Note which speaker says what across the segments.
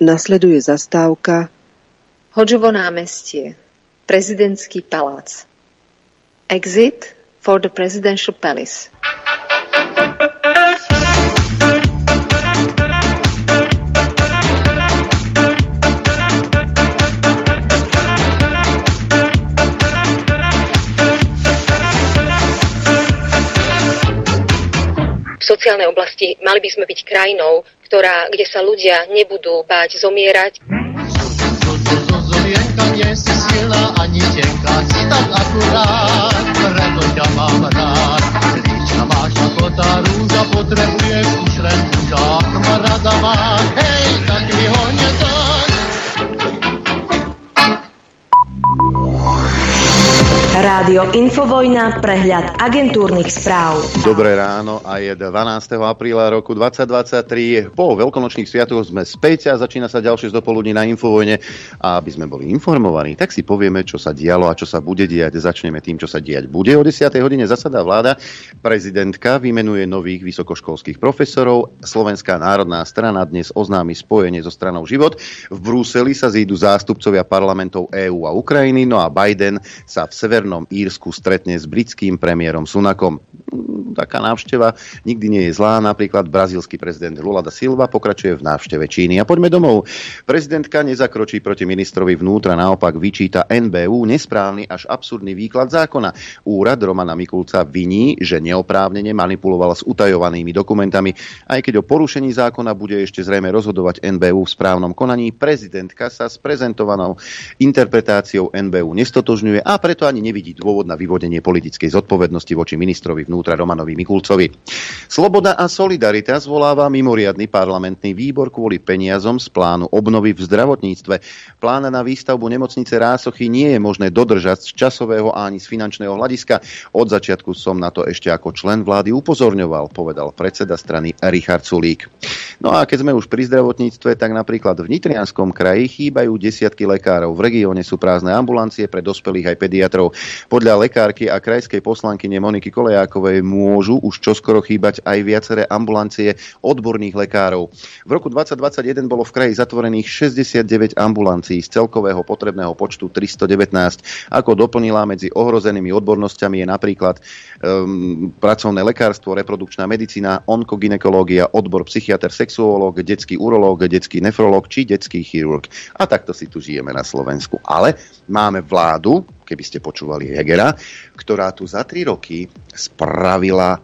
Speaker 1: Nasleduje zastávka
Speaker 2: Hodžovo námestie, prezidentský palác. Exit for the Presidential Palace.
Speaker 3: Sociálnej oblasti mali by sme byť krajinou, ktorá, kde sa ľudia nebudú báť zomierať. Hej, tak mi ho
Speaker 4: Rádio Infovojna, prehľad agentúrnych správ.
Speaker 5: Dobré ráno a je 12. apríla roku 2023. Po veľkonočných sviatoch sme späť a začína sa ďalšie zdopoludní na Infovojne. A aby sme boli informovaní, tak si povieme, čo sa dialo a čo sa bude diať. Začneme tým, čo sa diať bude. O 10. hodine zasadá vláda. Prezidentka vymenuje nových vysokoškolských profesorov. Slovenská národná strana dnes oznámi spojenie so stranou Život. V Bruseli sa zídu zástupcovia parlamentov EÚ a Ukrajiny. No a Biden sa v sever Severnom Írsku stretne s britským premiérom Sunakom. Mm, taká návšteva nikdy nie je zlá. Napríklad brazílsky prezident Lula da Silva pokračuje v návšteve Číny. A poďme domov. Prezidentka nezakročí proti ministrovi vnútra, naopak vyčíta NBU nesprávny až absurdný výklad zákona. Úrad Romana Mikulca viní, že neoprávnene manipuloval s utajovanými dokumentami. Aj keď o porušení zákona bude ešte zrejme rozhodovať NBU v správnom konaní, prezidentka sa s prezentovanou interpretáciou NBU nestotožňuje a preto ani nevidí nevidí dôvod na vyvodenie politickej zodpovednosti voči ministrovi vnútra Romanovi Mikulcovi. Sloboda a solidarita zvoláva mimoriadny parlamentný výbor kvôli peniazom z plánu obnovy v zdravotníctve. Plán na výstavbu nemocnice Rásochy nie je možné dodržať z časového ani z finančného hľadiska. Od začiatku som na to ešte ako člen vlády upozorňoval, povedal predseda strany Richard Sulík. No a keď sme už pri zdravotníctve, tak napríklad v Nitrianskom kraji chýbajú desiatky lekárov. V regióne sú prázdne ambulancie pre dospelých aj pediatrov. Podľa lekárky a krajskej poslankyne Moniky Kolejákovej môžu už čoskoro chýbať aj viaceré ambulancie odborných lekárov. V roku 2021 bolo v kraji zatvorených 69 ambulancií z celkového potrebného počtu 319. Ako doplnila medzi ohrozenými odbornosťami je napríklad um, pracovné lekárstvo, reprodukčná medicína, onkoginekológia, odbor psychiatr, sexuológ, detský urológ, detský nefrológ či detský chirurg. A takto si tu žijeme na Slovensku. Ale máme vládu, keby ste počúvali Hegera, ktorá tu za tri roky spravila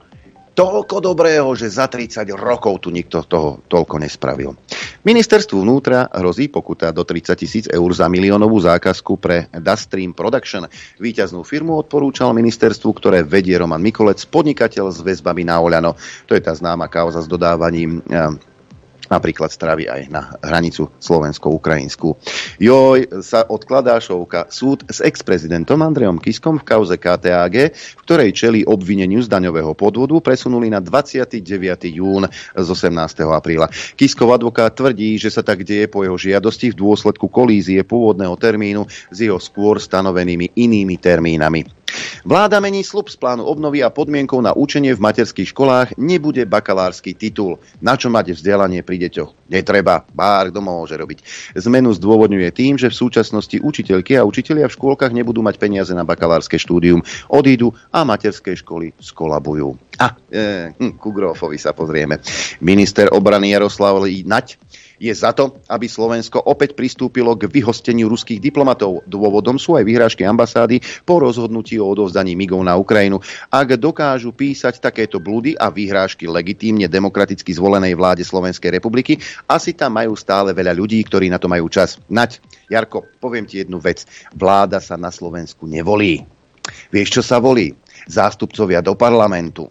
Speaker 5: toľko dobrého, že za 30 rokov tu nikto toho toľko nespravil. Ministerstvu vnútra hrozí pokuta do 30 tisíc eur za miliónovú zákazku pre Dustream Production. Výťaznú firmu odporúčal ministerstvu, ktoré vedie Roman Mikolec, podnikateľ s väzbami na Oľano. To je tá známa kauza s dodávaním eh, napríklad stravy aj na hranicu slovensko-ukrajinsku. Joj, sa odkladá šovka. Súd s ex-prezidentom Andrejom Kiskom v kauze KTAG, v ktorej čeli obvineniu z daňového podvodu, presunuli na 29. jún z 18. apríla. Kiskov advokát tvrdí, že sa tak deje po jeho žiadosti v dôsledku kolízie pôvodného termínu s jeho skôr stanovenými inými termínami. Vláda mení slub z plánu obnovy a podmienkou na učenie v materských školách nebude bakalársky titul. Na čo máte vzdelanie pri deťoch? Netreba, bár kto môže robiť. Zmenu zdôvodňuje tým, že v súčasnosti učiteľky a učitelia v škôlkach nebudú mať peniaze na bakalárske štúdium, odídu a materské školy skolabujú. A e, hm, ku Grofovi sa pozrieme. Minister obrany Jaroslav Nať je za to, aby Slovensko opäť pristúpilo k vyhosteniu ruských diplomatov. Dôvodom sú aj vyhrážky ambasády po rozhodnutí o odovzdaní migov na Ukrajinu. Ak dokážu písať takéto blúdy a vyhrážky legitímne demokraticky zvolenej vláde Slovenskej republiky, asi tam majú stále veľa ľudí, ktorí na to majú čas. Nať, Jarko, poviem ti jednu vec. Vláda sa na Slovensku nevolí. Vieš, čo sa volí? Zástupcovia do parlamentu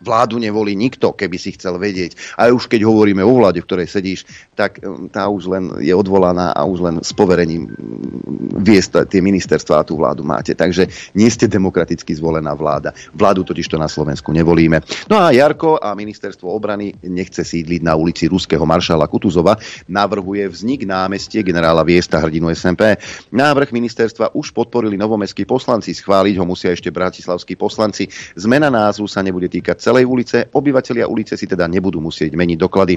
Speaker 5: Vládu nevolí nikto, keby si chcel vedieť. A už keď hovoríme o vláde, v ktorej sedíš, tak um, tá už len je odvolaná a už len s poverením um, viesť tie ministerstva a tú vládu máte. Takže nie ste demokraticky zvolená vláda. Vládu totiž to na Slovensku nevolíme. No a Jarko a ministerstvo obrany nechce sídliť na ulici ruského maršala Kutuzova. Navrhuje vznik námestie generála Viesta hrdinu SMP. Návrh ministerstva už podporili novomestskí poslanci. Schváliť ho musia ešte bratislavskí poslanci. Zmena názvu sa nebude týkať celej ulice. Obyvatelia ulice si teda nebudú musieť meniť doklady.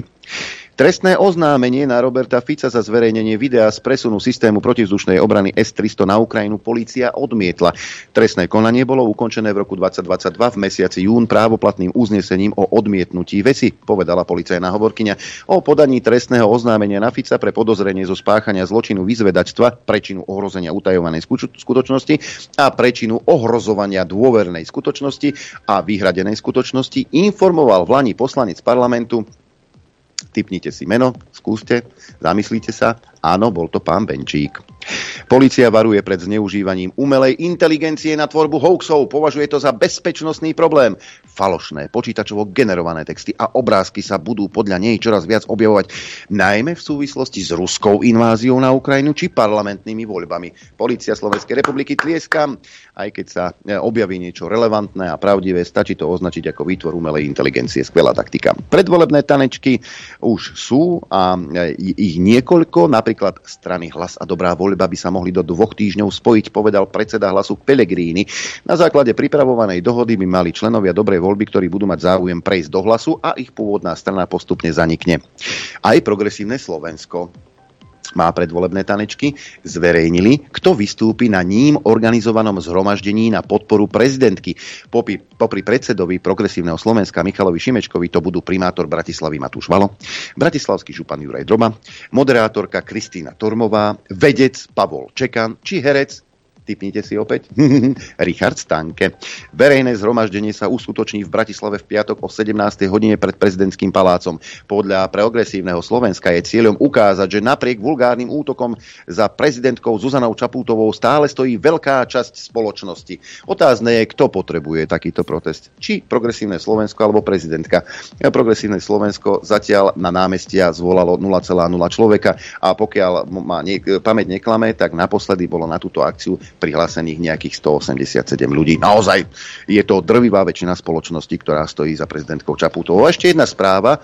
Speaker 5: Trestné oznámenie na Roberta Fica za zverejnenie videa z presunu systému protizdušnej obrany S-300 na Ukrajinu polícia odmietla. Trestné konanie bolo ukončené v roku 2022 v mesiaci jún právoplatným uznesením o odmietnutí veci, povedala policajná hovorkyňa o podaní trestného oznámenia na Fica pre podozrenie zo spáchania zločinu vyzvedačstva, prečinu ohrozenia utajovanej skutočnosti a prečinu ohrozovania dôvernej skutočnosti a vyhradenej skutočnosti informoval v Lani poslanec parlamentu typnite si meno, skúste, zamyslíte sa. Áno, bol to pán Benčík. Polícia varuje pred zneužívaním umelej inteligencie na tvorbu hoaxov. Považuje to za bezpečnostný problém. Falošné, počítačovo generované texty a obrázky sa budú podľa nej čoraz viac objavovať, najmä v súvislosti s ruskou inváziou na Ukrajinu či parlamentnými voľbami. Polícia Slovenskej republiky tlieskam, aj keď sa e, objaví niečo relevantné a pravdivé, stačí to označiť ako výtvor umelej inteligencie. Skvelá taktika. Predvolebné tanečky už sú a e, ich niekoľko, napríklad strany Hlas a Dobrá voľba by sa mohli do dvoch týždňov spojiť, povedal predseda hlasu Pelegrini. Na základe pripravovanej dohody by mali členovia Dobrej voľby, ktorí budú mať záujem prejsť do hlasu a ich pôvodná strana postupne zanikne. Aj progresívne Slovensko má predvolebné tanečky, zverejnili, kto vystúpi na ním organizovanom zhromaždení na podporu prezidentky. Popri, popri predsedovi progresívneho Slovenska Michalovi Šimečkovi to budú primátor Bratislavy Matúš Valo, bratislavský župan Juraj Droba, moderátorka Kristýna Tormová, vedec Pavol Čekan či herec typnite si opäť, Richard Stanke. Verejné zhromaždenie sa uskutoční v Bratislave v piatok o 17. hodine pred prezidentským palácom. Podľa progresívneho Slovenska je cieľom ukázať, že napriek vulgárnym útokom za prezidentkou Zuzanou Čapútovou stále stojí veľká časť spoločnosti. Otázne je, kto potrebuje takýto protest. Či progresívne Slovensko alebo prezidentka. Progresívne Slovensko zatiaľ na námestia zvolalo 0,0 človeka a pokiaľ ma nie, pamäť neklame, tak naposledy bolo na túto akciu prihlásených nejakých 187 ľudí. Naozaj je to drvivá väčšina spoločnosti, ktorá stojí za prezidentkou Čaputovou. A ešte jedna správa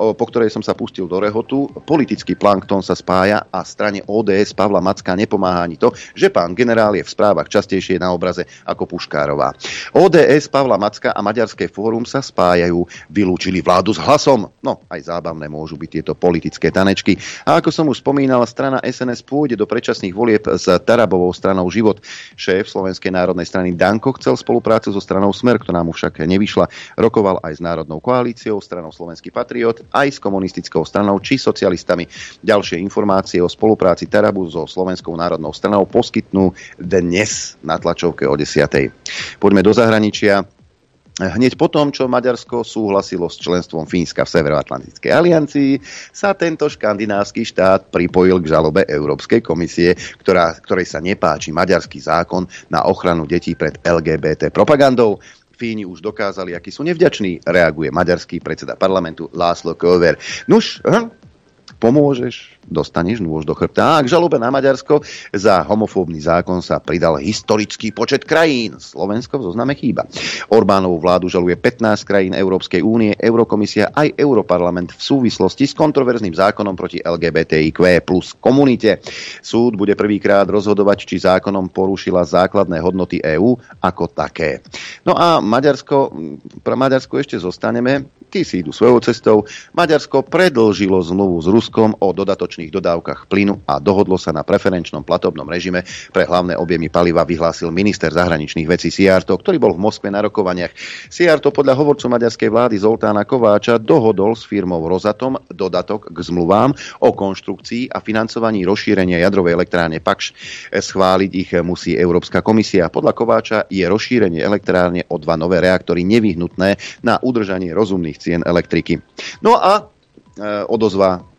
Speaker 5: po ktorej som sa pustil do rehotu. Politický plankton sa spája a strane ODS Pavla Macka nepomáha ani to, že pán generál je v správach častejšie na obraze ako Puškárová. ODS Pavla Macka a Maďarské fórum sa spájajú, vylúčili vládu s hlasom. No, aj zábavné môžu byť tieto politické tanečky. A ako som už spomínal, strana SNS pôjde do predčasných volieb s Tarabovou stranou Život. Šéf Slovenskej národnej strany Danko chcel spoluprácu so stranou Smer, ktorá mu však nevyšla. Rokoval aj s Národnou koalíciou, stranou Slovenský patriot aj s komunistickou stranou či socialistami. Ďalšie informácie o spolupráci Tarabu so Slovenskou národnou stranou poskytnú dnes na tlačovke o 10. Poďme do zahraničia. Hneď potom, čo Maďarsko súhlasilo s členstvom Fínska v Severoatlantickej aliancii, sa tento škandinávsky štát pripojil k žalobe Európskej komisie, ktorá, ktorej sa nepáči maďarský zákon na ochranu detí pred LGBT propagandou. Fíni už dokázali, akí sú nevďační, reaguje maďarský predseda parlamentu Láslo Köver. Nuž, hm, pomôžeš, dostaneš nôž do chrbta. A k žalobe na Maďarsko za homofóbny zákon sa pridal historický počet krajín. Slovensko v zozname chýba. Orbánovú vládu žaluje 15 krajín Európskej únie, Eurokomisia aj Europarlament v súvislosti s kontroverzným zákonom proti LGBTIQ plus komunite. Súd bude prvýkrát rozhodovať, či zákonom porušila základné hodnoty EÚ ako také. No a Maďarsko, pre Maďarsko ešte zostaneme. Tí si idú svojou cestou. Maďarsko predlžilo zmluvu s Ruskom o dodatočných mesačných dodávkach plynu a dohodlo sa na preferenčnom platobnom režime pre hlavné objemy paliva, vyhlásil minister zahraničných vecí Siarto, ktorý bol v Moskve na rokovaniach. Siarto podľa hovorcu maďarskej vlády Zoltána Kováča dohodol s firmou Rozatom dodatok k zmluvám o konštrukcii a financovaní rozšírenia jadrovej elektrárne Pakš. Schváliť ich musí Európska komisia. Podľa Kováča je rozšírenie elektrárne o dva nové reaktory nevyhnutné na udržanie rozumných cien elektriky. No a e, odozva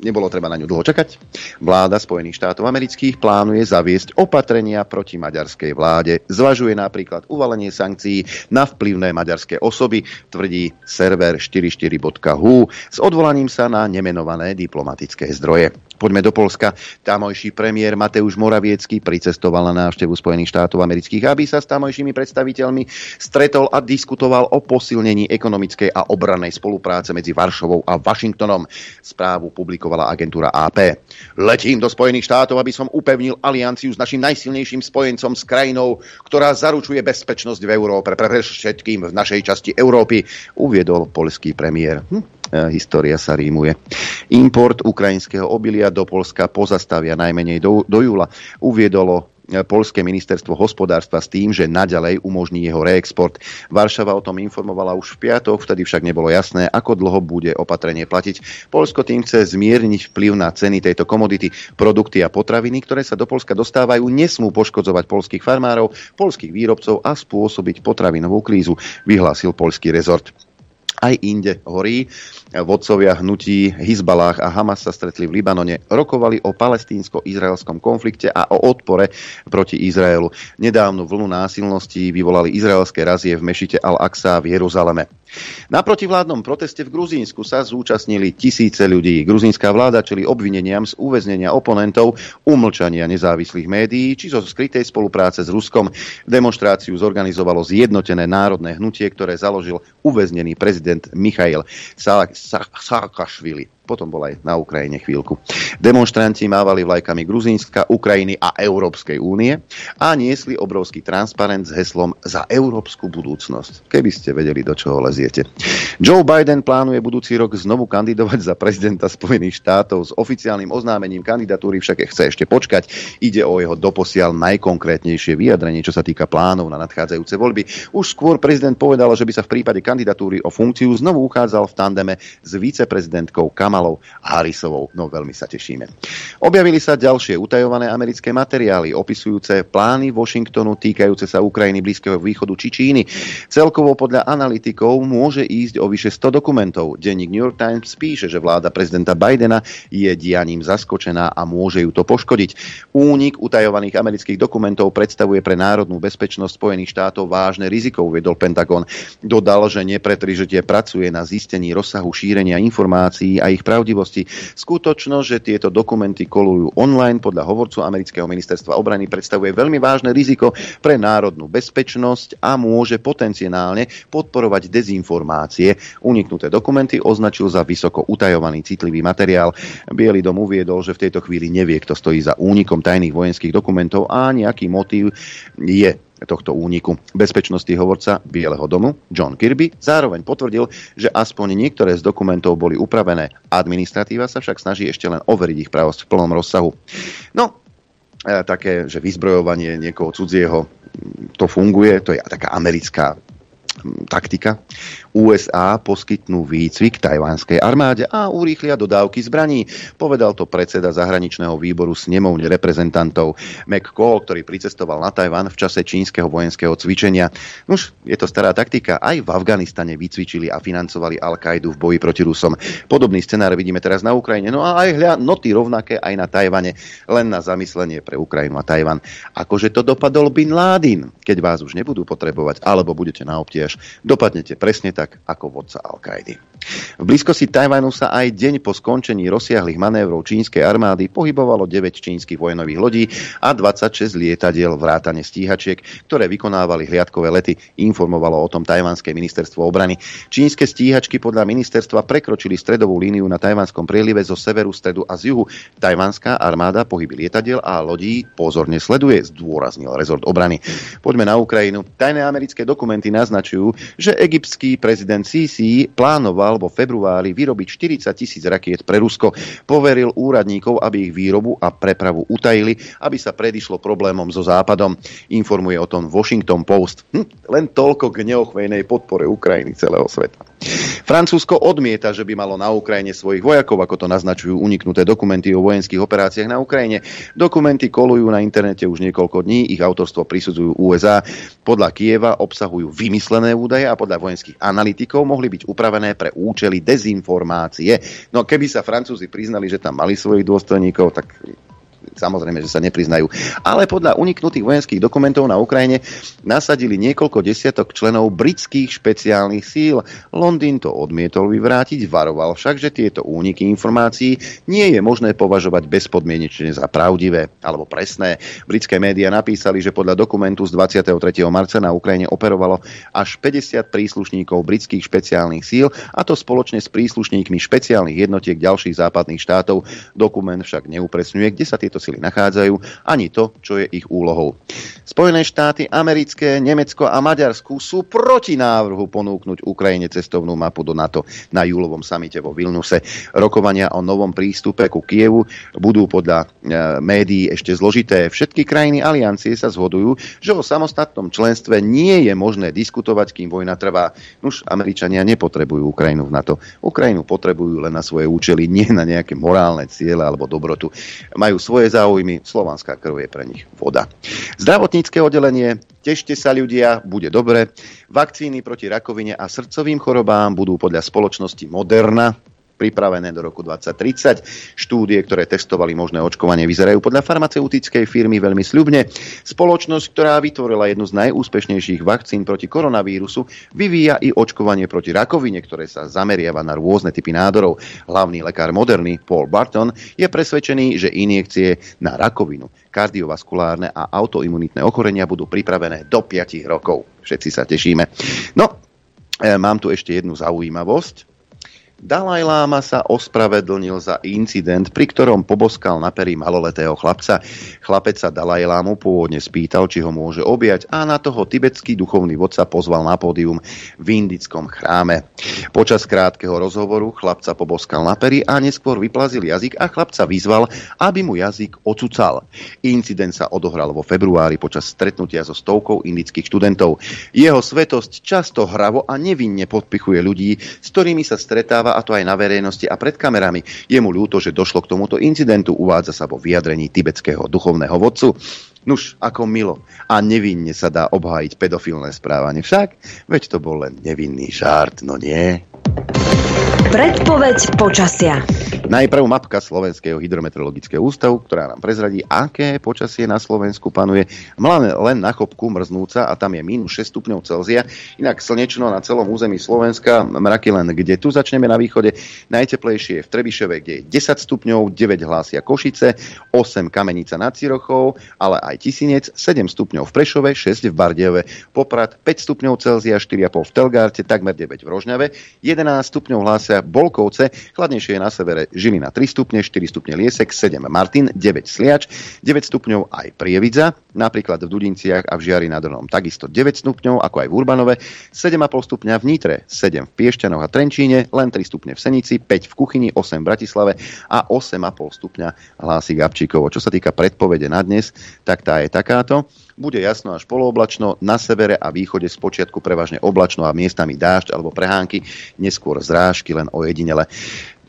Speaker 5: nebolo treba na ňu dlho čakať. Vláda Spojených štátov amerických plánuje zaviesť opatrenia proti maďarskej vláde. Zvažuje napríklad uvalenie sankcií na vplyvné maďarské osoby, tvrdí server 44.hu s odvolaním sa na nemenované diplomatické zdroje. Poďme do Polska. Tamojší premiér Mateusz Moraviecký pricestoval na návštevu Spojených štátov amerických, aby sa s tamojšími predstaviteľmi stretol a diskutoval o posilnení ekonomickej a obrannej spolupráce medzi Varšovou a Washingtonom. Správu publikovala agentúra AP. Letím do Spojených štátov, aby som upevnil alianciu s našim najsilnejším spojencom s krajinou, ktorá zaručuje bezpečnosť v Európe, pre všetkým v našej časti Európy, uviedol polský premiér. Hm história sa rímuje. Import ukrajinského obilia do Polska pozastavia najmenej do, do júla. Uviedolo e, Polské ministerstvo hospodárstva s tým, že naďalej umožní jeho reexport. Varšava o tom informovala už v piatok, vtedy však nebolo jasné, ako dlho bude opatrenie platiť. Polsko tým chce zmierniť vplyv na ceny tejto komodity. Produkty a potraviny, ktoré sa do Polska dostávajú, nesmú poškodzovať polských farmárov, polských výrobcov a spôsobiť potravinovú krízu, vyhlásil polský rezort aj inde horí. Vodcovia hnutí Hizbalách a Hamas sa stretli v Libanone, rokovali o palestínsko-izraelskom konflikte a o odpore proti Izraelu. Nedávnu vlnu násilností vyvolali izraelské razie v mešite Al-Aqsa v Jeruzaleme. Na protivládnom proteste v Gruzínsku sa zúčastnili tisíce ľudí. Gruzínska vláda čeli obvineniam z uväznenia oponentov, umlčania nezávislých médií či zo skrytej spolupráce s Ruskom. Demonstráciu zorganizovalo zjednotené národné hnutie, ktoré založil uväznený prezident Michail Saakašvili potom bol aj na Ukrajine chvíľku. Demonstranti mávali vlajkami Gruzínska, Ukrajiny a Európskej únie a niesli obrovský transparent s heslom za európsku budúcnosť. Keby ste vedeli, do čoho leziete. Joe Biden plánuje budúci rok znovu kandidovať za prezidenta Spojených štátov s oficiálnym oznámením kandidatúry však chce ešte počkať. Ide o jeho doposiaľ najkonkrétnejšie vyjadrenie, čo sa týka plánov na nadchádzajúce voľby. Už skôr prezident povedal, že by sa v prípade kandidatúry o funkciu znovu uchádzal v tandeme s viceprezidentkou Kamal Kamalou Harrisovou. No veľmi sa tešíme. Objavili sa ďalšie utajované americké materiály opisujúce plány Washingtonu týkajúce sa Ukrajiny, Blízkeho východu či Číny. Celkovo podľa analytikov môže ísť o vyše 100 dokumentov. Denník New York Times píše, že vláda prezidenta Bidena je dianím zaskočená a môže ju to poškodiť. Únik utajovaných amerických dokumentov predstavuje pre národnú bezpečnosť Spojených štátov vážne riziko, uvedol Pentagon. Dodal, že nepretrižite pracuje na zistení rozsahu šírenia informácií a ich pravdivosti. Skutočnosť, že tieto dokumenty kolujú online podľa hovorcu amerického ministerstva obrany predstavuje veľmi vážne riziko pre národnú bezpečnosť a môže potenciálne podporovať dezinformácie. Uniknuté dokumenty označil za vysoko utajovaný citlivý materiál. Bielý dom uviedol, že v tejto chvíli nevie, kto stojí za únikom tajných vojenských dokumentov a nejaký motív je tohto úniku. Bezpečnostný hovorca Bieleho domu John Kirby zároveň potvrdil, že aspoň niektoré z dokumentov boli upravené. Administratíva sa však snaží ešte len overiť ich pravosť v plnom rozsahu. No, e, také, že vyzbrojovanie niekoho cudzieho, to funguje, to je taká americká taktika. USA poskytnú výcvik tajvanskej armáde a urýchlia dodávky zbraní. Povedal to predseda zahraničného výboru snemovne reprezentantov McCall, ktorý pricestoval na Tajvan v čase čínskeho vojenského cvičenia. Už je to stará taktika. Aj v Afganistane vycvičili a financovali Al-Kaidu v boji proti Rusom. Podobný scenár vidíme teraz na Ukrajine. No a aj hľa noty rovnaké aj na Tajvane. Len na zamyslenie pre Ukrajinu a Tajvan. Akože to dopadol Bin Laden, keď vás už nebudú potrebovať, alebo budete na obtiež. Dopadnete presne tak ako vodca Al-Kaidy. V blízkosti Tajvanu sa aj deň po skončení rozsiahlých manévrov čínskej armády pohybovalo 9 čínskych vojnových lodí a 26 lietadiel vrátane stíhačiek, ktoré vykonávali hliadkové lety, informovalo o tom tajvanské ministerstvo obrany. Čínske stíhačky podľa ministerstva prekročili stredovú líniu na tajvanskom prielive zo severu, stredu a z juhu. Tajvanská armáda pohyby lietadiel a lodí pozorne sleduje, zdôraznil rezort obrany. Poďme na Ukrajinu. Tajné americké dokumenty naznačujú, že egyptský prezident Sisi plánoval vo februári vyrobiť 40 tisíc rakiet pre Rusko. Poveril úradníkov, aby ich výrobu a prepravu utajili, aby sa predišlo problémom so Západom. Informuje o tom Washington Post. Hm, len toľko k neochvejnej podpore Ukrajiny celého sveta. Francúzsko odmieta, že by malo na Ukrajine svojich vojakov, ako to naznačujú uniknuté dokumenty o vojenských operáciách na Ukrajine. Dokumenty kolujú na internete už niekoľko dní, ich autorstvo prisudzujú USA. Podľa Kieva obsahujú vymyslené údaje a podľa vojenských analytikov mohli byť upravené pre účely dezinformácie. No keby sa Francúzi priznali, že tam mali svojich dôstojníkov, tak samozrejme, že sa nepriznajú. Ale podľa uniknutých vojenských dokumentov na Ukrajine nasadili niekoľko desiatok členov britských špeciálnych síl. Londýn to odmietol vyvrátiť, varoval však, že tieto úniky informácií nie je možné považovať bezpodmienečne za pravdivé alebo presné. Britské médiá napísali, že podľa dokumentu z 23. marca na Ukrajine operovalo až 50 príslušníkov britských špeciálnych síl, a to spoločne s príslušníkmi špeciálnych jednotiek ďalších západných štátov. Dokument však neupresňuje, kde sa tieto sily nachádzajú, ani to, čo je ich úlohou. Spojené štáty americké, Nemecko a Maďarsku sú proti návrhu ponúknuť Ukrajine cestovnú mapu do NATO na júlovom samite vo Vilnuse. Rokovania o novom prístupe ku Kievu budú podľa e, médií ešte zložité. Všetky krajiny aliancie sa zhodujú, že o samostatnom členstve nie je možné diskutovať, kým vojna trvá. Už Američania nepotrebujú Ukrajinu v NATO. Ukrajinu potrebujú len na svoje účely, nie na nejaké morálne ciele alebo dobrotu. Majú svoje záujmy, slovanská krv je pre nich voda. Zdravotnícke oddelenie, tešte sa ľudia, bude dobre. Vakcíny proti rakovine a srdcovým chorobám budú podľa spoločnosti Moderna pripravené do roku 2030. Štúdie, ktoré testovali možné očkovanie, vyzerajú podľa farmaceutickej firmy veľmi sľubne. Spoločnosť, ktorá vytvorila jednu z najúspešnejších vakcín proti koronavírusu, vyvíja i očkovanie proti rakovine, ktoré sa zameriava na rôzne typy nádorov. Hlavný lekár moderný Paul Barton je presvedčený, že injekcie na rakovinu, kardiovaskulárne a autoimunitné ochorenia budú pripravené do 5 rokov. Všetci sa tešíme. No, e, mám tu ešte jednu zaujímavosť. Dalaj Lama sa ospravedlnil za incident, pri ktorom poboskal na pery maloletého chlapca. Chlapec sa Dalaj Lámu pôvodne spýtal, či ho môže objať a na toho tibetský duchovný vodca pozval na pódium v indickom chráme. Počas krátkeho rozhovoru chlapca poboskal na pery a neskôr vyplazil jazyk a chlapca vyzval, aby mu jazyk ocucal. Incident sa odohral vo februári počas stretnutia so stovkou indických študentov. Jeho svetosť často hravo a nevinne podpichuje ľudí, s ktorými sa stretáva a to aj na verejnosti a pred kamerami. Je mu ľúto, že došlo k tomuto incidentu, uvádza sa vo vyjadrení tibetského duchovného vodcu. Nuž, ako milo a nevinne sa dá obhájiť pedofilné správanie. Však, veď to bol len nevinný žart, no nie?
Speaker 4: Predpoveď počasia.
Speaker 5: Najprv mapka Slovenského hydrometeorologického ústavu, ktorá nám prezradí, aké počasie na Slovensku panuje. Máme len na chopku mrznúca a tam je minus 6 stupňov Celzia. Inak slnečno na celom území Slovenska, mraky len kde tu začneme na východe. Najteplejšie je v Trebišove, kde je 10 stupňov, 9 hlásia Košice, 8 Kamenica nad Cirochou, ale aj Tisinec, 7 stupňov v Prešove, 6 v Bardejove, Poprad 5 stupňov Celzia, 4,5 v Telgárte, takmer 9 v Rožňave, 11 stupňov hlásia Bolkovce, chladnejšie je na severe Žilina 3 stupne, 4 stupne Liesek, 7 Martin, 9 Sliač, 9 stupňov aj Prievidza, napríklad v Dudinciach a v Žiari nad Hronom takisto 9 stupňov, ako aj v Urbanove, 7,5 stupňa v Nitre, 7 v Piešťanoch a Trenčíne, len 3 stupne v Senici, 5 v Kuchyni, 8 v Bratislave a 8,5 stupňa hlási Gabčíkovo. Čo sa týka predpovede na dnes, tak tá je takáto. Bude jasno až polooblačno, na severe a východe z počiatku prevažne oblačno a miestami dážď alebo prehánky, neskôr zrážky len ojedinele.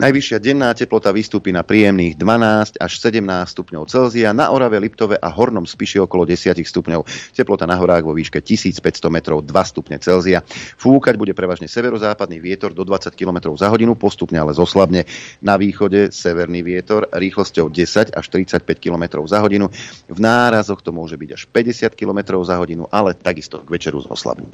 Speaker 5: Najvyššia denná teplota vystúpi na príjemných 12 až 17 stupňov Celzia, na Orave, Liptove a Hornom Spiši okolo 10 stupňov. Teplota na horách vo výške 1500 metrov 2 stupne Celzia. Fúkať bude prevažne severozápadný vietor do 20 km za hodinu, postupne ale zoslabne. Na východe severný vietor rýchlosťou 10 až 35 km za hodinu. V nárazoch to môže byť až 50 km za hodinu, ale takisto k večeru zoslabne.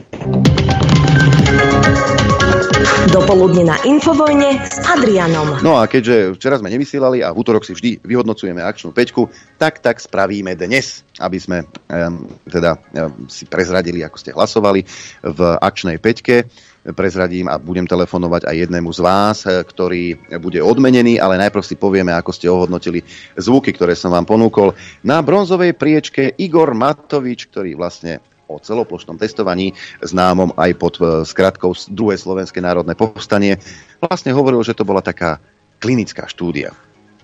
Speaker 4: Dopoludne na Infovojne s Adrianom.
Speaker 5: No a keďže včera sme nevysielali a v útorok si vždy vyhodnocujeme akčnú peťku, tak tak spravíme dnes, aby sme um, teda um, si prezradili, ako ste hlasovali v akčnej peťke prezradím a budem telefonovať aj jednému z vás, eh, ktorý bude odmenený, ale najprv si povieme, ako ste ohodnotili zvuky, ktoré som vám ponúkol. Na bronzovej priečke Igor Matovič, ktorý vlastne o celoplošnom testovaní, známom aj pod e, skratkou druhé slovenské národné povstanie, vlastne hovoril, že to bola taká klinická štúdia.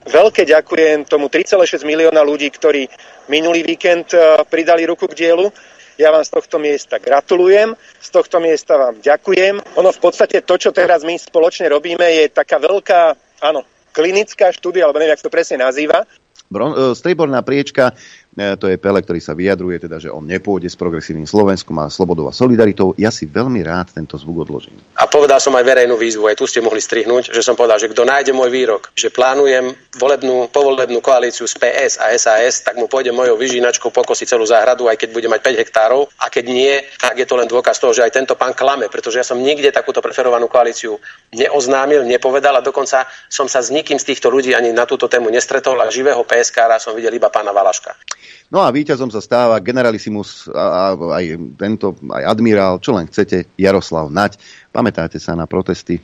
Speaker 6: Veľké ďakujem tomu 3,6 milióna ľudí, ktorí minulý víkend e, pridali ruku k dielu. Ja vám z tohto miesta gratulujem, z tohto miesta vám ďakujem. Ono v podstate to, čo teraz my spoločne robíme, je taká veľká, áno, klinická štúdia, alebo neviem, jak to presne nazýva.
Speaker 5: E, strieborná priečka to je Pele, ktorý sa vyjadruje, teda, že on nepôjde s progresívnym Slovenskom a slobodou a solidaritou. Ja si veľmi rád tento zvuk odložím.
Speaker 7: A povedal som aj verejnú výzvu, aj tu ste mohli strihnúť, že som povedal, že kto nájde môj výrok, že plánujem volebnú, povolebnú koalíciu s PS a SAS, tak mu pôjde mojou vyžínačkou pokosiť celú záhradu, aj keď bude mať 5 hektárov. A keď nie, tak je to len dôkaz toho, že aj tento pán klame, pretože ja som nikde takúto preferovanú koalíciu neoznámil, nepovedal a dokonca som sa s nikým z týchto ľudí ani na túto tému nestretol a živého PSK som videl iba pána Valaška.
Speaker 5: No a víťazom sa stáva generalisimus, a, a, aj tento, aj admirál, čo len chcete, Jaroslav Nať. Pamätáte sa na protesty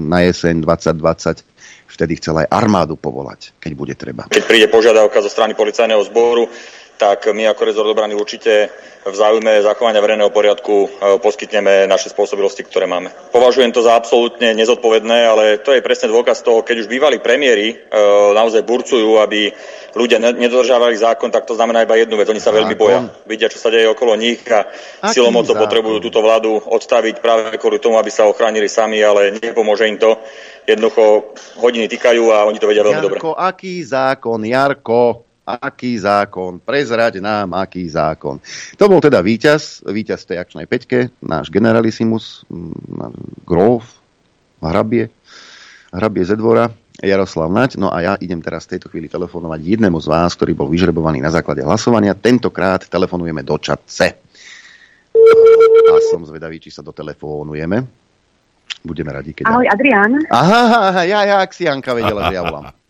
Speaker 5: na jeseň 2020? Vtedy chcel aj armádu povolať, keď bude treba.
Speaker 8: Keď príde požiadavka zo strany policajného zboru, tak my ako rezort obrany určite v záujme zachovania verejného poriadku e, poskytneme naše spôsobilosti, ktoré máme. Považujem to za absolútne nezodpovedné, ale to je presne dôkaz toho, keď už bývalí premiéry e, naozaj burcujú, aby ľudia nedodržávali zákon, tak to znamená iba jednu vec. Oni sa veľmi boja. Vidia, čo sa deje okolo nich a silou mocou potrebujú túto vládu odstaviť práve kvôli tomu, aby sa ochránili sami, ale nepomôže im to. Jednoducho hodiny týkajú a oni to vedia veľmi
Speaker 5: Jarko,
Speaker 8: dobre.
Speaker 5: aký zákon, Jarko? Aký zákon, prezrať nám, aký zákon. To bol teda víťaz, víťaz tej akčnej peťke, náš generalisimus, mm, grof, hrabie, hrabie ze dvora, Jaroslav Nať. No a ja idem teraz v tejto chvíli telefonovať jednému z vás, ktorý bol vyžrebovaný na základe hlasovania. Tentokrát telefonujeme do čatce. A som zvedavý, či sa dotelefónujeme. Budeme radi, keď...
Speaker 9: Ahoj, Adrián.
Speaker 5: Aha, aha, ja, ja, ak si Janka vedela, že ja volám.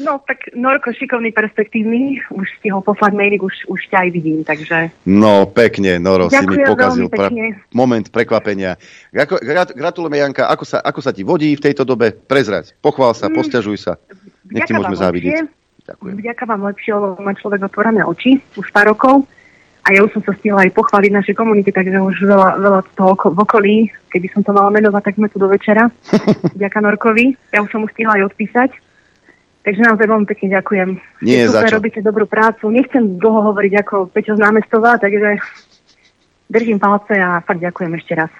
Speaker 9: No tak Norko šikovný, perspektívny, už si ho poslať mailik, už, už ťa aj vidím, takže...
Speaker 5: No pekne, Noro,
Speaker 9: Ďakujem
Speaker 5: si mi pokazil
Speaker 9: pra-
Speaker 5: moment prekvapenia. Gratu- grat- gratulujeme Janka, ako sa, ako sa ti vodí v tejto dobe? Prezrať, pochvál sa, mm, posťažuj sa. Nech ti môžeme závidieť.
Speaker 9: Ďakujem. Vďaka vám lepšie, lebo má človek otvorené oči už pár rokov. A ja už som sa stihla aj pochváliť našej komunity, takže už veľa, veľa toho v okolí, keby som to mala menovať, tak sme tu do večera. Ďaká Norkovi. Ja už som mu stihla aj odpísať. Takže naozaj veľmi pekne ďakujem.
Speaker 5: Nie,
Speaker 9: super,
Speaker 5: za čo.
Speaker 9: robíte dobrú prácu. Nechcem dlho hovoriť ako Peťo z námestová, takže držím palce a fakt ďakujem ešte raz.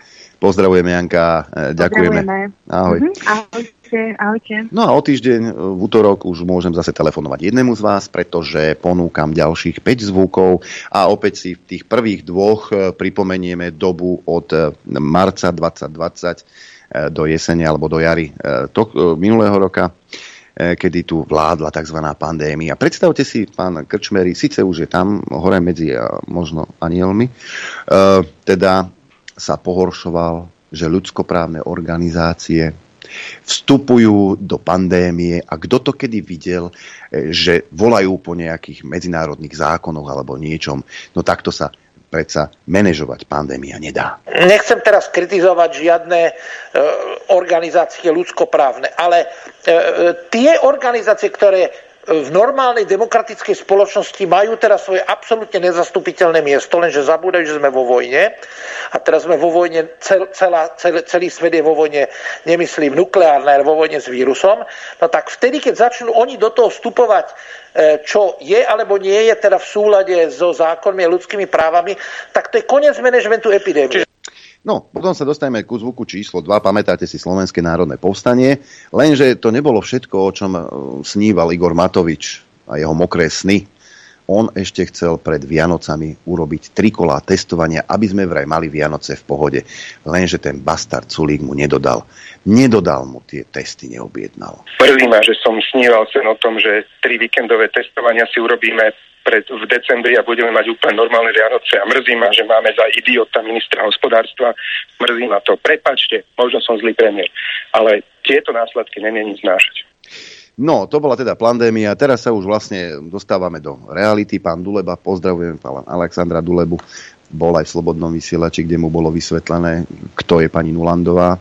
Speaker 5: Pozdravujeme Janka, e, ďakujeme. Ahoj.
Speaker 9: Mhm, ahojte, ahojte.
Speaker 5: No a o týždeň e, v útorok už môžem zase telefonovať jednému z vás, pretože ponúkam ďalších 5 zvukov a opäť si v tých prvých dvoch e, pripomenieme dobu od marca 2020 do jesene alebo do jary to, minulého roka kedy tu vládla tzv. pandémia. Predstavte si, pán Krčmery, síce už je tam hore medzi možno anielmi, teda sa pohoršoval, že ľudskoprávne organizácie vstupujú do pandémie a kto to kedy videl, že volajú po nejakých medzinárodných zákonoch alebo niečom, no takto sa predsa manažovať pandémia nedá.
Speaker 10: Nechcem teraz kritizovať žiadne e, organizácie ľudskoprávne, ale e, tie organizácie, ktoré v normálnej demokratickej spoločnosti majú teraz svoje absolútne nezastupiteľné miesto, lenže zabúdajú, že sme vo vojne. A teraz sme vo vojne, cel, celá, cel, celý svet je vo vojne, nemyslím nukleárne, ale vo vojne s vírusom. No tak vtedy, keď začnú oni do toho vstupovať, e, čo je alebo nie je teda v súlade so zákonmi a ľudskými právami, tak to je koniec manažmentu epidémie.
Speaker 5: No, potom sa dostaneme ku zvuku číslo 2, pamätáte si Slovenské národné povstanie, lenže to nebolo všetko, o čom e, sníval Igor Matovič a jeho mokré sny. On ešte chcel pred Vianocami urobiť tri kolá testovania, aby sme vraj mali Vianoce v pohode. Lenže ten bastard Sulík mu nedodal. Nedodal mu tie testy, neobjednal.
Speaker 6: Prvý ma, že som sníval sen o tom, že tri víkendové testovania si urobíme pred, v decembri a budeme mať úplne normálne Vianoce a mrzí ma, že máme za idiota ministra hospodárstva. Mrzí ma to. Prepačte, možno som zlý premiér, ale tieto následky není znášať.
Speaker 5: No, to bola teda pandémia. Teraz sa už vlastne dostávame do reality. Pán Duleba, pozdravujem pána Alexandra Dulebu, bol aj v Slobodnom vysielači, kde mu bolo vysvetlené, kto je pani Nulandová.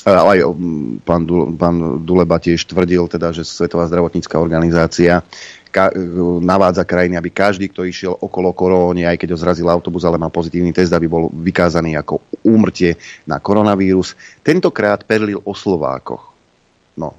Speaker 5: Aj pán, pán Duleba tiež tvrdil, teda, že Svetová zdravotnícká organizácia ka- navádza krajiny, aby každý, kto išiel okolo koróny, aj keď ho zrazil autobus, ale mal pozitívny test, aby bol vykázaný ako úmrtie na koronavírus. Tentokrát perlil o Slovákoch. No,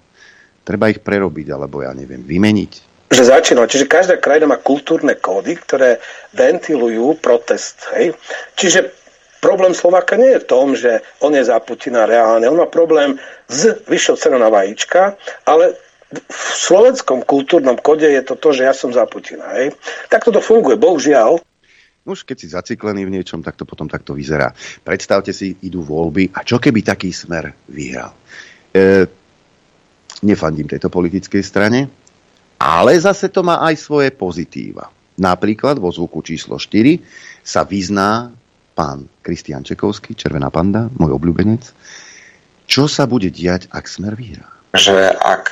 Speaker 5: treba ich prerobiť, alebo ja neviem, vymeniť.
Speaker 6: Že začínal, čiže každá krajina má kultúrne kódy, ktoré ventilujú protest. Hej? Čiže problém Slováka nie je v tom, že on je za Putina reálne. On má problém s vyššou cenou na vajíčka, ale
Speaker 10: v slovenskom kultúrnom kode je to to, že ja som za Putina. Hej. Tak to funguje, bohužiaľ.
Speaker 5: Už keď si zaciklený v niečom, tak to potom takto vyzerá. Predstavte si, idú voľby a čo keby taký smer vyhral? E, nefandím tejto politickej strane, ale zase to má aj svoje pozitíva. Napríklad vo zvuku číslo 4 sa vyzná pán Kristian Čekovský, Červená panda, môj obľúbenec. Čo sa bude diať, ak smer vyhrá?
Speaker 11: Že ak,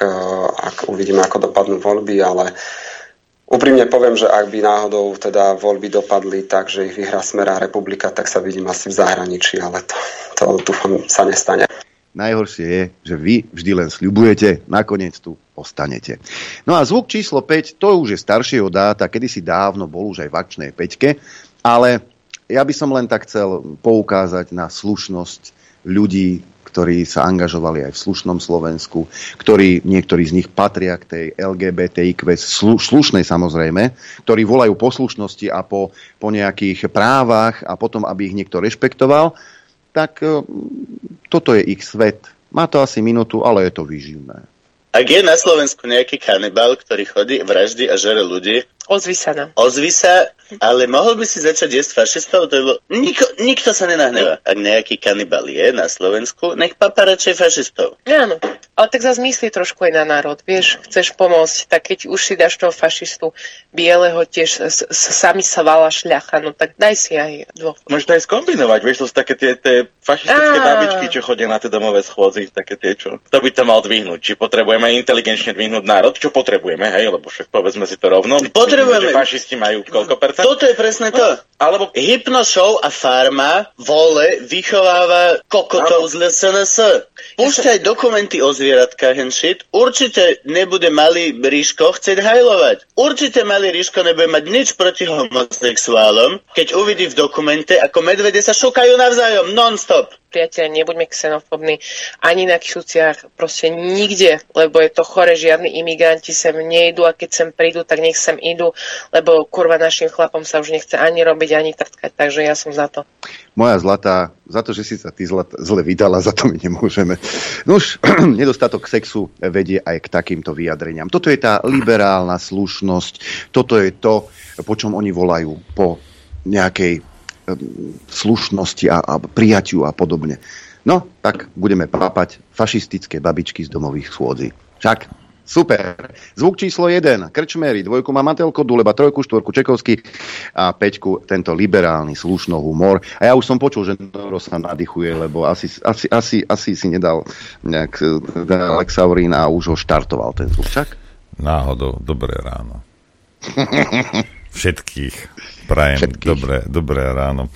Speaker 11: ak uvidíme, ako dopadnú voľby, ale Úprimne poviem, že ak by náhodou teda voľby dopadli tak, že ich vyhrá Smera republika, tak sa vidím asi v zahraničí, ale to, to dúfam sa nestane.
Speaker 5: Najhoršie je, že vy vždy len sľubujete, nakoniec tu ostanete. No a zvuk číslo 5, to už je staršieho dáta, kedysi dávno bol už aj v akčnej peťke, ale ja by som len tak chcel poukázať na slušnosť ľudí, ktorí sa angažovali aj v slušnom Slovensku, ktorí, niektorí z nich patria k tej LGBTIQ, slu, slušnej samozrejme, ktorí volajú po slušnosti a po, po nejakých právach a potom, aby ich niekto rešpektoval, tak e, toto je ich svet. Má to asi minútu, ale je to výživné.
Speaker 12: Ak je na Slovensku nejaký kanibal, ktorý chodí, vraždy a žere ľudí,
Speaker 13: Ozvi sa nám.
Speaker 12: Ozvi sa, ale mohol by si začať jesť fašistov? To je bolo... Niko, nikto sa nenahneva. Ak nejaký kanibal je na Slovensku, nech papa radšej fašistov.
Speaker 13: Áno, ale tak zase myslí trošku aj na národ. Vieš, chceš pomôcť, tak keď už si dáš toho fašistu bieleho, tiež s, s, sami sa vala šľacha, no tak daj si aj dvoch.
Speaker 14: Môžeš to aj skombinovať, vieš, to sú také tie, tie fašistické Á. babičky, čo chodia na tie domové schôdzy, také tie, čo... To by to mal dvihnúť. Či potrebujeme inteligenčne dvihnúť národ, čo potrebujeme, hej, lebo však povedzme si to rovno.
Speaker 12: Potrebujeme potrebujeme...
Speaker 14: Že fašisti majú koľko percent?
Speaker 12: Toto je presne to. Alebo Hypnoshow a farma vole vychováva kokotov z LSNS. Púšťaj dokumenty o zvieratkách and shit. Určite nebude malý Ríško chcieť hajlovať. Určite malý Ríško nebude mať nič proti homosexuálom, keď uvidí v dokumente, ako medvede sa šukajú navzájom non-stop
Speaker 13: priateľe, nebuďme xenofobní ani na Kšuciach, proste nikde, lebo je to chore, žiadni imigranti sem nejdu a keď sem prídu, tak nech sem idú, lebo kurva našim chlapom sa už nechce ani robiť, ani trtkať, takže ja som za to.
Speaker 5: Moja zlatá, za to, že si sa ty zlat, zle vydala, za to my nemôžeme. No už nedostatok sexu vedie aj k takýmto vyjadreniam. Toto je tá liberálna slušnosť, toto je to, po čom oni volajú, po nejakej slušnosti a, a prijaťu a podobne. No, tak budeme papať fašistické babičky z domových schôdzí. Však, super. Zvuk číslo 1, Krčmery, dvojku má Matelko, Duleba, trojku, štvorku Čekovský a peťku tento liberálny slušno humor. A ja už som počul, že Noro sa nadýchuje, lebo asi, asi, asi, asi si nedal nejak Alexaurín a už ho štartoval ten zvuk. Však?
Speaker 15: Náhodou, dobré ráno. Všetkých. Prajem Všetkých. Dobré, dobré ráno.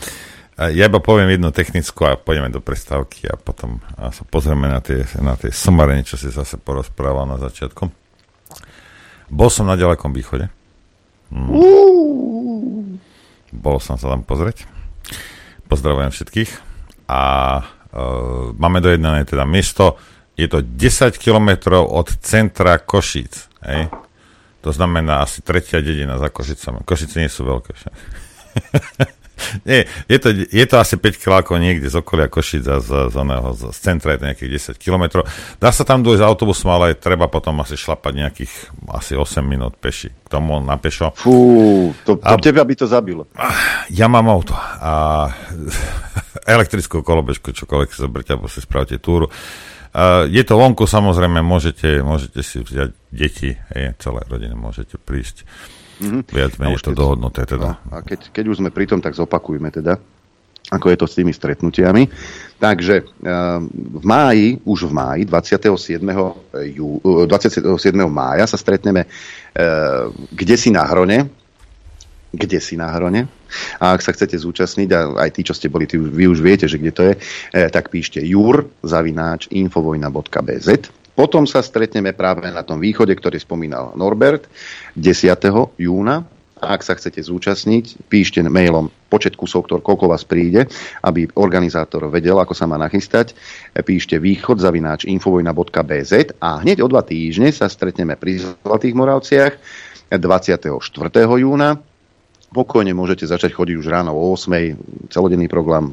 Speaker 15: Ja iba poviem jednu technickú a pôjdeme do prestávky a potom sa pozrieme na tie, na tie somarenie, čo si zase porozprával na začiatku. Bol som na ďalekom východe. Mm. Bol som sa tam pozrieť. Pozdravujem všetkých. A uh, máme dojednané teda miesto. Je to 10 kilometrov od centra Košíc. Hej? To znamená asi tretia dedina za Košicami. Košice nie sú veľké. nie, je to, je to asi 5 kilákov niekde z okolia Košica, z, z, oného, z, z centra je to nejakých 10 kilometrov. Dá sa tam dojsť autobusom, ale treba potom asi šlapať nejakých asi 8 minút peši. K tomu na pešo.
Speaker 5: Fú, to, to a, teba by to zabilo.
Speaker 15: Ja mám auto a elektrickú kolobežku, čokoľvek zoberte, alebo si spravte túru. Uh, je to vonku, samozrejme, môžete, môžete si vziať deti, hej, celé rodiny môžete prísť. Mm-hmm. Viac menej to keď, dohodnuté teda.
Speaker 5: No, a keď, keď už sme pri tom, tak zopakujme teda, ako je to s tými stretnutiami. Takže uh, v máji, už v máji, 27. Jú, 27. mája sa stretneme uh, kde si na Hrone, kde si na Hrone. A ak sa chcete zúčastniť, a aj tí, čo ste boli, tí, vy už viete, že kde to je, e, tak píšte jur zavináč infovojna.bz. Potom sa stretneme práve na tom východe, ktorý spomínal Norbert, 10. júna. A ak sa chcete zúčastniť, píšte mailom počet kusov, ktor, koľko vás príde, aby organizátor vedel, ako sa má nachystať. Píšte východ zavináč infovojna.bz a hneď o dva týždne sa stretneme pri Zlatých Moravciach 24. júna pokojne môžete začať chodiť už ráno o 8. celodenný program,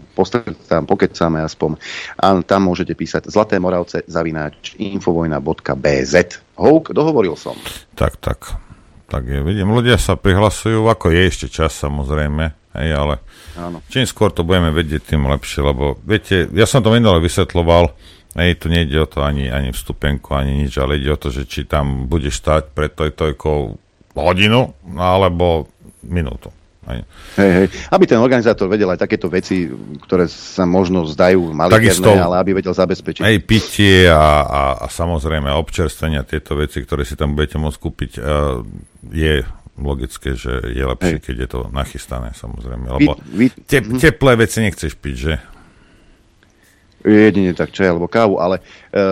Speaker 5: tam pokecáme aspoň. A tam môžete písať Zlaté Moravce zavináč infovojna.bz. Houk, dohovoril som.
Speaker 15: Tak, tak. Tak je, vidím, ľudia sa prihlasujú, ako je ešte čas samozrejme, hej, ale
Speaker 5: Áno.
Speaker 15: čím skôr to budeme vedieť, tým lepšie, lebo viete, ja som to minule vysvetloval, hej, tu nejde o to ani, ani vstupenku, ani nič, ale ide o to, že či tam budeš stať pred toj tojkou hodinu, alebo minútu. Hej.
Speaker 5: Hej, hej. Aby ten organizátor vedel aj takéto veci, ktoré sa možno zdajú malicherné, ale aby vedel zabezpečiť.
Speaker 15: Aj pitie a, a, a samozrejme občerstvenia, tieto veci, ktoré si tam budete môcť kúpiť, uh, je logické, že je lepšie,
Speaker 5: Hej.
Speaker 15: keď je to nachystané, samozrejme. Lebo
Speaker 5: Vy- vy-
Speaker 15: te, teplé veci nechceš piť, že?
Speaker 5: Jedine tak čaj alebo kávu, ale e,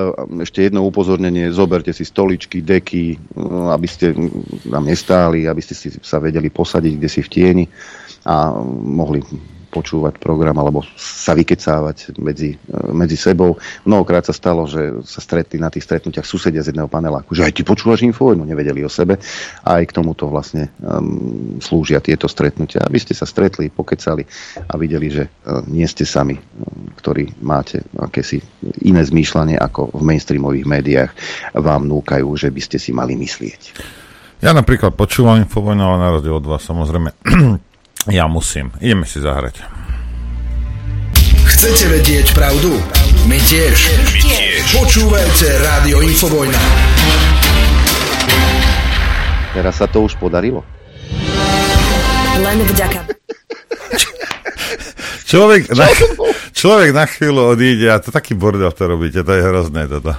Speaker 5: ešte jedno upozornenie, zoberte si stoličky, deky, e, aby ste tam nestáli, aby ste si sa vedeli posadiť kde si v tieni a mohli počúvať program alebo sa vykecávať medzi, e, medzi sebou. Mnohokrát sa stalo, že sa stretli na tých stretnutiach susedia z jedného paneláku, že aj ty počúvaš infovojnu, nevedeli o sebe a aj k tomuto vlastne um, slúžia tieto stretnutia, aby ste sa stretli, pokecali a videli, že uh, nie ste sami, um, ktorí máte akési iné zmýšľanie, ako v mainstreamových médiách vám núkajú, že by ste si mali myslieť.
Speaker 15: Ja napríklad počúvam Infovojnu, ale na rozdiel od vás samozrejme ja musím. Ideme si zahrať.
Speaker 16: Chcete vedieť pravdu? My tiež. My tiež. Počúvajte Rádio Infovojna.
Speaker 5: Teraz sa to už podarilo.
Speaker 4: Len vďaka.
Speaker 15: Človek na, človek na chvíľu odíde a to taký bordel to robíte, to je hrozné toto.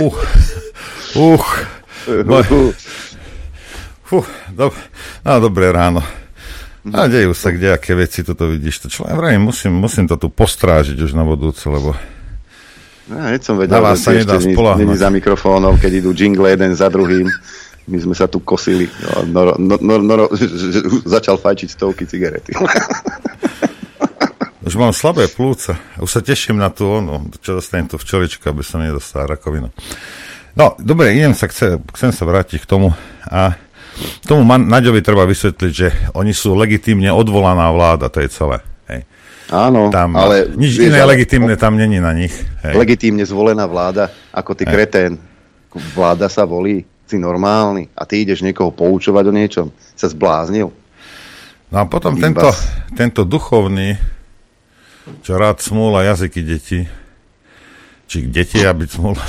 Speaker 15: Uh, uh, Moj- Fú, dob- no, dobré ráno. A dejú sa kdejaké veci, toto vidíš. To človek, vravím, musím, musím to tu postrážiť už na budúce, lebo
Speaker 5: Ja hneď som vedel, že
Speaker 15: sa
Speaker 5: ešte
Speaker 15: nedá
Speaker 5: není za mikrofónom, keď idú jingle jeden za druhým. My sme sa tu kosili. No, Noro, no, no, noro, že začal fajčiť stovky cigarety.
Speaker 15: už mám slabé plúca. Už sa teším na tú onu, čo dostanem tú včeličku, aby som nedostal rakovinu. No, dobre, idem sa, chce, chcem sa vrátiť k tomu a tomu Naďovi treba vysvetliť, že oni sú legitímne odvolaná vláda, to je celé. Hej.
Speaker 5: Áno,
Speaker 15: Tam,
Speaker 5: ale...
Speaker 15: nič
Speaker 5: vieš,
Speaker 15: iné
Speaker 5: ale
Speaker 15: legitímne tam není na nich. Hej.
Speaker 5: Legitímne zvolená vláda, ako ty
Speaker 15: Hej.
Speaker 5: kretén. Vláda sa volí, si normálny a ty ideš niekoho poučovať o niečom. Sa zbláznil.
Speaker 15: No a potom tento, tento duchovný, čo rád smúla jazyky detí, či deti, aby smúla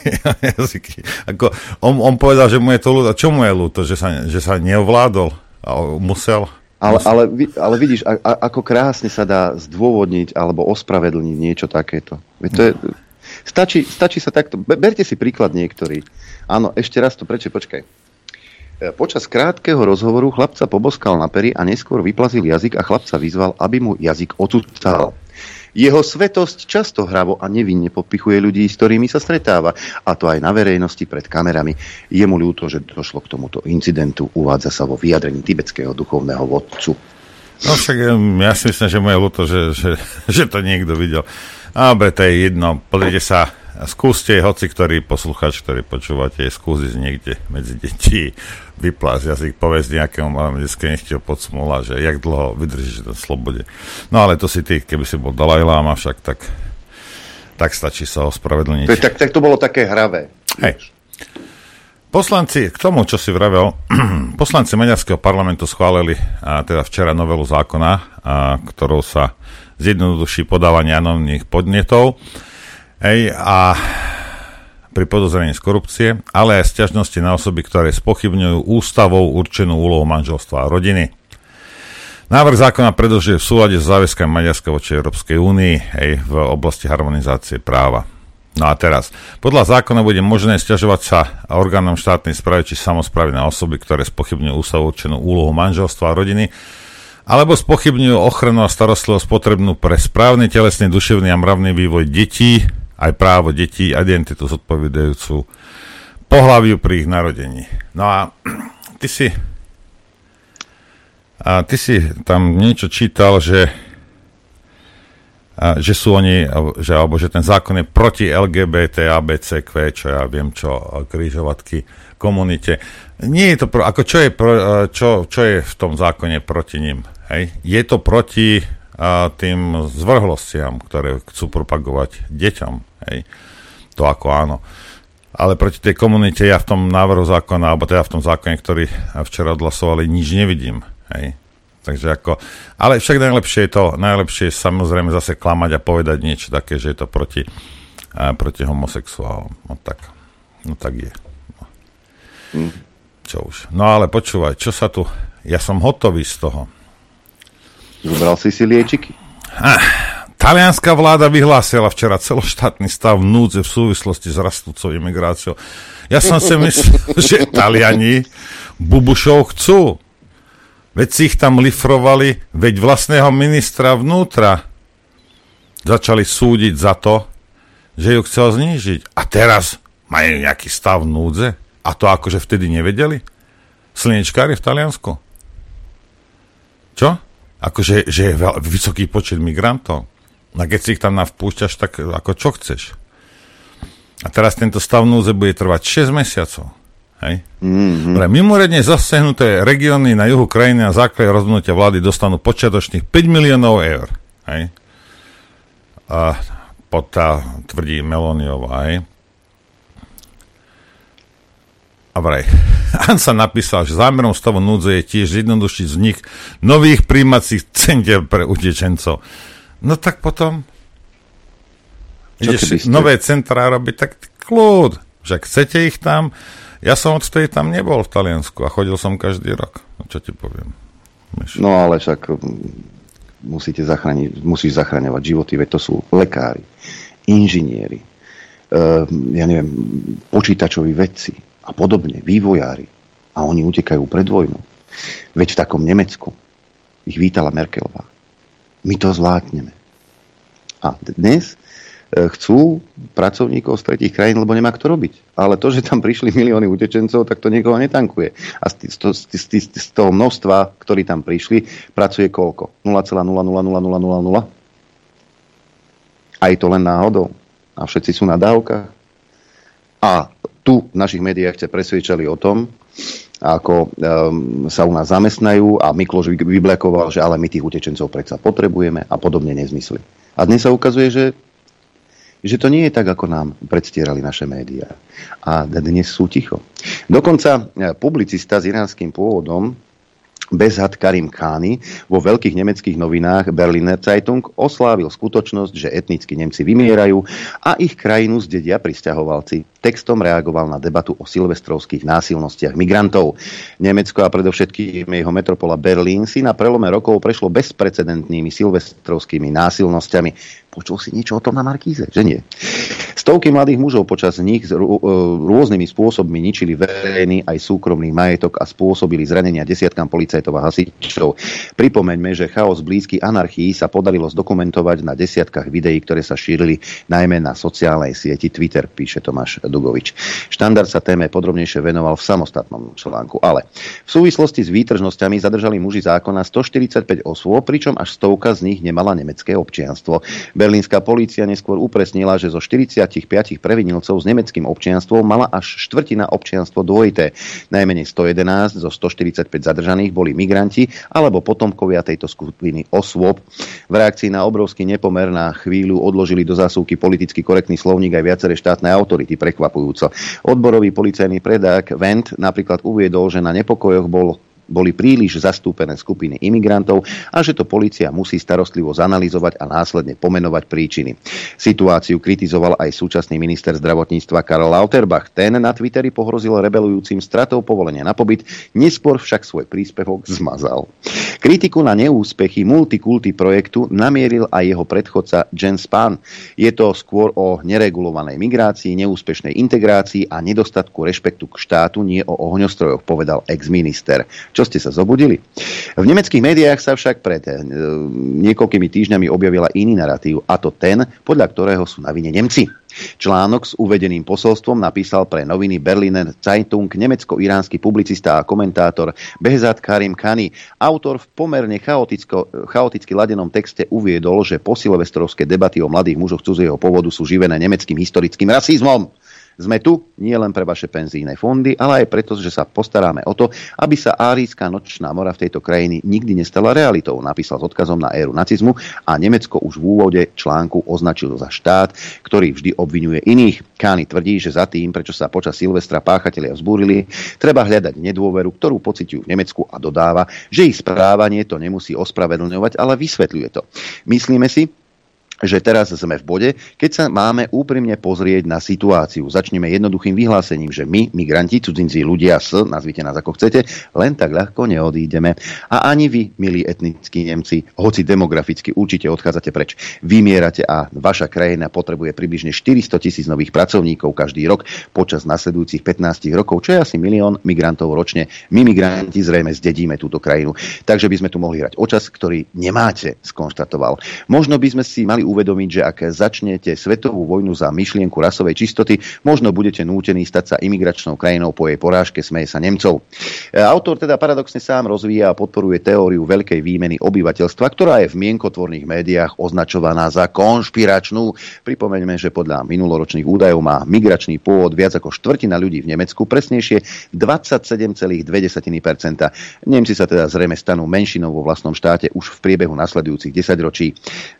Speaker 15: jazyky. Ako, on, on povedal, že mu je to ľúto. Čo mu je ľúto? Že sa, že sa neovládol? A musel?
Speaker 5: Ale, ale, ale vidíš, a, a, ako krásne sa dá zdôvodniť alebo ospravedlniť niečo takéto. Veď to je, stačí, stačí sa takto... be- Berte si príklad niektorí. Áno, ešte raz to prečo, počkaj. E, Počas krátkeho rozhovoru chlapca poboskal na pery a neskôr vyplazil jazyk a chlapca vyzval, aby mu jazyk ocucal. Jeho svetosť často hravo a nevinne podpichuje ľudí, s ktorými sa stretáva, a to aj na verejnosti pred kamerami. Je mu ľúto, že došlo k tomuto incidentu, uvádza sa vo vyjadrení tibetského duchovného vodcu.
Speaker 15: No však ja si myslím, že mu je ľúto, že, že, že to niekto videl. Ale to je jedno. Pozrite sa, skúste, hoci ktorý posluchač, ktorý počúvate, skúsiť niekde medzi deti vyplásť jazyk, povedz nejakému malému detskému, nech ti ho podsmúla, že jak dlho vydržíš na slobode. No ale to si ty, keby si bol Dalaj Lama však, tak, tak stačí sa ospravedlniť.
Speaker 5: To je, tak, tak to bolo také hravé.
Speaker 15: Hej. Poslanci, k tomu, čo si vravel, poslanci Maďarského parlamentu schválili a teda včera novelu zákona, a, ktorou sa zjednoduší podávanie anonimných podnetov hej, a pri podozrení z korupcie, ale aj sťažnosti na osoby, ktoré spochybňujú ústavou určenú úlohu manželstva a rodiny. Návrh zákona predlžuje v súlade s záväzkami Maďarska voči Európskej únii aj v oblasti harmonizácie práva. No a teraz, podľa zákona bude možné stiažovať sa orgánom štátnej správy či samozprávy na osoby, ktoré spochybňujú ústavu určenú úlohu manželstva a rodiny, alebo spochybňujú ochranu a starostlivosť potrebnú pre správny telesný, duševný a mravný vývoj detí, aj právo detí, identitu zodpovedajúcu pohľaviu pri ich narodení. No a ty si a ty si tam niečo čítal, že a, že sú oni, že, alebo že ten zákon je proti LGBT, ABCQ, čo ja viem čo, krížovatky komunite. Nie je to, pro, ako čo je, pro, čo, čo je v tom zákone proti ním? Hej? Je to proti a, tým zvrhlostiam, ktoré chcú propagovať deťom. Hej? To ako áno. Ale proti tej komunite ja v tom návrhu zákona, alebo teda v tom zákone, ktorý včera odhlasovali, nič nevidím. Hej? Takže ako, ale však najlepšie je to, najlepšie je samozrejme zase klamať a povedať niečo také, že je to proti, a, proti homosexuálom. No tak, no tak je. No. Mm. Čo už. No ale počúvaj, čo sa tu, ja som hotový z toho.
Speaker 5: Zobral si si liečiky?
Speaker 15: Ah, talianská vláda vyhlásila včera celoštátny stav núdze v súvislosti s rastúcou imigráciou. Ja som si myslel, že Taliani Bubušov chcú. Veď si ich tam lifrovali, veď vlastného ministra vnútra začali súdiť za to, že ju chcel znížiť. A teraz majú nejaký stav núdze? A to akože vtedy nevedeli? Slnečkári v Taliansku? Čo? Akože že je veľ, vysoký počet migrantov. A keď si ich tam navpúšťaš, tak ako čo chceš? A teraz tento stav núdze bude trvať 6 mesiacov. Hej? Mm-hmm. Pre mimoriadne zasehnuté regióny na juhu krajiny na základe rozhodnutia vlády dostanú počiatočných 5 miliónov eur. Hej? A pod tá tvrdí Meloniová. Hej? A vraj, Han sa napísal, že zámerom stavu núdze je tiež zjednodušiť vznik nových príjmacích centier pre utečencov. No tak potom ideš nové centrá robiť, tak kľud, že chcete ich tam, ja som odtedy tam nebol v Taliansku a chodil som každý rok. No, čo ti poviem?
Speaker 5: Myš. No ale však mm, musíte zachrániť, musíš zachraňovať životy, veď to sú lekári, inžinieri, uh, ja neviem, počítačoví vedci a podobne, vývojári. A oni utekajú pred vojnou. Veď v takom Nemecku ich vítala Merkelová. My to zvládneme. A dnes E, chcú pracovníkov z tretich krajín, lebo nemá kto robiť. Ale to, že tam prišli milióny utečencov, tak to nikoho netankuje. A z, z, z, z, z toho množstva, ktorí tam prišli, pracuje koľko? 0,00000? Aj to len náhodou. A všetci sú na dávkach. A tu v našich médiách ste presvedčali o tom, ako um, sa u nás zamestnajú a Mikloš vyblekoval, že ale my tých utečencov predsa potrebujeme a podobne nezmysly. A dnes sa ukazuje, že že to nie je tak, ako nám predstierali naše médiá. A dnes sú ticho. Dokonca e, publicista s iránskym pôvodom, Bezhad Karim Khány vo veľkých nemeckých novinách Berliner Zeitung oslávil skutočnosť, že etnicky Nemci vymierajú a ich krajinu zdedia pristahovalci. Textom reagoval na debatu o silvestrovských násilnostiach migrantov. Nemecko a predovšetkým jeho metropola Berlín si na prelome rokov prešlo bezprecedentnými silvestrovskými násilnosťami. Počul si niečo o tom na Markíze, že nie? Stovky mladých mužov počas nich e, rôznymi spôsobmi ničili verejný aj súkromný majetok a spôsobili zranenia desiatkám policajtov a hasičov. Pripomeňme, že chaos blízky anarchii sa podarilo zdokumentovať na desiatkách videí, ktoré sa šírili najmä na sociálnej sieti Twitter, píše Tomáš Dugovič. Štandard sa téme podrobnejšie venoval v samostatnom článku, ale v súvislosti s výtržnosťami zadržali muži zákona 145 osôb, pričom až stovka z nich nemala nemecké občianstvo. Berlínska polícia neskôr upresnila, že zo 45 previnilcov s nemeckým občianstvom mala až štvrtina občianstvo dvojité. Najmenej 111 zo 145 zadržaných boli migranti alebo potomkovia tejto skupiny osôb. V reakcii na obrovský nepomer na chvíľu odložili do zásuvky politicky korektný slovník aj viaceré štátne autority prekvapujúco. Odborový policajný predák Vent napríklad uviedol, že na nepokojoch bol boli príliš zastúpené skupiny imigrantov a že to policia musí starostlivo zanalizovať a následne pomenovať príčiny. Situáciu kritizoval aj súčasný minister zdravotníctva Karl Lauterbach. Ten na Twitteri pohrozil rebelujúcim stratou povolenia na pobyt, neskôr však svoj príspevok zmazal. Kritiku na neúspechy multikulty projektu namieril aj jeho predchodca Jens Spahn. Je to skôr o neregulovanej migrácii, neúspešnej integrácii a nedostatku rešpektu k štátu, nie o ohňostrojoch, povedal ex-minister. Čo ste sa zobudili? V nemeckých médiách sa však pred e, niekoľkými týždňami objavila iný narratív, a to ten, podľa ktorého sú na vine Nemci. Článok s uvedeným posolstvom napísal pre noviny Berliner Zeitung nemecko-iránsky publicista a komentátor Behzad Karim Khani. Autor v pomerne chaoticky ladenom texte uviedol, že posilvestrovské debaty o mladých mužoch cudzieho pôvodu sú živené nemeckým historickým rasizmom. Sme tu nie len pre vaše penzíne fondy, ale aj preto, že sa postaráme o to, aby sa árijská nočná mora v tejto krajiny nikdy nestala realitou, napísal s odkazom na éru nacizmu a Nemecko už v úvode článku označil za štát, ktorý vždy obvinuje iných. Kány tvrdí, že za tým, prečo sa počas Silvestra páchatelia vzbúrili, treba hľadať nedôveru, ktorú pociťujú v Nemecku a dodáva, že ich správanie to nemusí ospravedlňovať, ale vysvetľuje to. Myslíme si, že teraz sme v bode, keď sa máme úprimne pozrieť na situáciu. Začneme jednoduchým vyhlásením, že my, migranti, cudzinci, ľudia s, nazvite nás ako chcete, len tak ľahko neodídeme. A ani vy, milí etnickí Nemci, hoci demograficky určite odchádzate preč, vymierate a vaša krajina potrebuje približne 400 tisíc nových pracovníkov každý rok počas nasledujúcich 15 rokov, čo je asi milión migrantov ročne. My, migranti, zrejme zdedíme túto krajinu. Takže by sme tu mohli hrať o čas, ktorý nemáte, skonštatoval. Možno by sme si mali uvedomiť, že ak začnete svetovú vojnu za myšlienku rasovej čistoty, možno budete nútení stať sa imigračnou krajinou po jej porážke, smeje sa Nemcov. E, autor teda paradoxne sám rozvíja a podporuje teóriu veľkej výmeny obyvateľstva, ktorá je v mienkotvorných médiách označovaná za konšpiračnú. Pripomeňme, že podľa minuloročných údajov má migračný pôvod viac ako štvrtina ľudí v Nemecku, presnejšie 27,2%. Nemci sa teda zrejme stanú menšinou vo vlastnom štáte už v priebehu nasledujúcich 10 ročí.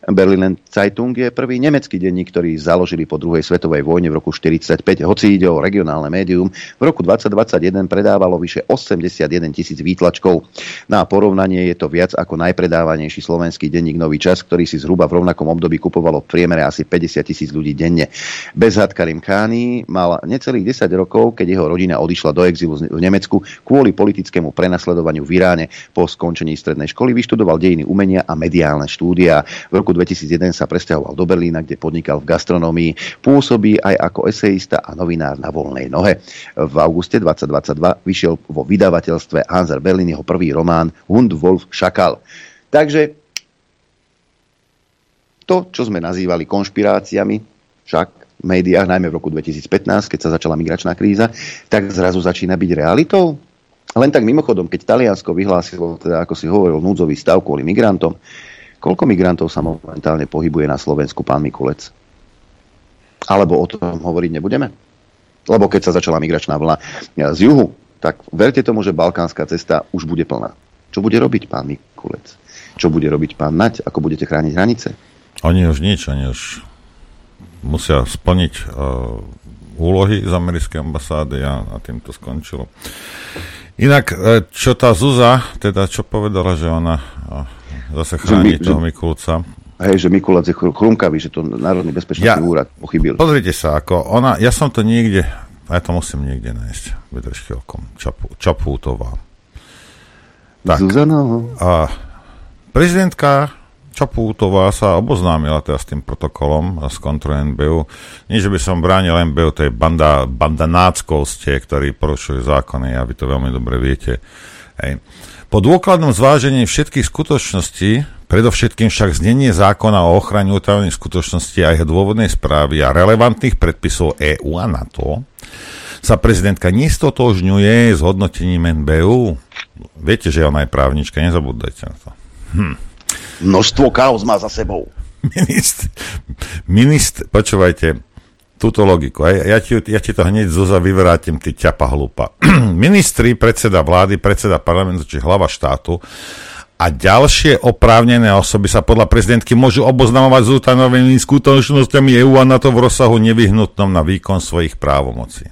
Speaker 5: Berlin Zeitung je prvý nemecký denník, ktorý založili po druhej svetovej vojne v roku 1945. Hoci ide o regionálne médium, v roku 2021 predávalo vyše 81 tisíc výtlačkov. Na porovnanie je to viac ako najpredávanejší slovenský denník Nový čas, ktorý si zhruba v rovnakom období kupovalo v priemere asi 50 tisíc ľudí denne. Bezhad Karim Káni mal necelých 10 rokov, keď jeho rodina odišla do exilu v Nemecku kvôli politickému prenasledovaniu v Iráne. Po skončení strednej školy vyštudoval dejiny umenia a mediálne štúdia. V roku 2001 sa presťahoval do Berlína, kde podnikal v gastronomii. Pôsobí aj ako eseista a novinár na voľnej nohe. V auguste 2022 vyšiel vo vydavateľstve Hanser Berlin jeho prvý román Hund Wolf Šakal. Takže to, čo sme nazývali konšpiráciami, však v médiách, najmä v roku 2015, keď sa začala migračná kríza, tak zrazu začína byť realitou. Len tak mimochodom, keď Taliansko vyhlásilo, teda ako si hovoril, núdzový stav kvôli migrantom, Koľko migrantov sa momentálne pohybuje na Slovensku, pán Mikulec? Alebo o tom hovoriť nebudeme? Lebo keď sa začala migračná vlna z juhu, tak verte tomu, že balkánska cesta už bude plná. Čo bude robiť pán Mikulec? Čo bude robiť pán Nať? Ako budete chrániť hranice?
Speaker 15: Oni už nič, oni už musia splniť uh, úlohy z americkej ambasády a, a tým to skončilo. Inak, e, čo tá Zuza, teda čo povedala, že ona zase chráni že, toho Mikulca.
Speaker 5: Hej, že Mikulec je chrumkavý, že to Národný bezpečnostný ja, úrad pochybil.
Speaker 15: Pozrite sa, ako ona, ja som to niekde, ja to musím niekde nájsť, vydrž chvíľkom, Čapu, Čapútová.
Speaker 5: Tak, Zuzana.
Speaker 15: A prezidentka Čapútová sa oboznámila teda s tým protokolom z kontroly NBU. Nie, že by som bránil NBU, to je banda, banda náckov ste, ktorí porušujú zákony a vy to veľmi dobre viete. Hej. Po dôkladnom zvážení všetkých skutočností, predovšetkým však znenie zákona o ochrane utajených skutočností a jeho dôvodnej správy a relevantných predpisov EÚ a NATO, sa prezidentka nestotožňuje s hodnotením NBU. Viete, že ona je právnička, nezabúdajte na to. Hm.
Speaker 5: Množstvo kauz má za sebou.
Speaker 15: Ministr, ministr, počúvajte, túto logiku. Ja, ja, ti, ja ti to hneď zoza vyvrátim, ty ťapa hlupa. Ministri, predseda vlády, predseda parlamentu, či hlava štátu a ďalšie oprávnené osoby sa podľa prezidentky môžu oboznamovať s utajenými skutočnosťami EU a na to v rozsahu nevyhnutnom na výkon svojich právomocí.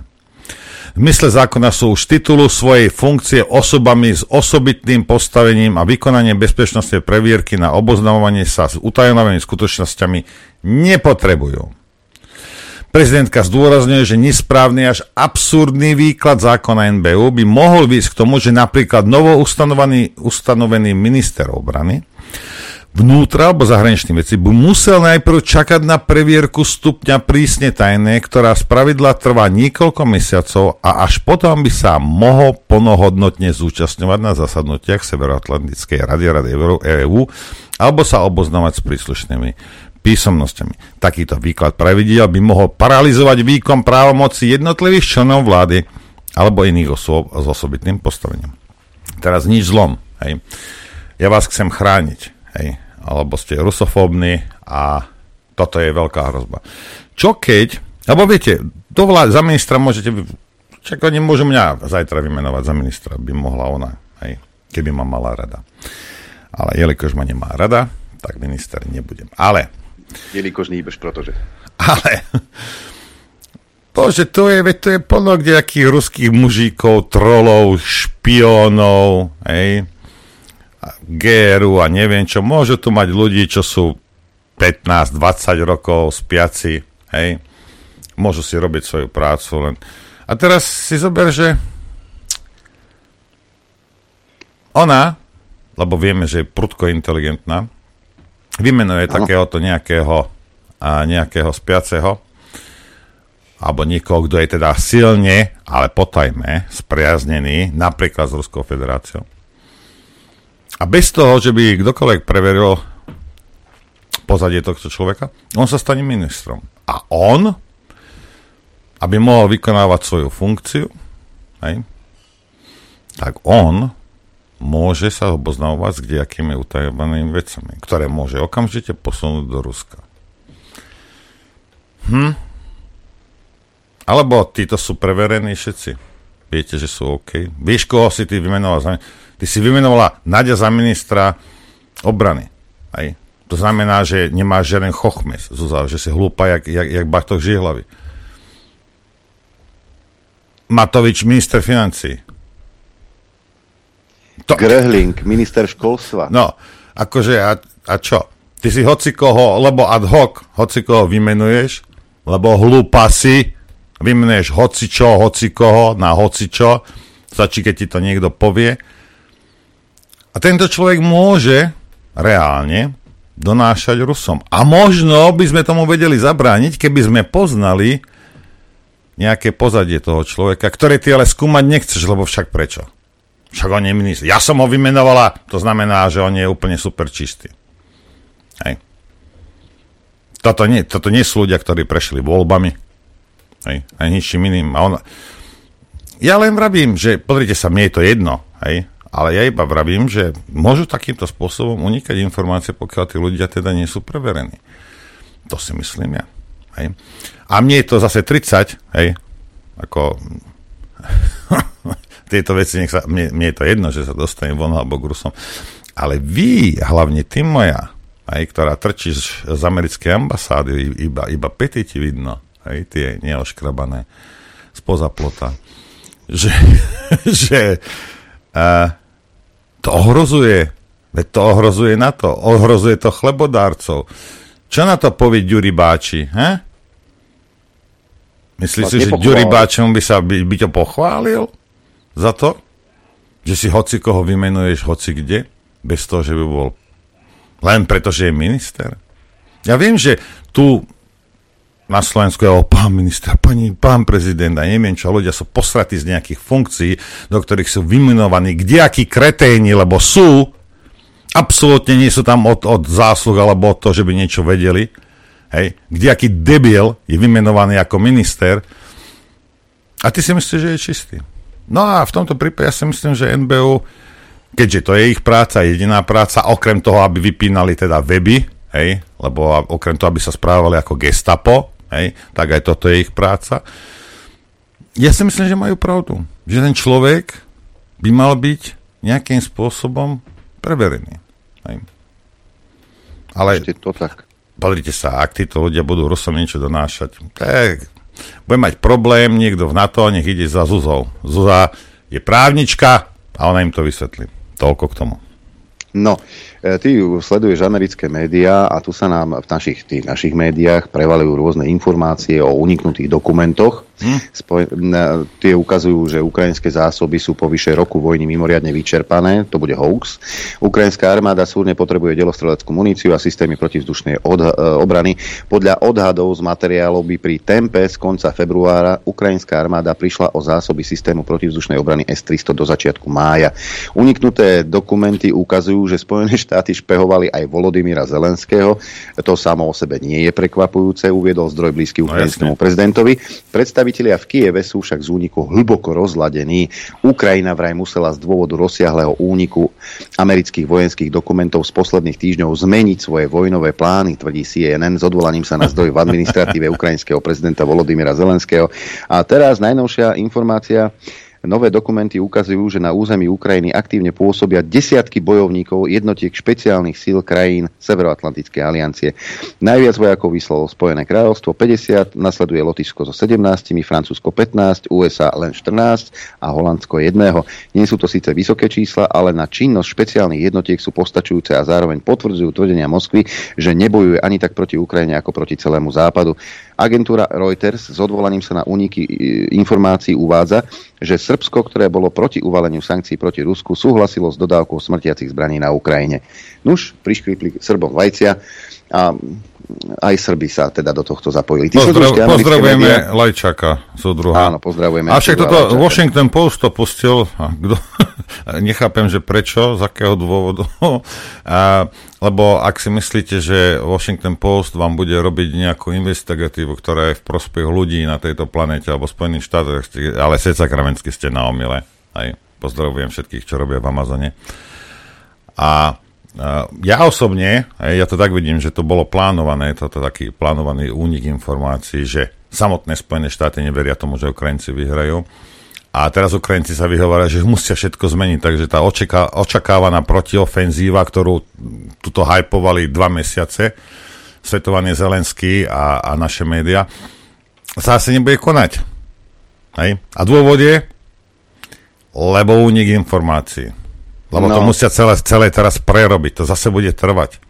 Speaker 15: V mysle zákona sú už titulu svojej funkcie osobami s osobitným postavením a vykonanie bezpečnostnej previerky na oboznamovanie sa s utajenými skutočnosťami nepotrebujú. Prezidentka zdôrazňuje, že nesprávny až absurdný výklad zákona NBU by mohol viesť k tomu, že napríklad novo ustanovený, ustanovený minister obrany vnútra alebo zahraničných veci by musel najprv čakať na previerku stupňa prísne tajné, ktorá z pravidla trvá niekoľko mesiacov a až potom by sa mohol plnohodnotne zúčastňovať na zasadnutiach Severoatlantickej rady Rady EU alebo sa oboznávať s príslušnými písomnosťami. Takýto výklad pravidiel by mohol paralizovať výkon právomoci jednotlivých členov vlády alebo iných osôb s osobitným postavením. Teraz nič zlom. Hej. Ja vás chcem chrániť. Hej. Alebo ste rusofóbni a toto je veľká hrozba. Čo keď, alebo viete, do vlády, za ministra môžete, čak oni môžu mňa zajtra vymenovať za ministra, by mohla ona, hej, keby ma mala rada. Ale jelikož ma nemá rada, tak minister nebudem. Ale...
Speaker 5: Jelikož nýbeš, pretože...
Speaker 15: Ale... Bože, to je, to je plno nejakých ruských mužíkov, trolov, špiónov, hej, GRU a neviem čo. Môžu tu mať ľudí, čo sú 15-20 rokov spiaci, hej. Môžu si robiť svoju prácu len. A teraz si zober, že ona, lebo vieme, že je prudko inteligentná, vymenuje ano. takéhoto nejakého, a nejakého spiaceho, alebo niekoho, kto je teda silne, ale potajme, spriaznený napríklad s Ruskou federáciou. A bez toho, že by kdokoľvek preveril pozadie tohto človeka, on sa stane ministrom. A on, aby mohol vykonávať svoju funkciu, hej, tak on môže sa oboznamovať s kdejakými utajovanými vecami, ktoré môže okamžite posunúť do Ruska. Hm? Alebo títo sú preverení všetci. Viete, že sú OK. Vieš, koho si ty vymenoval Ty si vymenovala Nadia za ministra obrany. Aj. To znamená, že nemáš žiaden chochmes, Zuzá, že si hlúpa, jak, jak, jak Bartok Žihlavy. Matovič, minister financí.
Speaker 5: To... Grehling, minister školstva.
Speaker 15: No, akože a, a čo? Ty si hocikoho, lebo ad hoc hocikoho vymenuješ, lebo hlúpa si, vymenuješ hocičo, hocikoho na hocičo, stačí, keď ti to niekto povie. A tento človek môže reálne donášať Rusom. A možno by sme tomu vedeli zabrániť, keby sme poznali nejaké pozadie toho človeka, ktoré ty ale skúmať nechceš, lebo však prečo? Však on je minister. Ja som ho vymenovala, to znamená, že on je úplne super čistý. Hej. Toto nie, toto nie sú ľudia, ktorí prešli voľbami. Hej. Aj ničím iným. A on... Ja len vravím, že pozrite sa, mne je to jedno. Hej. Ale ja iba vravím, že môžu takýmto spôsobom unikať informácie, pokiaľ tí ľudia teda nie sú preverení. To si myslím ja. Hej. A mne je to zase 30, hej, ako tieto veci, nech sa, mne, mne je to jedno, že sa dostane von alebo k Rusom. Ale vy, hlavne ty moja, aj, ktorá trčíš z americkej ambasády, iba, iba pety ti vidno, aj, tie neoškrabané spoza plota, že, že uh, to ohrozuje, veď to ohrozuje na to, ohrozuje to chlebodárcov. Čo na to povie Ďuri Báči, he? Myslíš si, že Ďuri Báčom by sa by, by to pochválil za to? Že si hoci koho vymenuješ hoci kde? Bez toho, že by bol len preto, že je minister? Ja viem, že tu na Slovensku je pán minister, pani, pán prezident a neviem čo, ľudia sú posratí z nejakých funkcií, do ktorých sú vymenovaní kdejakí kreténi, lebo sú, absolútne nie sú tam od, od zásluh alebo od toho, že by niečo vedeli. Hej, kdejaký debil je vymenovaný ako minister a ty si myslíš, že je čistý. No a v tomto prípade ja si myslím, že NBU, keďže to je ich práca, jediná práca, okrem toho, aby vypínali teda weby, hej, lebo okrem toho, aby sa správali ako gestapo, hej, tak aj toto je ich práca. Ja si myslím, že majú pravdu. Že ten človek by mal byť nejakým spôsobom preverený. Hej. Ale
Speaker 5: Ešte to tak.
Speaker 15: pozrite sa, ak títo ľudia budú Rusom niečo donášať, tak bude mať problém niekto v NATO, nech ide za Zuzou. Zuza je právnička a ona im to vysvetlí. Toľko k tomu.
Speaker 5: No, ty sleduješ americké médiá a tu sa nám v našich, tých našich médiách prevalujú rôzne informácie o uniknutých dokumentoch Hm? Spoj- na, tie ukazujú, že ukrajinské zásoby sú po vyše roku vojny mimoriadne vyčerpané. To bude hoax. Ukrajinská armáda súrne potrebuje delostreleckú muníciu a systémy protivzdušnej od- obrany. Podľa odhadov z materiálov by pri tempe z konca februára ukrajinská armáda prišla o zásoby systému protivzdušnej obrany S-300 do začiatku mája. Uniknuté dokumenty ukazujú, že Spojené štáty špehovali aj Volodymyra Zelenského. To samo o sebe nie je prekvapujúce, uviedol zdroj blízky
Speaker 15: No,
Speaker 5: ukrajinskému prezidentovi. Predstavitelia v Kieve sú však z úniku hlboko rozladení. Ukrajina vraj musela z dôvodu rozsiahleho úniku amerických vojenských dokumentov z posledných týždňov zmeniť svoje vojnové plány, tvrdí CNN s odvolaním sa na zdroj v administratíve ukrajinského prezidenta Volodymyra Zelenského. A teraz najnovšia informácia. Nové dokumenty ukazujú, že na území Ukrajiny aktívne pôsobia desiatky bojovníkov jednotiek špeciálnych síl krajín Severoatlantickej aliancie. Najviac vojakov vyslalo Spojené kráľovstvo 50, nasleduje Lotyšsko so 17, Francúzsko 15, USA len 14 a Holandsko jedného. Nie sú to síce vysoké čísla, ale na činnosť špeciálnych jednotiek sú postačujúce a zároveň potvrdzujú tvrdenia Moskvy, že nebojuje ani tak proti Ukrajine ako proti celému západu. Agentúra Reuters s odvolaním sa na úniky informácií uvádza, že Srbsko, ktoré bolo proti uvaleniu sankcií proti Rusku, súhlasilo s dodávkou smrtiacich zbraní na Ukrajine. Nuž, priškripli Srbom vajcia a aj Srby sa teda do tohto zapojili. Ty
Speaker 15: Pozdrav, pozdravujeme
Speaker 5: médiá?
Speaker 15: Lajčaka, súdruha.
Speaker 5: Áno, pozdravujeme.
Speaker 15: A však toto
Speaker 5: Lajčaka.
Speaker 15: Washington Post to pustil, a kto, nechápem, že prečo, z akého dôvodu, a, lebo ak si myslíte, že Washington Post vám bude robiť nejakú investigatívu, ktorá je v prospech ľudí na tejto planete alebo Spojených štátoch, ale secakramensky ste na omile. Aj pozdravujem všetkých, čo robia v Amazone. A ja osobne, ja to tak vidím, že to bolo plánované, toto taký plánovaný únik informácií, že samotné Spojené štáty neveria tomu, že Ukrajinci vyhrajú. A teraz Ukrajinci sa vyhovárajú, že musia všetko zmeniť, takže tá očaká, očakávaná protiofenzíva, ktorú tuto hypovali dva mesiace, svetovanie Zelenský a, a naše média, sa asi nebude konať. Hej? A dôvod je, lebo únik informácií. Lebo no. to musia celé, celé teraz prerobiť, to zase bude trvať.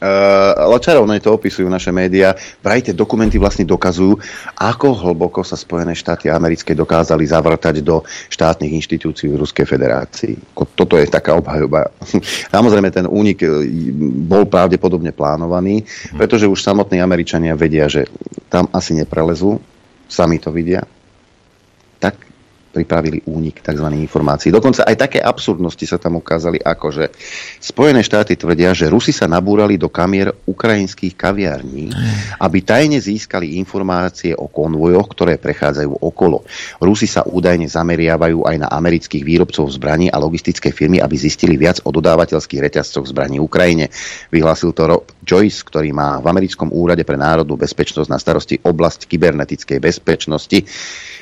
Speaker 5: Uh, čarovné to opisujú naše médiá. Vraj tie dokumenty vlastne dokazujú, ako hlboko sa Spojené štáty americké dokázali zavrtať do štátnych inštitúcií v Ruskej federácii. Toto je taká obhajoba. Samozrejme, ten únik e, bol pravdepodobne plánovaný, pretože už samotní Američania vedia, že tam asi neprelezú, sami to vidia. Pripravili únik tzv. informácií. Dokonca aj také absurdnosti sa tam ukázali, ako že Spojené štáty tvrdia, že Rusi sa nabúrali do kamier ukrajinských kaviarní, aby tajne získali informácie o konvojoch, ktoré prechádzajú okolo. Rusi sa údajne zameriavajú aj na amerických výrobcov zbraní a logistické firmy, aby zistili viac o dodávateľských reťazcoch zbraní Ukrajine. Vyhlásil to Rob Joyce, ktorý má v americkom úrade pre národnú bezpečnosť na starosti oblasť kybernetickej bezpečnosti.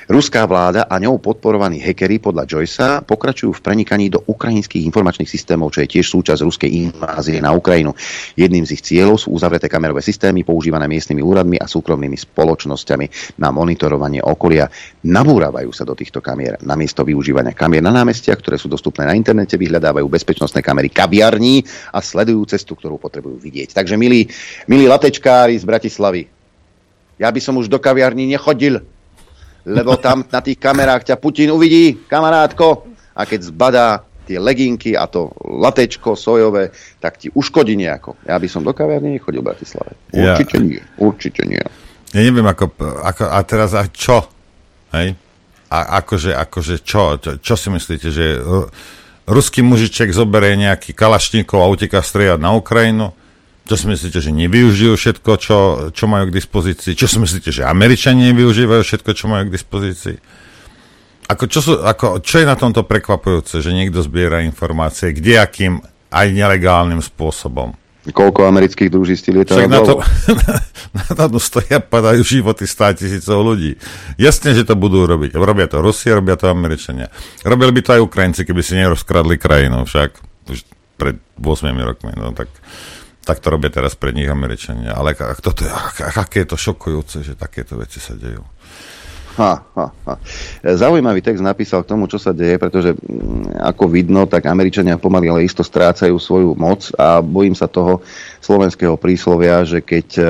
Speaker 5: Ruská vláda a ňou podporovaní hackeri podľa Joycea pokračujú v prenikaní do ukrajinských informačných systémov, čo je tiež súčasť ruskej invázie na Ukrajinu. Jedným z ich cieľov sú uzavreté kamerové systémy používané miestnymi úradmi a súkromnými spoločnosťami na monitorovanie okolia. Nabúravajú sa do týchto kamier. Namiesto využívania kamier na námestiach, ktoré sú dostupné na internete, vyhľadávajú bezpečnostné kamery kaviarní a sledujú cestu, ktorú potrebujú vidieť. Takže milí, milí latečkári z Bratislavy, ja by som už do kaviarní nechodil, lebo tam na tých kamerách ťa Putin uvidí, kamarátko, a keď zbadá tie leginky a to latečko sojové, tak ti uškodí nejako. Ja by som do kaviarní nechodil v Bratislave.
Speaker 15: Ja-
Speaker 5: Určite nie. Určite nie.
Speaker 15: Ja neviem, ako, ako a teraz a čo? Hej? A akože, akože čo? Čo, čo si myslíte, že ru- ruský mužiček zoberie nejaký kalašníkov a uteká strieľať na Ukrajinu? Čo si myslíte, že nevyužijú všetko, čo, čo majú k dispozícii? Čo si myslíte, že Američania nevyužívajú všetko, čo majú k dispozícii? Ako, čo, sú, ako, čo je na tomto prekvapujúce, že niekto zbiera informácie, kde akým aj nelegálnym spôsobom?
Speaker 5: Koľko amerických družistí lieta
Speaker 15: Však na to,
Speaker 5: bolo?
Speaker 15: na to stoja padajú životy 100 tisícov ľudí. Jasne, že to budú robiť. Robia to Rusie, robia to Američania. Robili by to aj Ukrajinci, keby si nerozkradli krajinu však už pred 8 rokmi. No tak, tak to robia teraz pred nich Američania. Ale ak, toto je, ak, aké je to šokujúce, že takéto veci sa dejú.
Speaker 5: Ha, ha, ha. Zaujímavý text napísal k tomu, čo sa deje, pretože mm, ako vidno, tak Američania pomaly ale isto strácajú svoju moc a bojím sa toho slovenského príslovia, že keď e,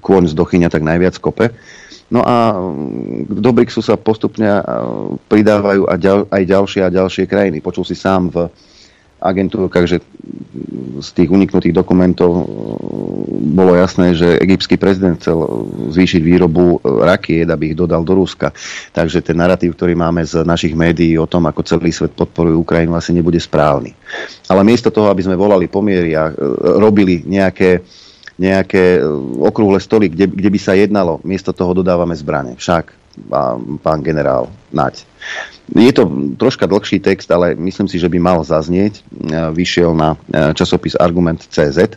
Speaker 5: kôň zdochyňa, tak najviac kope. No a mm, do BRICSu sa postupne pridávajú aj ďalšie a ďalšie krajiny. Počul si sám v agentúrkach, že z tých uniknutých dokumentov e, bolo jasné, že egyptský prezident chcel zvýšiť výrobu e, rakiet, aby ich dodal do Ruska. Takže ten narratív, ktorý máme z našich médií o tom, ako celý svet podporuje Ukrajinu, asi nebude správny. Ale miesto toho, aby sme volali pomiery a e, robili nejaké nejaké okrúhle stoly, kde, kde by sa jednalo, miesto toho dodávame zbrane. Však, pán generál Naď. Je to troška dlhší text, ale myslím si, že by mal zaznieť. E, vyšiel na e, časopis Argument CZ,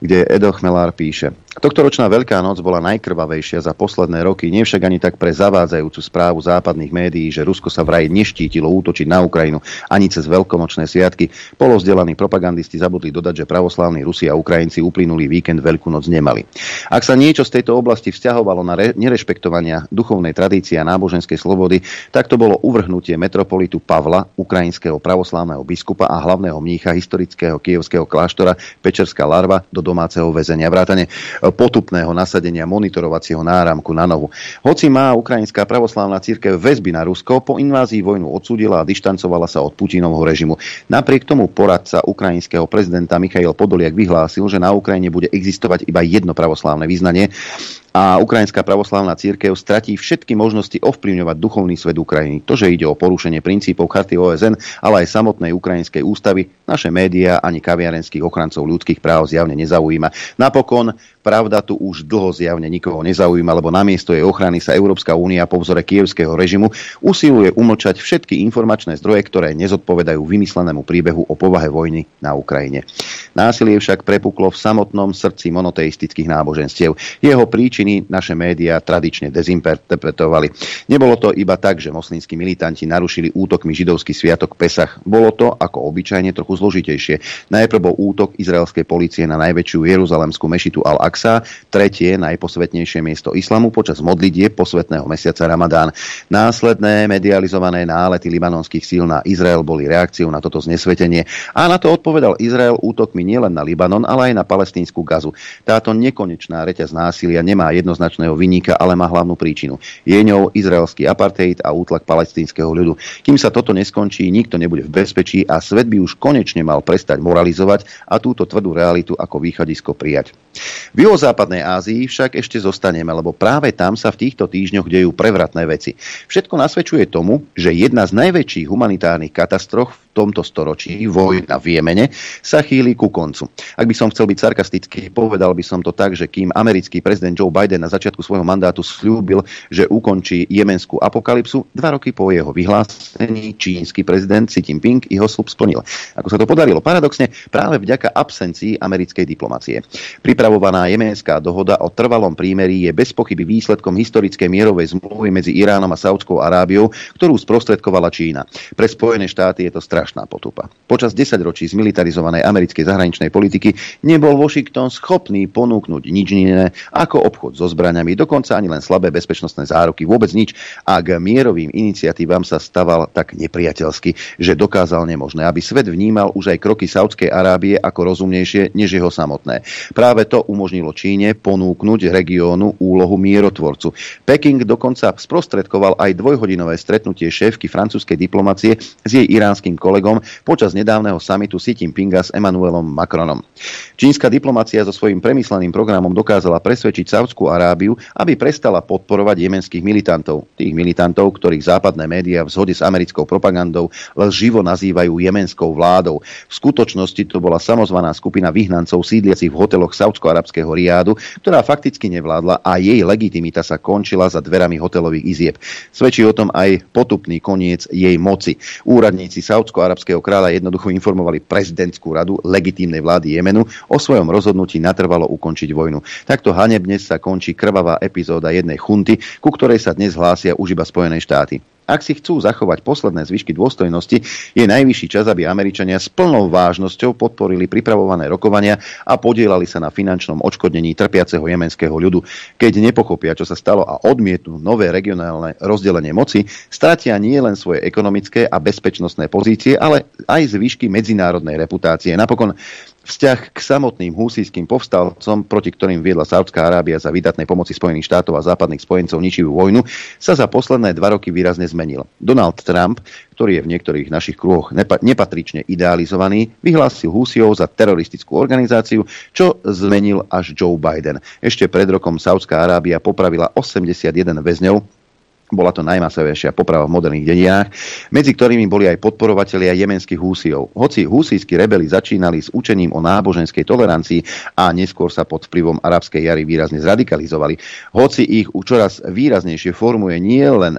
Speaker 5: kde Edo Chmelár píše ročná Veľká noc bola najkrvavejšia za posledné roky, nie však ani tak pre zavádzajúcu správu západných médií, že Rusko sa vraj neštítilo útočiť na Ukrajinu ani cez veľkonočné sviatky. Polozdelaní propagandisti zabudli dodať, že pravoslávni Rusi a Ukrajinci uplynulý víkend Veľkú noc nemali. Ak sa niečo z tejto oblasti vzťahovalo na re- nerešpektovania duchovnej tradície a náboženskej slobody, tak to bolo uvrhnutie metropolitu Pavla, ukrajinského pravoslávneho biskupa a hlavného mnícha historického kievského kláštora Pečerská larva do domáceho väzenia. Vrátane potupného nasadenia monitorovacieho náramku na novu. Hoci má ukrajinská pravoslávna církev väzby na Rusko, po invázii vojnu odsúdila a dištancovala sa od Putinovho režimu. Napriek tomu poradca ukrajinského prezidenta Michail Podoliak vyhlásil, že na Ukrajine bude existovať iba jedno pravoslávne vyznanie a Ukrajinská pravoslávna církev stratí všetky možnosti ovplyvňovať duchovný svet Ukrajiny. To, že ide o porušenie princípov charty OSN, ale aj samotnej ukrajinskej ústavy, naše médiá ani kaviarenských ochrancov ľudských práv zjavne nezaujíma. Napokon Pravda tu už dlho zjavne nikoho nezaujíma, lebo namiesto jej ochrany sa Európska únia po vzore kievského režimu usiluje umlčať všetky informačné zdroje, ktoré nezodpovedajú vymyslenému príbehu o povahe vojny na Ukrajine. Násilie však prepuklo v samotnom srdci monoteistických náboženstiev. Jeho príčiny naše médiá tradične dezinterpretovali. Nebolo to iba tak, že moslimskí militanti narušili útokmi židovský sviatok Pesach. Bolo to, ako obyčajne, trochu zložitejšie. Najprv bol útok izraelskej policie na najväčšiu jeruzalemskú mešitu al Aqsa, tretie najposvetnejšie miesto islamu počas modlitie posvetného mesiaca Ramadán. Následné medializované nálety libanonských síl na Izrael boli reakciou na toto znesvetenie a na to odpovedal Izrael útokmi nielen na Libanon, ale aj na palestínsku gazu. Táto nekonečná reťaz násilia nemá jednoznačného vyníka, ale má hlavnú príčinu. Je ňou izraelský apartheid a útlak palestínskeho ľudu. Kým sa toto neskončí, nikto nebude v bezpečí a svet by už konečne mal prestať moralizovať a túto tvrdú realitu ako východisko prijať. V juhozápadnej Ázii však ešte zostaneme, lebo práve tam sa v týchto týždňoch dejú prevratné veci. Všetko nasvedčuje tomu, že jedna z najväčších humanitárnych katastrof v tomto storočí, vojna v Jemene, sa chýli ku koncu. Ak by som chcel byť sarkastický, povedal by som to tak, že kým americký prezident Joe Biden na začiatku svojho mandátu slúbil, že ukončí jemenskú apokalypsu, dva roky po jeho vyhlásení čínsky prezident Xi Jinping jeho slub splnil. Ako sa to podarilo? Paradoxne práve vďaka absencii americkej diplomacie. Pripravovaná jemenská dohoda o trvalom prímerí je bez pochyby výsledkom historickej mierovej zmluvy medzi Iránom a Saudskou Arábiou, ktorú sprostredkovala Čína. Pre Spojené štáty je to strašná potupa. Počas 10 ročí zmilitarizovanej americkej zahraničnej politiky nebol Washington schopný ponúknuť nič iné ako obchod so zbraniami, dokonca ani len slabé bezpečnostné záruky, vôbec nič a k mierovým iniciatívam sa staval tak nepriateľsky, že dokázal nemožné, aby svet vnímal už aj kroky Saudskej Arábie ako rozumnejšie než jeho samotné. Práve to umožnilo Číne ponúknuť regiónu úlohu mierotvorcu. Peking dokonca sprostredkoval aj dvojhodinové stretnutie šéfky francúzskej diplomacie s jej iránskym kolegom počas nedávneho samitu Xi Jinpinga s Emmanuelom Macronom. Čínska diplomacia so svojím premysleným programom dokázala presvedčiť Saudskú Arábiu, aby prestala podporovať jemenských militantov. Tých militantov, ktorých západné médiá v zhode s americkou propagandou lživo nazývajú jemenskou vládou. V skutočnosti to bola samozvaná skupina vyhnancov sídliacich v hoteloch saudsko-arabského riádu, ktorá fakticky nevládla a jej legitimita sa končila za dverami hotelových izieb. Svedčí o tom aj potupný koniec jej moci. Úradníci saudsko-arabského kráľa jednoducho informovali prezidentskú radu legitímnej vlády Jemenu o svojom rozhodnutí natrvalo ukončiť vojnu. Takto hanebne sa končí krvavá epizóda jednej chunty, ku ktorej sa dnes hlásia už iba Spojené štáty. Ak si chcú zachovať posledné zvyšky dôstojnosti, je najvyšší čas, aby Američania s plnou vážnosťou podporili pripravované rokovania a podielali sa na finančnom odškodnení trpiaceho jemenského ľudu. Keď nepochopia, čo sa stalo a odmietnú nové regionálne rozdelenie moci, stratia nie len svoje ekonomické a bezpečnostné pozície, ale aj zvyšky medzinárodnej reputácie. Napokon Vzťah k samotným husijským povstalcom, proti ktorým viedla Saudská Arábia za vydatnej pomoci Spojených štátov a západných spojencov ničivú vojnu, sa za posledné dva roky výrazne zmenil. Donald Trump, ktorý je v niektorých našich kruhoch nepa- nepatrične idealizovaný, vyhlásil Husijov za teroristickú organizáciu, čo zmenil až Joe Biden. Ešte pred rokom Saudská Arábia popravila 81 väzňov bola to najmasovejšia poprava v moderných dedinách, medzi ktorými boli aj podporovatelia jemenských húsiov. Hoci húsijskí rebeli začínali s učením o náboženskej tolerancii a neskôr sa pod vplyvom arabskej jary výrazne zradikalizovali, hoci ich čoraz výraznejšie formuje nie len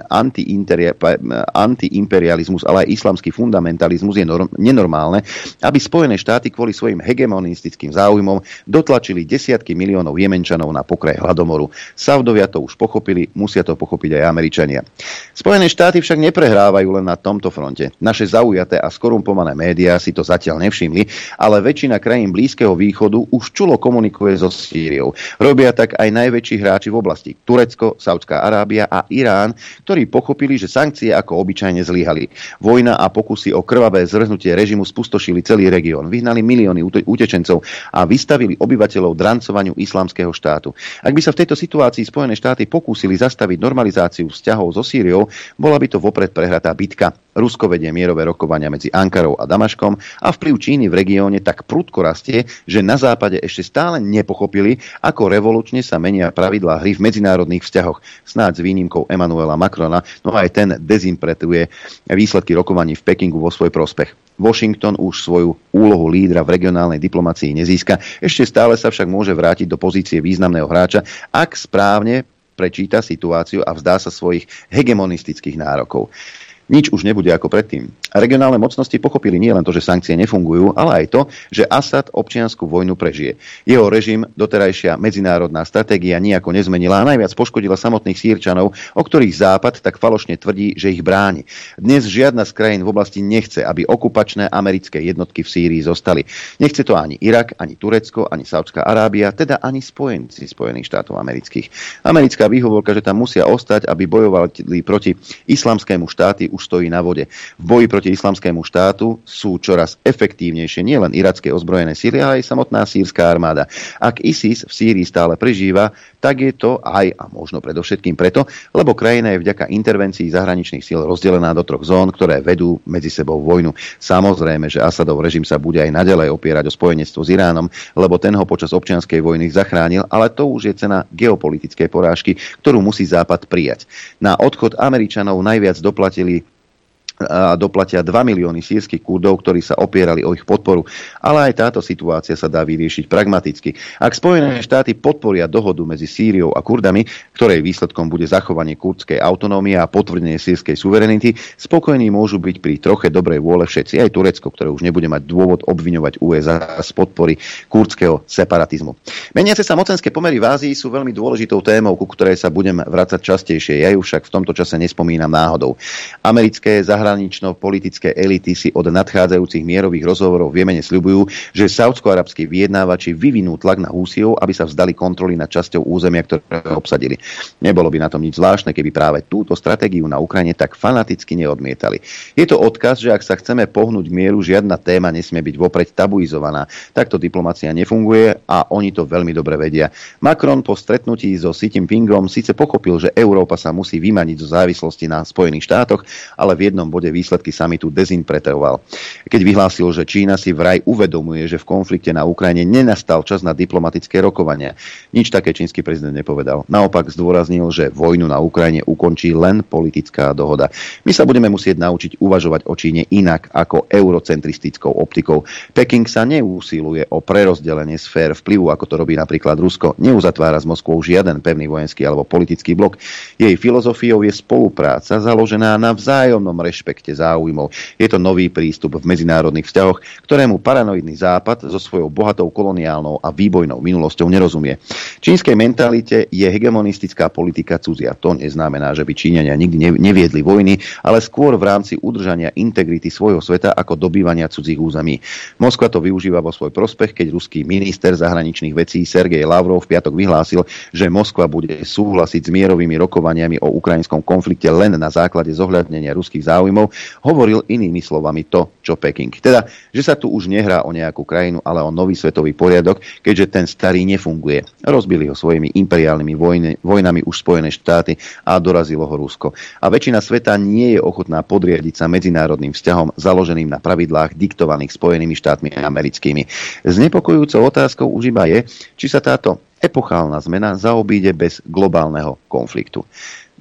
Speaker 5: antiimperializmus, ale aj islamský fundamentalizmus, je norm- nenormálne, aby Spojené štáty kvôli svojim hegemonistickým záujmom dotlačili desiatky miliónov Jemenčanov na pokraj hladomoru. Saudovia to už pochopili, musia to pochopiť aj Američania občania. Spojené štáty však neprehrávajú len na tomto fronte. Naše zaujaté a skorumpované médiá si to zatiaľ nevšimli, ale väčšina krajín Blízkeho východu už čulo komunikuje so Sýriou. Robia tak aj najväčší hráči v oblasti Turecko, Saudská Arábia a Irán, ktorí pochopili, že sankcie ako obyčajne zlyhali. Vojna a pokusy o krvavé zrhnutie režimu spustošili celý región, vyhnali milióny utečencov a vystavili obyvateľov drancovaniu islamského štátu. Ak by sa v tejto situácii Spojené štáty pokúsili zastaviť normalizáciu vzťahov vzťahov so Sýriou, bola by to vopred prehratá bitka. Rusko vedie mierové rokovania medzi Ankarou a Damaškom a vplyv Číny v regióne tak prudko rastie, že na západe ešte stále nepochopili, ako revolučne sa menia pravidlá hry v medzinárodných vzťahoch. Snáď s výnimkou Emanuela Macrona, no aj ten dezimpretuje výsledky rokovaní v Pekingu vo svoj prospech. Washington už svoju úlohu lídra v regionálnej diplomácii nezíska, ešte stále sa však môže vrátiť do pozície významného hráča, ak správne prečíta situáciu a vzdá sa svojich hegemonistických nárokov. Nič už nebude ako predtým. Regionálne mocnosti pochopili nie len to, že sankcie nefungujú, ale aj to, že Assad občianskú vojnu prežije. Jeho režim, doterajšia medzinárodná stratégia nejako nezmenila a najviac poškodila samotných sírčanov, o ktorých Západ tak falošne tvrdí, že ich bráni. Dnes žiadna z krajín v oblasti nechce, aby okupačné americké jednotky v Sýrii zostali. Nechce to ani Irak, ani Turecko, ani Saudská Arábia, teda ani spojenci Spojených štátov amerických. Americká výhovorka, že tam musia ostať, aby bojovali proti islamskému štáty, už stojí na vode. V boji proti islamskému štátu sú čoraz efektívnejšie nielen iracké ozbrojené síly, ale aj samotná sírska armáda. Ak ISIS v Sýrii stále prežíva, tak je to aj a možno predovšetkým preto, lebo krajina je vďaka intervencii zahraničných síl rozdelená do troch zón, ktoré vedú medzi sebou vojnu. Samozrejme, že Asadov režim sa bude aj naďalej opierať o spojenectvo s Iránom, lebo ten ho počas občianskej vojny zachránil, ale to už je cena geopolitickej porážky, ktorú musí Západ prijať. Na odchod Američanov najviac doplatili a doplatia 2 milióny sírskych kurdov, ktorí sa opierali o ich podporu. Ale aj táto situácia sa dá vyriešiť pragmaticky. Ak Spojené štáty podporia dohodu medzi Sýriou a Kurdami, ktorej výsledkom bude zachovanie kurdskej autonómie a potvrdenie sírskej suverenity, spokojní môžu byť pri troche dobrej vôle všetci, aj Turecko, ktoré už nebude mať dôvod obviňovať USA z podpory kurdského separatizmu. Meniace sa mocenské pomery v Ázii sú veľmi dôležitou témou, ku ktorej sa budem vrácať častejšie. Ja ju však v tomto čase nespomínam náhodou. Americké zahraničné zahranično-politické elity si od nadchádzajúcich mierových rozhovorov v Jemene sľubujú, že saudsko-arabskí vyjednávači vyvinú tlak na Húsiov, aby sa vzdali kontroly nad časťou územia, ktoré obsadili. Nebolo by na tom nič zvláštne, keby práve túto stratégiu na Ukrajine tak fanaticky neodmietali. Je to odkaz, že ak sa chceme pohnúť mieru, žiadna téma nesmie byť vopred tabuizovaná. Takto diplomacia nefunguje a oni to veľmi dobre vedia. Macron po stretnutí so Xi Jinpingom síce pochopil, že Európa sa musí vymaniť zo závislosti na Spojených štátoch, ale v jednom bode bode výsledky samitu dezinpretoval. Keď vyhlásil, že Čína si vraj uvedomuje, že v konflikte na Ukrajine nenastal čas na diplomatické rokovania. Nič také čínsky prezident nepovedal. Naopak zdôraznil, že vojnu na Ukrajine ukončí len politická dohoda. My sa budeme musieť naučiť uvažovať o Číne inak ako eurocentristickou optikou. Peking sa neúsiluje o prerozdelenie sfér vplyvu, ako to robí napríklad Rusko. Neuzatvára s Moskvou žiaden pevný vojenský alebo politický blok. Jej filozofiou je spolupráca založená na vzájomnom rešpekte rešpekte záujmov. Je to nový prístup v medzinárodných vzťahoch, ktorému paranoidný západ so svojou bohatou koloniálnou a výbojnou minulosťou nerozumie. Čínskej mentalite je hegemonistická politika cudzia. To neznamená, že by Číňania nikdy neviedli vojny, ale skôr v rámci udržania integrity svojho sveta ako dobývania cudzích území. Moskva to využíva vo svoj prospech, keď ruský minister zahraničných vecí Sergej Lavrov v piatok vyhlásil, že Moskva bude súhlasiť s mierovými rokovaniami o ukrajinskom konflikte len na základe zohľadnenia ruských záujmov záujmov, hovoril inými slovami to, čo Peking. Teda, že sa tu už nehrá o nejakú krajinu, ale o nový svetový poriadok, keďže ten starý nefunguje. Rozbili ho svojimi imperiálnymi vojny, vojnami už Spojené štáty a dorazilo ho Rusko. A väčšina sveta nie je ochotná podriadiť sa medzinárodným vzťahom založeným na pravidlách diktovaných Spojenými štátmi americkými. Znepokojujúcou otázkou už iba je, či sa táto epochálna zmena zaobíde bez globálneho konfliktu.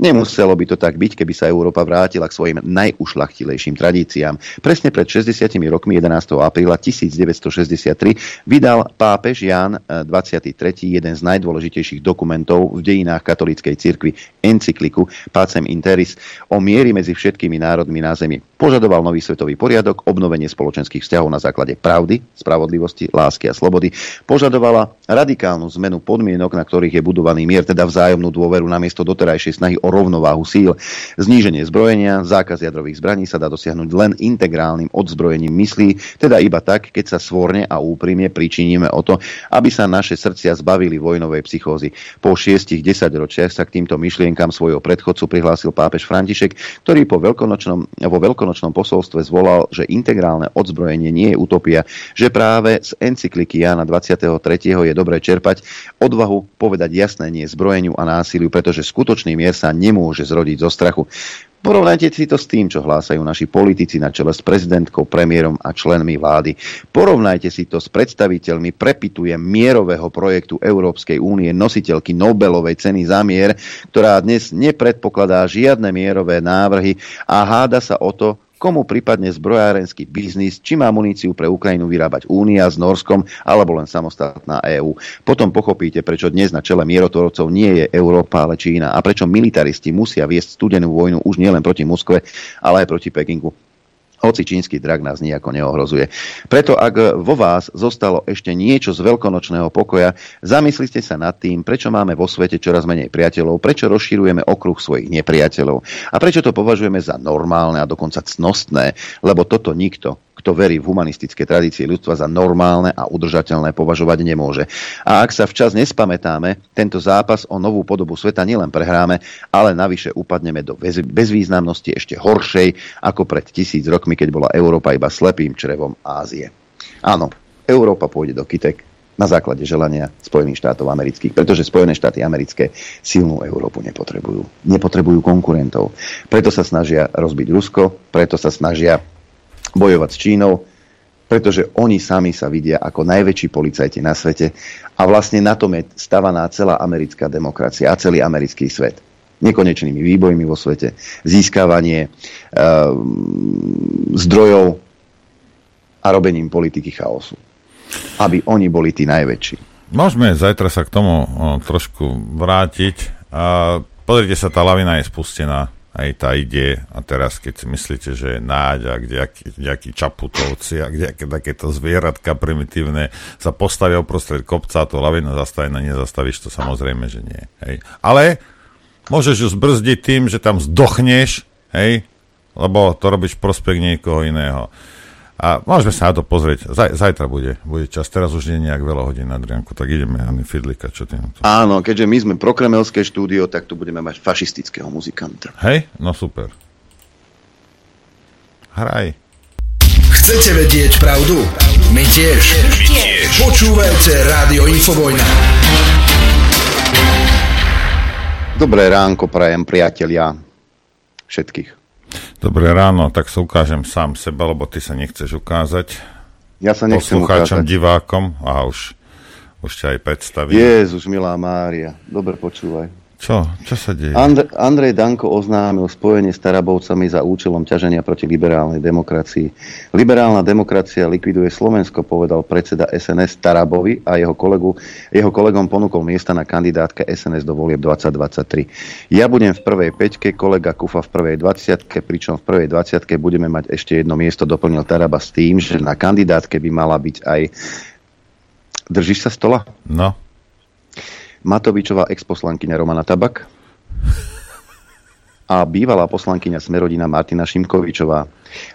Speaker 5: Nemuselo by to tak byť, keby sa Európa vrátila k svojim najušlachtilejším tradíciám. Presne pred 60 rokmi 11. apríla 1963 vydal pápež Ján 23. jeden z najdôležitejších dokumentov v dejinách katolíckej cirkvi encykliku Pacem Interis o miery medzi všetkými národmi na Zemi. Požadoval nový svetový poriadok, obnovenie spoločenských vzťahov na základe pravdy, spravodlivosti, lásky a slobody. Požadovala radikálnu zmenu podmienok, na ktorých je budovaný mier, teda vzájomnú dôveru namiesto doterajšej snahy o rovnováhu síl. Zníženie zbrojenia, zákaz jadrových zbraní sa dá dosiahnuť len integrálnym odzbrojením myslí, teda iba tak, keď sa svorne a úprimne pričiníme o to, aby sa naše srdcia zbavili vojnovej psychózy. Po šiestich desaťročiach sa k týmto myšlienkam svojho predchodcu prihlásil pápež František, ktorý po veľkonočnom, vo veľkonočnom posolstve zvolal, že integrálne odzbrojenie nie je utopia, že práve z encykliky Jana 23. je dobré čerpať odvahu povedať jasné nie zbrojeniu a násiliu, pretože skutočný mier sa nemôže zrodiť zo strachu. Porovnajte si to s tým, čo hlásajú naši politici na čele s prezidentkou, premiérom a členmi vlády. Porovnajte si to s predstaviteľmi, prepitujem, mierového projektu Európskej únie, nositeľky Nobelovej ceny za mier, ktorá dnes nepredpokladá žiadne mierové návrhy a háda sa o to, komu prípadne zbrojárenský biznis, či má muníciu pre Ukrajinu vyrábať Únia s Norskom alebo len samostatná EÚ. Potom pochopíte, prečo dnes na čele mierotvorcov nie je Európa, ale Čína a prečo militaristi musia viesť studenú vojnu už nielen proti Moskve, ale aj proti Pekingu hoci čínsky drak nás nejako neohrozuje. Preto ak vo vás zostalo ešte niečo z veľkonočného pokoja, zamyslite sa nad tým, prečo máme vo svete čoraz menej priateľov, prečo rozširujeme okruh svojich nepriateľov a prečo to považujeme za normálne a dokonca cnostné, lebo toto nikto, kto verí v humanistické tradície ľudstva za normálne a udržateľné považovať nemôže. A ak sa včas nespamätáme, tento zápas o novú podobu sveta nielen prehráme, ale navyše upadneme do bezvýznamnosti ešte horšej ako pred tisíc rokmi, keď bola Európa iba slepým črevom Ázie. Áno, Európa pôjde do kytek na základe želania Spojených štátov amerických, pretože Spojené štáty americké silnú Európu nepotrebujú. Nepotrebujú konkurentov. Preto sa snažia rozbiť Rusko, preto sa snažia bojovať s Čínou, pretože oni sami sa vidia ako najväčší policajti na svete a vlastne na tom je stavaná celá americká demokracia a celý americký svet. Nekonečnými výbojmi vo svete, získavanie e, zdrojov a robením politiky chaosu. Aby oni boli tí najväčší.
Speaker 15: Môžeme zajtra sa k tomu o, trošku vrátiť. A pozrite sa, tá lavina je spustená aj tá ide a teraz keď si myslíte, že je náď a kdejakí čaputovci a kdejaké takéto zvieratka primitívne sa postavia uprostred kopca a to lavina zastavená, nezastavíš to samozrejme, že nie. Hej. Ale môžeš ju zbrzdiť tým, že tam zdochneš, hej, lebo to robíš prospech niekoho iného. A môžeme sa na to pozrieť. Zaj, zajtra bude, bude čas. Teraz už nie je nejak veľa hodín na Drianku, tak ideme Ani Fidlika. Čo ty na to?
Speaker 5: Áno, keďže my sme prokremelské štúdio, tak tu budeme mať fašistického muzikanta.
Speaker 15: Hej? No super. Hraj.
Speaker 16: Chcete vedieť pravdu? My tiež. My tiež. Počúvajte Rádio Infovojna.
Speaker 5: Dobré ránko prajem priatelia všetkých.
Speaker 15: Dobré ráno, tak sa ukážem sám seba, lebo ty sa nechceš ukázať.
Speaker 5: Ja sa nechcem
Speaker 15: Poslucháčom, ukázať. divákom a už, už ťa aj predstavím.
Speaker 5: Jezus, milá Mária, dobre počúvaj.
Speaker 15: Čo? Čo sa deje?
Speaker 5: And- Andrej Danko oznámil spojenie s Tarabovcami za účelom ťaženia proti liberálnej demokracii. Liberálna demokracia likviduje Slovensko, povedal predseda SNS Tarabovi a jeho, kolegu, jeho kolegom ponúkol miesta na kandidátke SNS do volieb 2023. Ja budem v prvej peťke, kolega Kufa v prvej 20 pričom v prvej 20 budeme mať ešte jedno miesto, doplnil Taraba s tým, že na kandidátke by mala byť aj Držíš sa stola?
Speaker 15: No.
Speaker 5: Matovičová exposlankyňa Romana Tabak a bývalá poslankyňa Smerodina Martina Šimkovičová.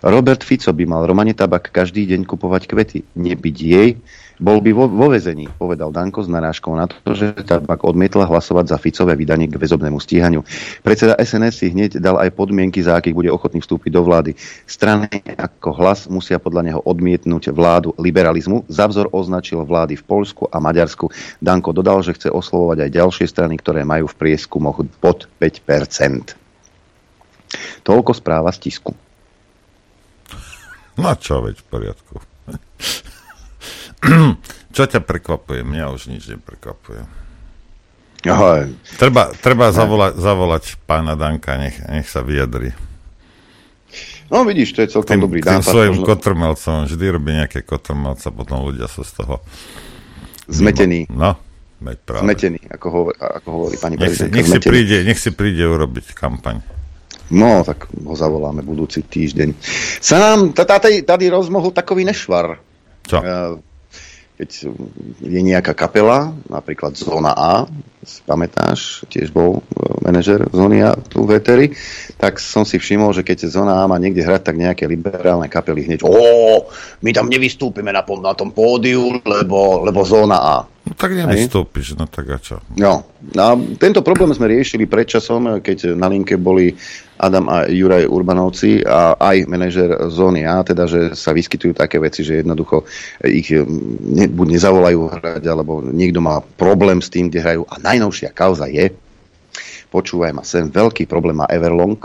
Speaker 5: Robert Fico by mal Romane Tabak každý deň kupovať kvety, nebyť jej, bol by vo, vo vezení, povedal Danko s narážkou na to, že Tabak odmietla hlasovať za Ficové vydanie k väzobnému stíhaniu. Predseda SNS si hneď dal aj podmienky, za akých bude ochotný vstúpiť do vlády. Strany ako hlas musia podľa neho odmietnúť vládu liberalizmu. Za vzor označil vlády v Polsku a Maďarsku. Danko dodal, že chce oslovovať aj ďalšie strany, ktoré majú v prieskumoch pod 5%. Toľko správa z tisku.
Speaker 15: No čo, veď v poriadku. čo ťa prekvapuje? Mňa už nič neprekvapuje.
Speaker 5: Aha.
Speaker 15: Treba, treba zavolať, zavolať pána Danka, nech, nech sa vyjadri.
Speaker 5: No vidíš, to je celkom
Speaker 15: tým,
Speaker 5: dobrý
Speaker 15: tým
Speaker 5: nápad.
Speaker 15: svojim
Speaker 5: možno-
Speaker 15: kotrmelcom, vždy robí nejaké kotrmelca, potom ľudia sú z toho
Speaker 5: Zmetený.
Speaker 15: No, veď práve.
Speaker 5: Zmetený, ako hovorí, ako hovorí pani
Speaker 15: Nech si, nech, si príde, nech si príde urobiť kampaň.
Speaker 5: No, tak ho zavoláme budúci týždeň. Sa nám tady, tady rozmohol takový nešvar.
Speaker 15: Čo?
Speaker 5: Keď je nejaká kapela, napríklad Zóna A, si pamätáš, tiež bol manažer Zóny A tu v Eteri, tak som si všimol, že keď Zóna A má niekde hrať, tak nejaké liberálne kapely hneď, ó, my tam nevystúpime na, na tom pódiu, lebo, lebo Zóna A.
Speaker 15: No tak nevystúpiš, no tak a čo?
Speaker 5: No, a tento problém sme riešili predčasom, keď na linke boli Adam a Juraj Urbanovci a aj manažer zóny A, teda, že sa vyskytujú také veci, že jednoducho ich ne, buď nezavolajú hrať, alebo niekto má problém s tým, kde hrajú. A najnovšia kauza je, počúvaj ma sem, veľký problém má Everlong,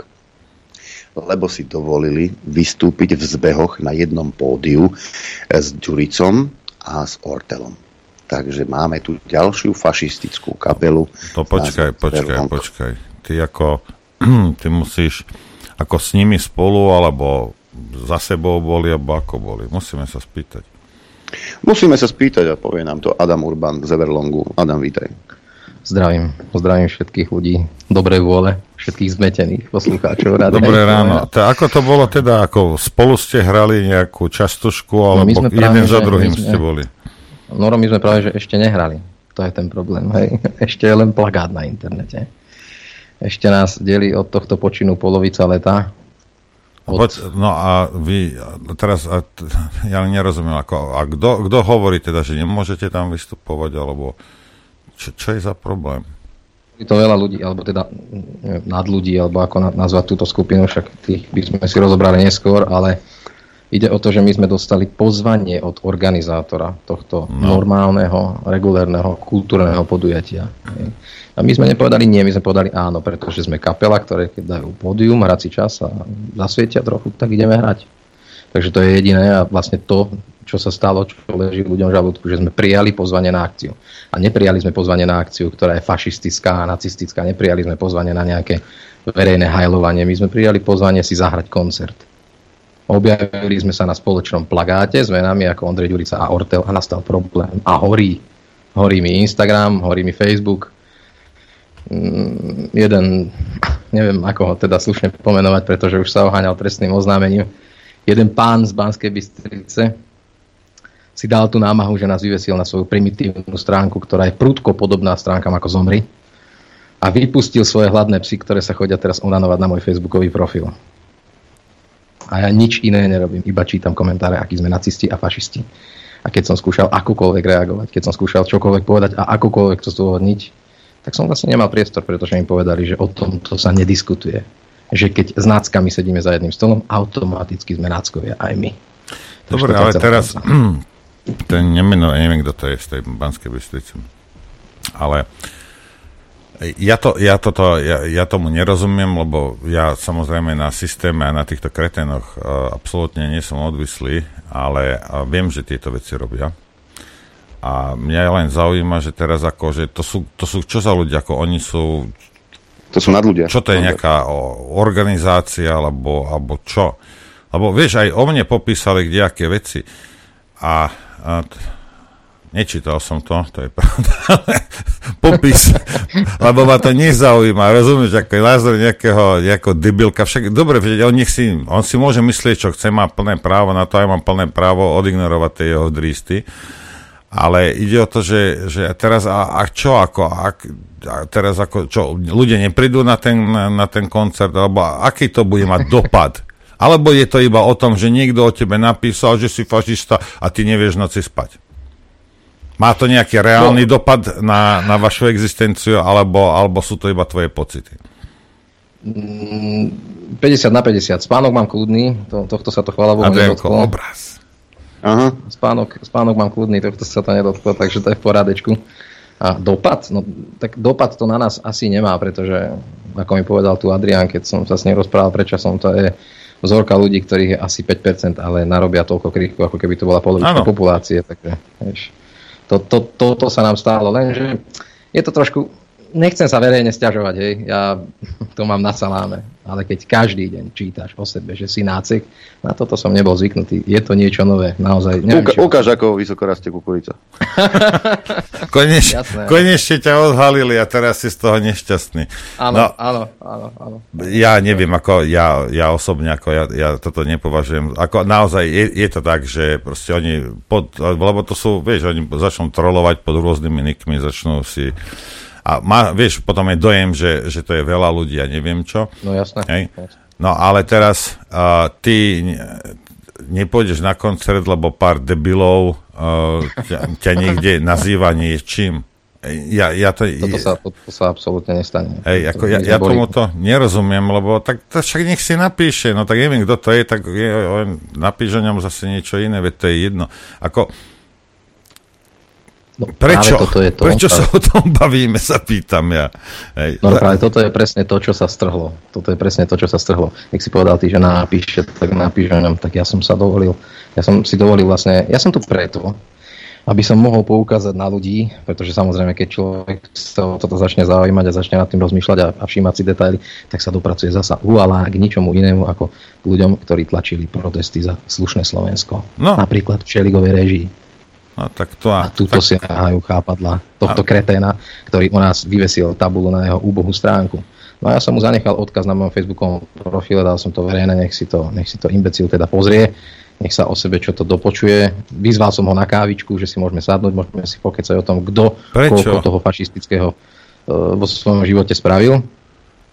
Speaker 5: lebo si dovolili vystúpiť v zbehoch na jednom pódiu eh, s Ďuricom a s Ortelom. Takže máme tu ďalšiu fašistickú kapelu.
Speaker 15: To počkaj, počkaj,
Speaker 5: Everlong.
Speaker 15: počkaj. Ty ako, ty musíš ako s nimi spolu, alebo za sebou boli, alebo ako boli. Musíme sa spýtať.
Speaker 5: Musíme sa spýtať a povie nám to Adam Urban z Everlongu. Adam, vítaj.
Speaker 17: Zdravím, zdravím všetkých ľudí dobrej vôle, všetkých zmetených poslucháčov. Ráda
Speaker 15: Dobré ráno. To, ako to bolo teda? Ako spolu ste hrali nejakú častošku, alebo
Speaker 17: my sme práve,
Speaker 15: jeden za druhým
Speaker 17: sme-
Speaker 15: ste boli?
Speaker 17: Noro, my sme práve, že ešte nehrali. To je ten problém. Hej. Ešte je len plagát na internete. Ešte nás delí od tohto počinu polovica leta.
Speaker 15: Poď, no a vy, teraz, a, ja nerozumiem, ako, a kto hovorí teda, že nemôžete tam vystupovať, alebo čo, čo je za problém?
Speaker 17: Je to veľa ľudí, alebo teda neviem, nad ľudí, alebo ako na- nazvať túto skupinu, však tých by sme si rozobrali neskôr, ale ide o to, že my sme dostali pozvanie od organizátora tohto no. normálneho, regulérneho, kultúrneho podujatia. A my sme nepovedali nie, my sme povedali áno, pretože sme kapela, ktoré keď dajú pódium, hrací čas a zasvietia trochu, tak ideme hrať. Takže to je jediné a vlastne to, čo sa stalo, čo leží ľuďom v žalúdku, že sme prijali pozvanie na akciu. A neprijali sme pozvanie na akciu, ktorá je fašistická a nacistická, neprijali sme pozvanie na nejaké verejné hajlovanie, my sme prijali pozvanie si zahrať koncert. Objavili sme sa na spoločnom plagáte s menami ako Ondrej Ďurica a Ortel a nastal problém. A horí. Horí mi Instagram, horí mi Facebook. Mm, jeden, neviem ako ho teda slušne pomenovať, pretože už sa oháňal trestným oznámením. Jeden pán z Banskej Bystrice si dal tú námahu, že nás vyvesil na svoju primitívnu stránku, ktorá je prudko podobná stránkam ako Zomri a vypustil svoje hladné psy, ktoré sa chodia teraz onanovať na môj facebookový profil. A ja nič iné nerobím, iba čítam komentáre, akí sme nacisti a fašisti. A keď som skúšal akúkoľvek reagovať, keď som skúšal čokoľvek povedať a akúkoľvek to zdôvodniť, tak som vlastne nemal priestor, pretože mi povedali, že o tomto sa nediskutuje. Že keď s náckami sedíme za jedným stolom, automaticky sme náckovia aj my. Takže
Speaker 15: Dobre,
Speaker 17: je
Speaker 15: ale teraz, ten nemeno, ja neviem, kto to je z tej Banskej Bystrice, ale ja, to, ja, toto, ja, ja tomu nerozumiem, lebo ja samozrejme na systéme a na týchto kreténoch uh, absolútne nie som odvislý, ale uh, viem, že tieto veci robia. A mňa len zaujíma, že teraz ako, že to sú, to sú čo za ľudia, ako oni sú...
Speaker 5: To sú nadľudia.
Speaker 15: Čo to je nejaká organizácia, alebo, alebo čo? Lebo vieš, aj o mne popísali kdejaké veci. A, a nečítal som to, to je pravda, popis, lebo ma to nezaujíma, rozumieš, ako je názor nejakého, nejakého debilka, však dobre, on, nech si, on si môže myslieť, čo chce, má plné právo na to, aj mám plné právo odignorovať tie jeho drísty, ale ide o to, že, že teraz a, a čo ako, ak, a teraz ako, čo, ľudia neprídu na ten, na, na ten koncert, alebo aký to bude mať dopad? Alebo je to iba o tom, že niekto o tebe napísal, že si fašista a ty nevieš noci spať? Má to nejaký reálny no. dopad na, na vašu existenciu, alebo, alebo sú to iba tvoje pocity?
Speaker 17: 50 mm, na 50. Spánok mám kľudný, to, tohto sa to chvála Bohu
Speaker 15: nedotklo. obraz.
Speaker 17: Aha. Spánok, spánok mám kľudný, tohto sa to nedotklo, takže to je v porádečku. A dopad? No, tak dopad to na nás asi nemá, pretože, ako mi povedal tu Adrián, keď som sa s ním rozprával predčasom, to je vzorka ľudí, ktorých je asi 5%, ale narobia toľko kriku, ako keby to bola polovička populácie. Takže, vieš, to, to, to, to sa nám stálo, lenže je to trošku, nechcem sa verejne stiažovať, hej, ja to mám na saláme, ale keď každý deň čítaš o sebe, že si nácek, na toto som nebol zvyknutý, je to niečo nové, naozaj.
Speaker 5: Neviem, Uka, ukáž, ako vysoko rastie kukurica.
Speaker 15: Koneš, konečne ťa odhalili a teraz si z toho nešťastný.
Speaker 17: Áno, no, áno, áno, áno.
Speaker 15: Ja neviem, ako ja, ja osobne, ako ja, ja toto nepovažujem, ako naozaj je, je to tak, že proste oni, pod, lebo to sú, vieš, oni začnú trolovať pod rôznymi nikmi, začnú si a má, vieš, potom je dojem, že, že to je veľa ľudí a neviem čo.
Speaker 17: No jasné.
Speaker 15: Hej? No ale teraz uh, ty nepôjdeš na koncert, lebo pár debilov uh, ťa, ťa niekde nazýva niečím. Ja, ja to,
Speaker 17: Toto sa, to, to sa absolútne nestane.
Speaker 15: Hej, ako ja, ja tomu to nerozumiem, lebo tak to však nech si napíše, no tak neviem, kto to je, tak je, napíše o ňom zase niečo iné, veď to je jedno. Ako, No, prečo? Toto je to, prečo sa o tom bavíme, sa pýtam ja.
Speaker 17: Hej. No práve toto je presne to, čo sa strhlo. Toto je presne to, čo sa strhlo. Ak si povedal ty, že napíše, tak napíše nám, tak ja som sa dovolil, ja som si dovolil vlastne, ja som tu preto, aby som mohol poukázať na ľudí, pretože samozrejme, keď človek sa o toto začne zaujímať a začne nad tým rozmýšľať a, a všímať si detaily, tak sa dopracuje zasa uala k ničomu inému ako k ľuďom, ktorí tlačili protesty za slušné Slovensko. No. Napríklad v Šeligovej režii.
Speaker 15: A, tak to a,
Speaker 17: a túto tak... si nahajú chápadla tohto a... kreténa, ktorý u nás vyvesil tabulu na jeho úbohú stránku. No a ja som mu zanechal odkaz na mojom facebookovom profile, dal som to verejné, nech si to, nech si to imbecil teda pozrie, nech sa o sebe čo to dopočuje. Vyzval som ho na kávičku, že si môžeme sadnúť, môžeme si pokecať o tom, kto koľko toho fašistického uh, vo svojom živote spravil.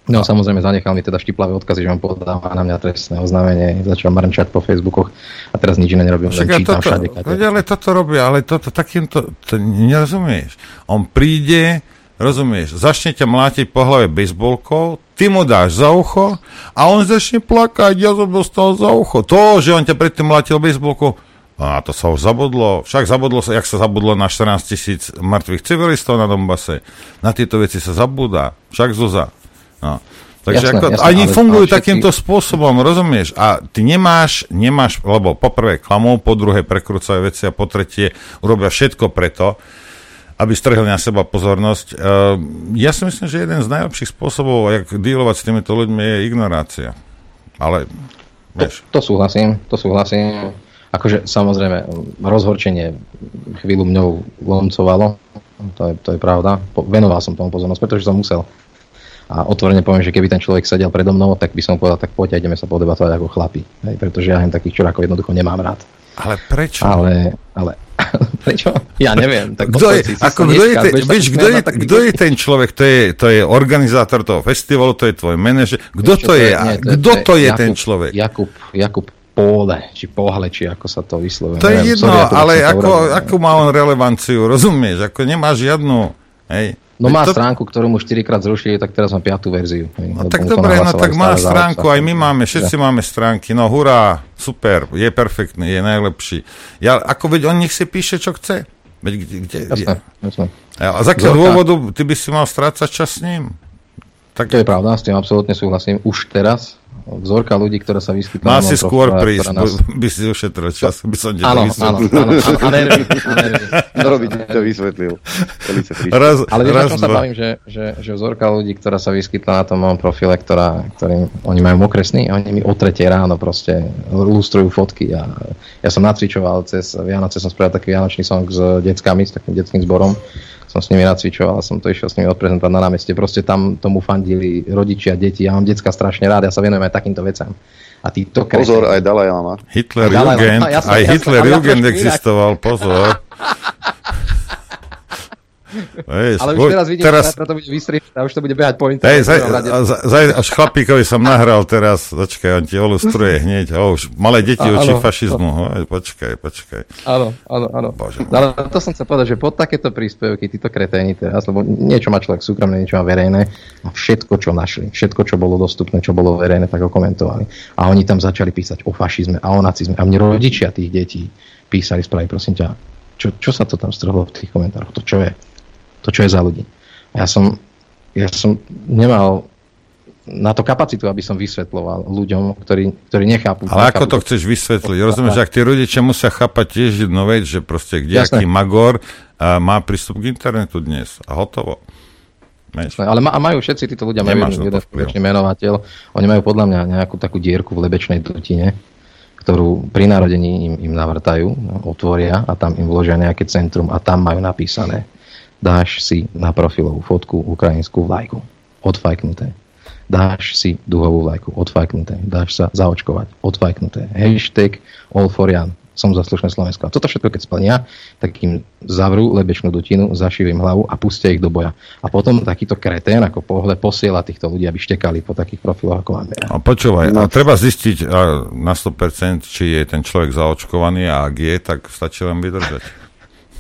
Speaker 17: No samozrejme zanechal mi teda štiplavé odkazy, že on podáva na mňa trestné oznámenie, začal marnčať po Facebookoch a teraz nič iné nerobím, len čítam toto, všade.
Speaker 15: Veď, ale toto robia, ale toto takýmto, to nerozumieš. On príde, rozumieš, začne ťa mlátiť po hlave bejsbolkou, ty mu dáš za ucho a on začne plakať, ja som dostal za ucho. To, že on ťa predtým mlátil bejsbolkou, a to sa už zabudlo. Však zabudlo sa, jak sa zabudlo na 14 tisíc mŕtvych civilistov na Dombase. Na tieto veci sa zabúda. Však Zuza. No. Takže jasné, ako, jasné, ani fungujú všetky... takýmto spôsobom, rozumieš? A ty nemáš, nemáš, lebo po prvé klamou, po druhé prekrúcajú veci a po tretie urobia všetko preto, aby strhli na seba pozornosť. Uh, ja si myslím, že jeden z najlepších spôsobov, jak dealovať s týmito ľuďmi, je ignorácia. Ale,
Speaker 17: vieš. To, to súhlasím, to súhlasím. Akože samozrejme, rozhorčenie chvíľu mňou lomcovalo, to je, to je pravda. Po, venoval som tomu pozornosť, pretože som musel. A otvorene poviem, že keby ten človek sedel predo mnou, tak by som povedal, tak poďte, ideme sa podebatovať ako chlapi. Hej, pretože ja len takých čurákov jednoducho nemám rád.
Speaker 15: Ale prečo?
Speaker 17: Ale, ale prečo? Ja neviem. Tak
Speaker 15: kto je, ako, kto je, ten, vieš, kto, je, kto je ten človek? To je, to je organizátor toho festivalu, to je tvoj manažer. Kto to, to je? Nie, to, kto to je, Jakub, ten človek?
Speaker 17: Jakub, Jakub Póle, či Pohle, či ako sa to vyslovuje.
Speaker 15: To je jedno, Sorry, ale ako, ako má on relevanciu, rozumieš? Ako nemá žiadnu... Hej,
Speaker 17: No má to... stránku, ktorú mu 4 krát zrušili, tak teraz má piatú verziu.
Speaker 15: No, tak dobre, no tak má stránku, aj my máme, všetci ja. máme stránky, no hurá, super, je perfektný, je najlepší. Ja, ako veď on nech si píše, čo chce. Veď kde, kde, jasne, jasne. A z akého dôvodu ty by si mal strácať čas s ním?
Speaker 17: Tak... To je pravda, s tým absolútne súhlasím. Už teraz, vzorka ľudí, ktorá sa vyskytla.
Speaker 15: Má si skôr prísť, nás... by si ušetril čas, by som
Speaker 17: áno, áno, áno, áno, a nervy, a nervy.
Speaker 5: Robiť to vysvetlil.
Speaker 17: Raz, Ale vieš, raz, sa bavím, že, že, že vzorka ľudí, ktorá sa vyskytla na tom mojom profile, ktorá, ktorým oni majú mokresný a oni mi o tretie ráno proste lustrujú fotky a ja som nacvičoval cez Vianoce, som spravil taký vianočný song s deckami, s takým detským zborom som s nimi nacvičoval, som to išiel s nimi odprezentovať na námestie. Proste tam tomu fandili rodičia, deti. Ja mám decka strašne rád, ja sa venujem aj takýmto vecam. A to
Speaker 5: Pozor, aj Dalaj Lama.
Speaker 15: Hitler Jugend, aj Hitler Jugend existoval, pozor. Vieš,
Speaker 17: Ale už
Speaker 15: buď-
Speaker 17: teraz vidím,
Speaker 15: teraz,
Speaker 17: že to bude vystrieť a už to bude behať po
Speaker 15: Hej,
Speaker 17: internete.
Speaker 15: za, za, za, až chlapíkovi som nahral teraz, počkaj, on ti ilustruje hneď, o, už malé deti
Speaker 17: A-
Speaker 15: učí
Speaker 17: áno.
Speaker 15: fašizmu, hej, počkaj, počkaj.
Speaker 17: Áno, áno, áno. No, ale to som chcel povedať, že pod takéto príspevky, títo kreténi teraz, lebo niečo má človek súkromné, niečo má verejné, a všetko, čo našli, všetko, čo bolo dostupné, čo bolo verejné, tak ho komentovali. A oni tam začali písať o fašizme a o nacizme. A mne rodičia tých detí písali správy, prosím ťa, čo, čo sa to tam strhlo v tých komentároch? To čo je? To čo je za ľudí? Ja som, ja som nemal na to kapacitu, aby som vysvetloval ľuďom, ktorí, ktorí nechápu.
Speaker 15: Ale ako to chceš vysvetliť? Rozumieš, ak tí rodičia musia chápať tiež jednu vec, že proste kde
Speaker 17: Jasné.
Speaker 15: aký magor a má prístup k internetu dnes a hotovo.
Speaker 17: Jasné, Ale ma, a majú všetci títo ľudia, majú jeden, menovateľ, oni majú podľa mňa nejakú takú dierku v lebečnej dutine, ktorú pri narodení im, im navrtajú, no, otvoria a tam im vložia nejaké centrum a tam majú napísané dáš si na profilovú fotku ukrajinskú vlajku, odfajknuté. Dáš si duhovú vlajku, odfajknuté. Dáš sa zaočkovať, odfajknuté. Hashtag all for Jan. Som za slušné Slovensko. A toto všetko, keď splnia, tak im zavrú lebečnú dutinu, zašijú im hlavu a pustia ich do boja. A potom takýto kretén ako pohle posiela týchto ľudí, aby štekali po takých profiloch ako máme.
Speaker 15: A počúvaj, a treba zistiť na 100%, či je ten človek zaočkovaný a ak je, tak stačí len vydržať.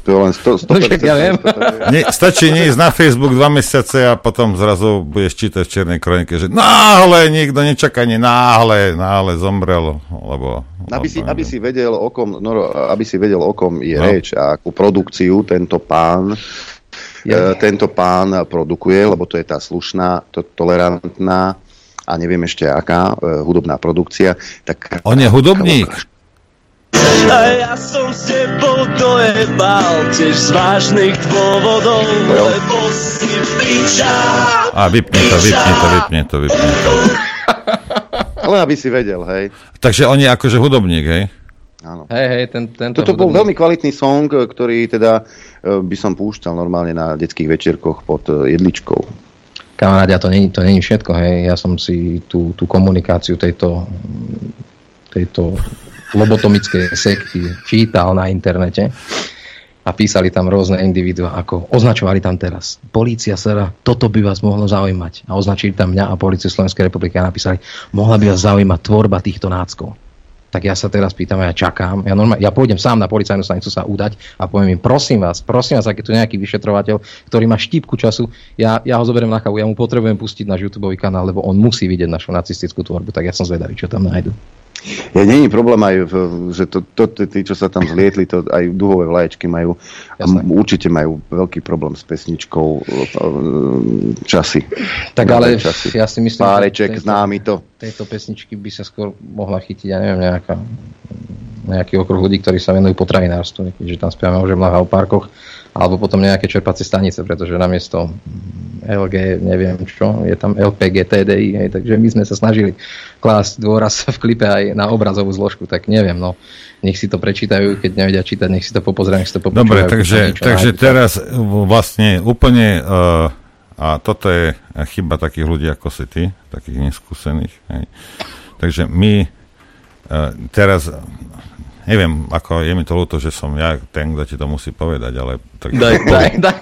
Speaker 5: To je len 100, 100
Speaker 17: Však ja viem.
Speaker 15: Nie, stačí neísť na Facebook dva mesiace a potom zrazu budeš čítať v čiernej kronike, že náhle, nikto nečakanie, náhle, náhle zomrel, lebo...
Speaker 5: Aby si, aby si vedel, o kom, no, aby si vedel, o kom je
Speaker 15: No.
Speaker 5: reč a akú produkciu tento pán e, tento pán produkuje, lebo to je tá slušná, to, tolerantná a neviem ešte aká e, hudobná produkcia. Tak,
Speaker 15: On je hudobník.
Speaker 18: A ja som s tebou dojebal tiež z vážnych dôvodov, lebo si piča.
Speaker 15: A vypni to, vypni to, vypni to, vypni to.
Speaker 5: Len aby si vedel, hej.
Speaker 15: Takže on je akože hudobník, hej?
Speaker 5: Áno.
Speaker 17: Hej, hej, ten, tento
Speaker 5: Toto bol veľmi kvalitný song, ktorý teda e, by som púšťal normálne na detských večierkoch pod e, jedličkou.
Speaker 17: Kamarádia, to není, to není všetko, hej. Ja som si tú, tú komunikáciu tejto, tejto lobotomickej sekty čítal na internete a písali tam rôzne individuá, ako označovali tam teraz. Polícia sera, toto by vás mohlo zaujímať. A označili tam mňa a políciu Slovenskej republiky a napísali, mohla by vás zaujímať tvorba týchto náckov. Tak ja sa teraz pýtam, a ja čakám, ja, normálne, ja pôjdem sám na policajnú stanicu sa udať a poviem im, prosím vás, prosím vás, ak je tu nejaký vyšetrovateľ, ktorý má štípku času, ja, ja ho zoberiem na kávu, ja mu potrebujem pustiť náš YouTube kanál, lebo on musí vidieť našu nacistickú tvorbu, tak ja som zvedavý, čo tam nájdu.
Speaker 5: Ja, není problém aj, že to, to, tí- čo sa tam zlietli, to aj duhové vlaječky majú, m- určite majú veľký problém s pesničkou e, časy.
Speaker 17: Tak ale
Speaker 5: časy.
Speaker 17: ja si myslím,
Speaker 5: Páreček,
Speaker 17: že tejto-
Speaker 5: známy to.
Speaker 17: Tejto pesničky by sa skôr mohla chytiť, ja neviem, nejaká, nejaký okruh ľudí, ktorí sa venujú potravinárstvu, keďže tam spievame o žemlách a o parkoch, alebo potom nejaké čerpacie stanice, pretože namiesto LG, neviem čo, je tam LPG, TDI, hej, takže my sme sa snažili klásť dôraz v klipe aj na obrazovú zložku, tak neviem, no, nech si to prečítajú, keď nevedia čítať, nech si to popozerajú, nech si to popočúvajú.
Speaker 15: Dobre, takže,
Speaker 17: niečo
Speaker 15: takže
Speaker 17: nájdu.
Speaker 15: teraz vlastne úplne, uh, a toto je chyba takých ľudí ako si ty, takých neskúsených. Hej. Takže my uh, teraz, neviem, ako je mi to ľúto, že som ja ten, kto ti to musí povedať, ale... Tak,
Speaker 17: Daj, daj, daj.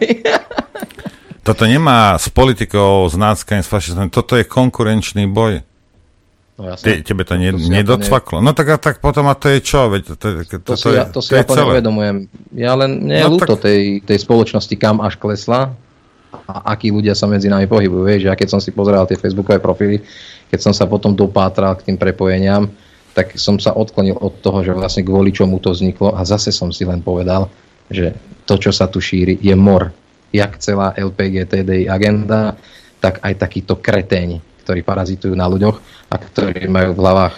Speaker 15: Toto nemá s politikou, s náckami, s fašizmom, toto je konkurenčný boj.
Speaker 17: No, jasné.
Speaker 15: Te, tebe to, ne,
Speaker 17: To to
Speaker 15: nedocvaklo. No tak a tak potom a to je čo? Veď to, to, to,
Speaker 17: To, si,
Speaker 15: je,
Speaker 17: ja, to si
Speaker 15: je
Speaker 17: ja plne
Speaker 15: celé.
Speaker 17: uvedomujem. Ja len mne je
Speaker 15: No
Speaker 17: ľúto
Speaker 15: tak-
Speaker 17: tej, tej spoločnosti, kam až klesla a akí ľudia sa medzi nami pohybujú. Vieš, ja keď som si pozeral tie facebookové profily, keď som sa potom dopátral k tým prepojeniam, tak som sa odklonil od toho, že vlastne kvôli čomu to vzniklo a zase som si len povedal, že to, čo sa tu šíri, je mor. Jak celá LPG TDI agenda, tak aj takíto kreténi, ktorí parazitujú na ľuďoch a ktorí majú v hlavách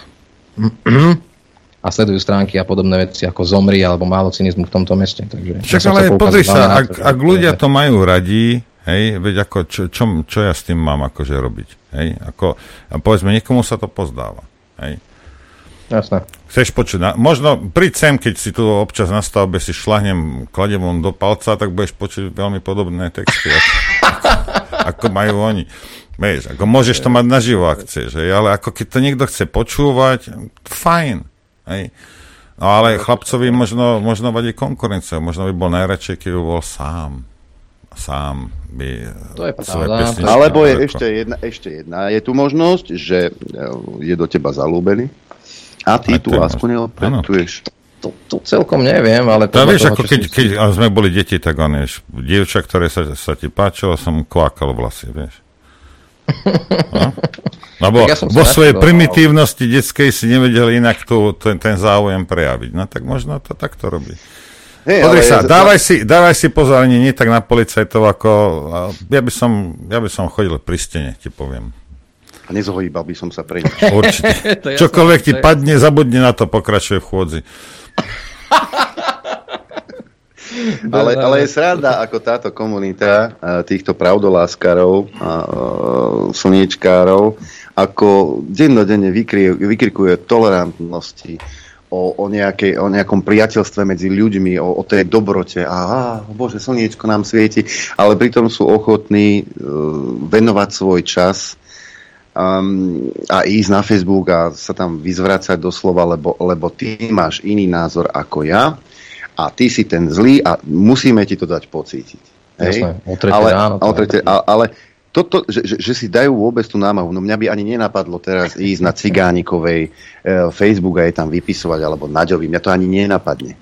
Speaker 17: a sledujú stránky a podobné veci ako zomri alebo málo cynizmu v tomto meste. Takže
Speaker 15: Však ale pozri sa, ak,
Speaker 17: to,
Speaker 15: ak ľudia to majú radi, hej, veď ako, čo, čo, čo ja s tým mám akože robiť, hej, ako, povedzme, niekomu sa to pozdáva, hej.
Speaker 17: Jasné.
Speaker 15: Chceš počuť, možno príď sem, keď si tu občas na stavbe si šlahnem kladevom do palca, tak budeš počuť veľmi podobné texty, ako, ako majú oni. Vieš, ako môžeš to mať naživo, ak chceš, hej, ale ako keď to niekto chce počúvať, fajn, hej. No ale chlapcovi možno, možno vadí konkurencia, možno by bol najradšej, keby bol sám. sám by
Speaker 17: To je
Speaker 15: svoje pesničky
Speaker 5: Alebo je ešte jedna, ešte jedna. Je tu možnosť, že e, je do teba zalúbený a ty
Speaker 15: Aj
Speaker 5: tú lásku neopretuješ.
Speaker 17: To, to celkom neviem, ale...
Speaker 15: To vieš,
Speaker 17: toho,
Speaker 15: ako keď, keď sme boli deti, tak on vieš, dievča, ktoré sa, sa ti páčilo, som kvákal vlasy, vieš. No? Lebo
Speaker 17: Tak ja
Speaker 15: vo svojej primitívnosti detskej si nevedel inak tu, ten, ten záujem prejaviť. No tak možno to takto robí.
Speaker 5: Hej,
Speaker 15: Pozri
Speaker 5: ale
Speaker 15: sa,
Speaker 5: je-
Speaker 15: dávaj si, dávaj si pozor, nie tak na policajtov, ako... Ja by som, ja by som chodil pri stene, ti poviem.
Speaker 5: A nezohýbal by som sa pre nič.
Speaker 15: Určite. Čokoľvek ti padne, zabudne na to, pokračuje v chôdzi.
Speaker 5: Ale, ale je sranda, ako táto komunita a, týchto pravdoláskarov a a, slniečkárov, ako dennodenne vykrie, vykrikuje tolerantnosti, o, o, nejakej, o nejakom priateľstve medzi ľuďmi, o, o tej dobrote. A, bože, slniečko nám svieti, ale pritom sú ochotní uh, venovať svoj čas um, a ísť na Facebook a sa tam vyzvracať doslova, lebo, lebo ty máš iný názor ako ja a ty si ten zlý a musíme ti to dať pocítiť. Hej?
Speaker 17: Jasné,
Speaker 5: ale,
Speaker 17: ráno to
Speaker 5: a o tretej, a, ale toto, že, že, že si dajú vôbec tú námahu, no mňa by ani nenapadlo teraz ísť na Cigánikovej e, Facebook a je tam vypisovať, alebo Naďovi, mňa to ani nenapadne.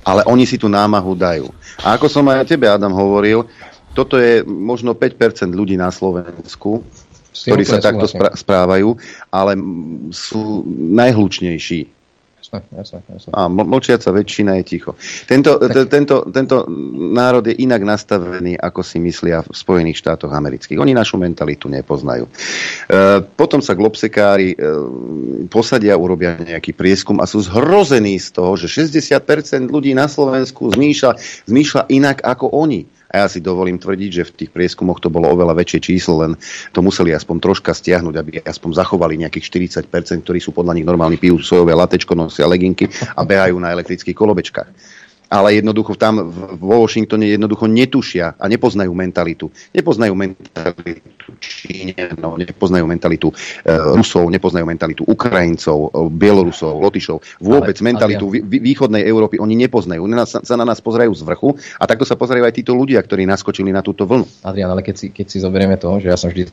Speaker 5: Ale oni si tú námahu dajú. A ako som aj tebe, Adam, hovoril, toto je možno 5% ľudí na Slovensku, ktorí sa takto
Speaker 17: súhlasím.
Speaker 5: správajú, ale sú najhlučnejší.
Speaker 17: Jasné, jasné, jasné.
Speaker 5: A ml- mlčiaca väčšina je ticho. Tento, t- tento, tento národ je inak nastavený, ako si myslia v Spojených štátoch amerických. Oni našu mentalitu nepoznajú. E, potom sa globsekári e, posadia, urobia nejaký prieskum a sú zhrození z toho, že 60% ľudí na Slovensku zmýšľa, zmýšľa inak ako oni. A ja si dovolím tvrdiť, že v tých prieskumoch to bolo oveľa väčšie číslo, len to museli aspoň troška stiahnuť, aby aspoň zachovali nejakých 40%, ktorí sú podľa nich normálni, pijú sojové latečko, nosia leginky a behajú na elektrických kolobečkách. Ale jednoducho tam vo Washingtone jednoducho netušia a nepoznajú mentalitu. Nepoznajú mentalitu Číňanov, nepoznajú mentalitu e, Rusov, nepoznajú mentalitu Ukrajincov, e, Bielorusov, Lotyšov. Vôbec
Speaker 17: Ale,
Speaker 5: mentalitu vý- vý- východnej Európy oni nepoznajú. Nás, sa na nás pozerajú z vrchu a takto sa pozerajú aj títo ľudia, ktorí naskočili na túto vlnu.
Speaker 17: Adrian, ale keď si, keď si zoberieme to, že ja som vždy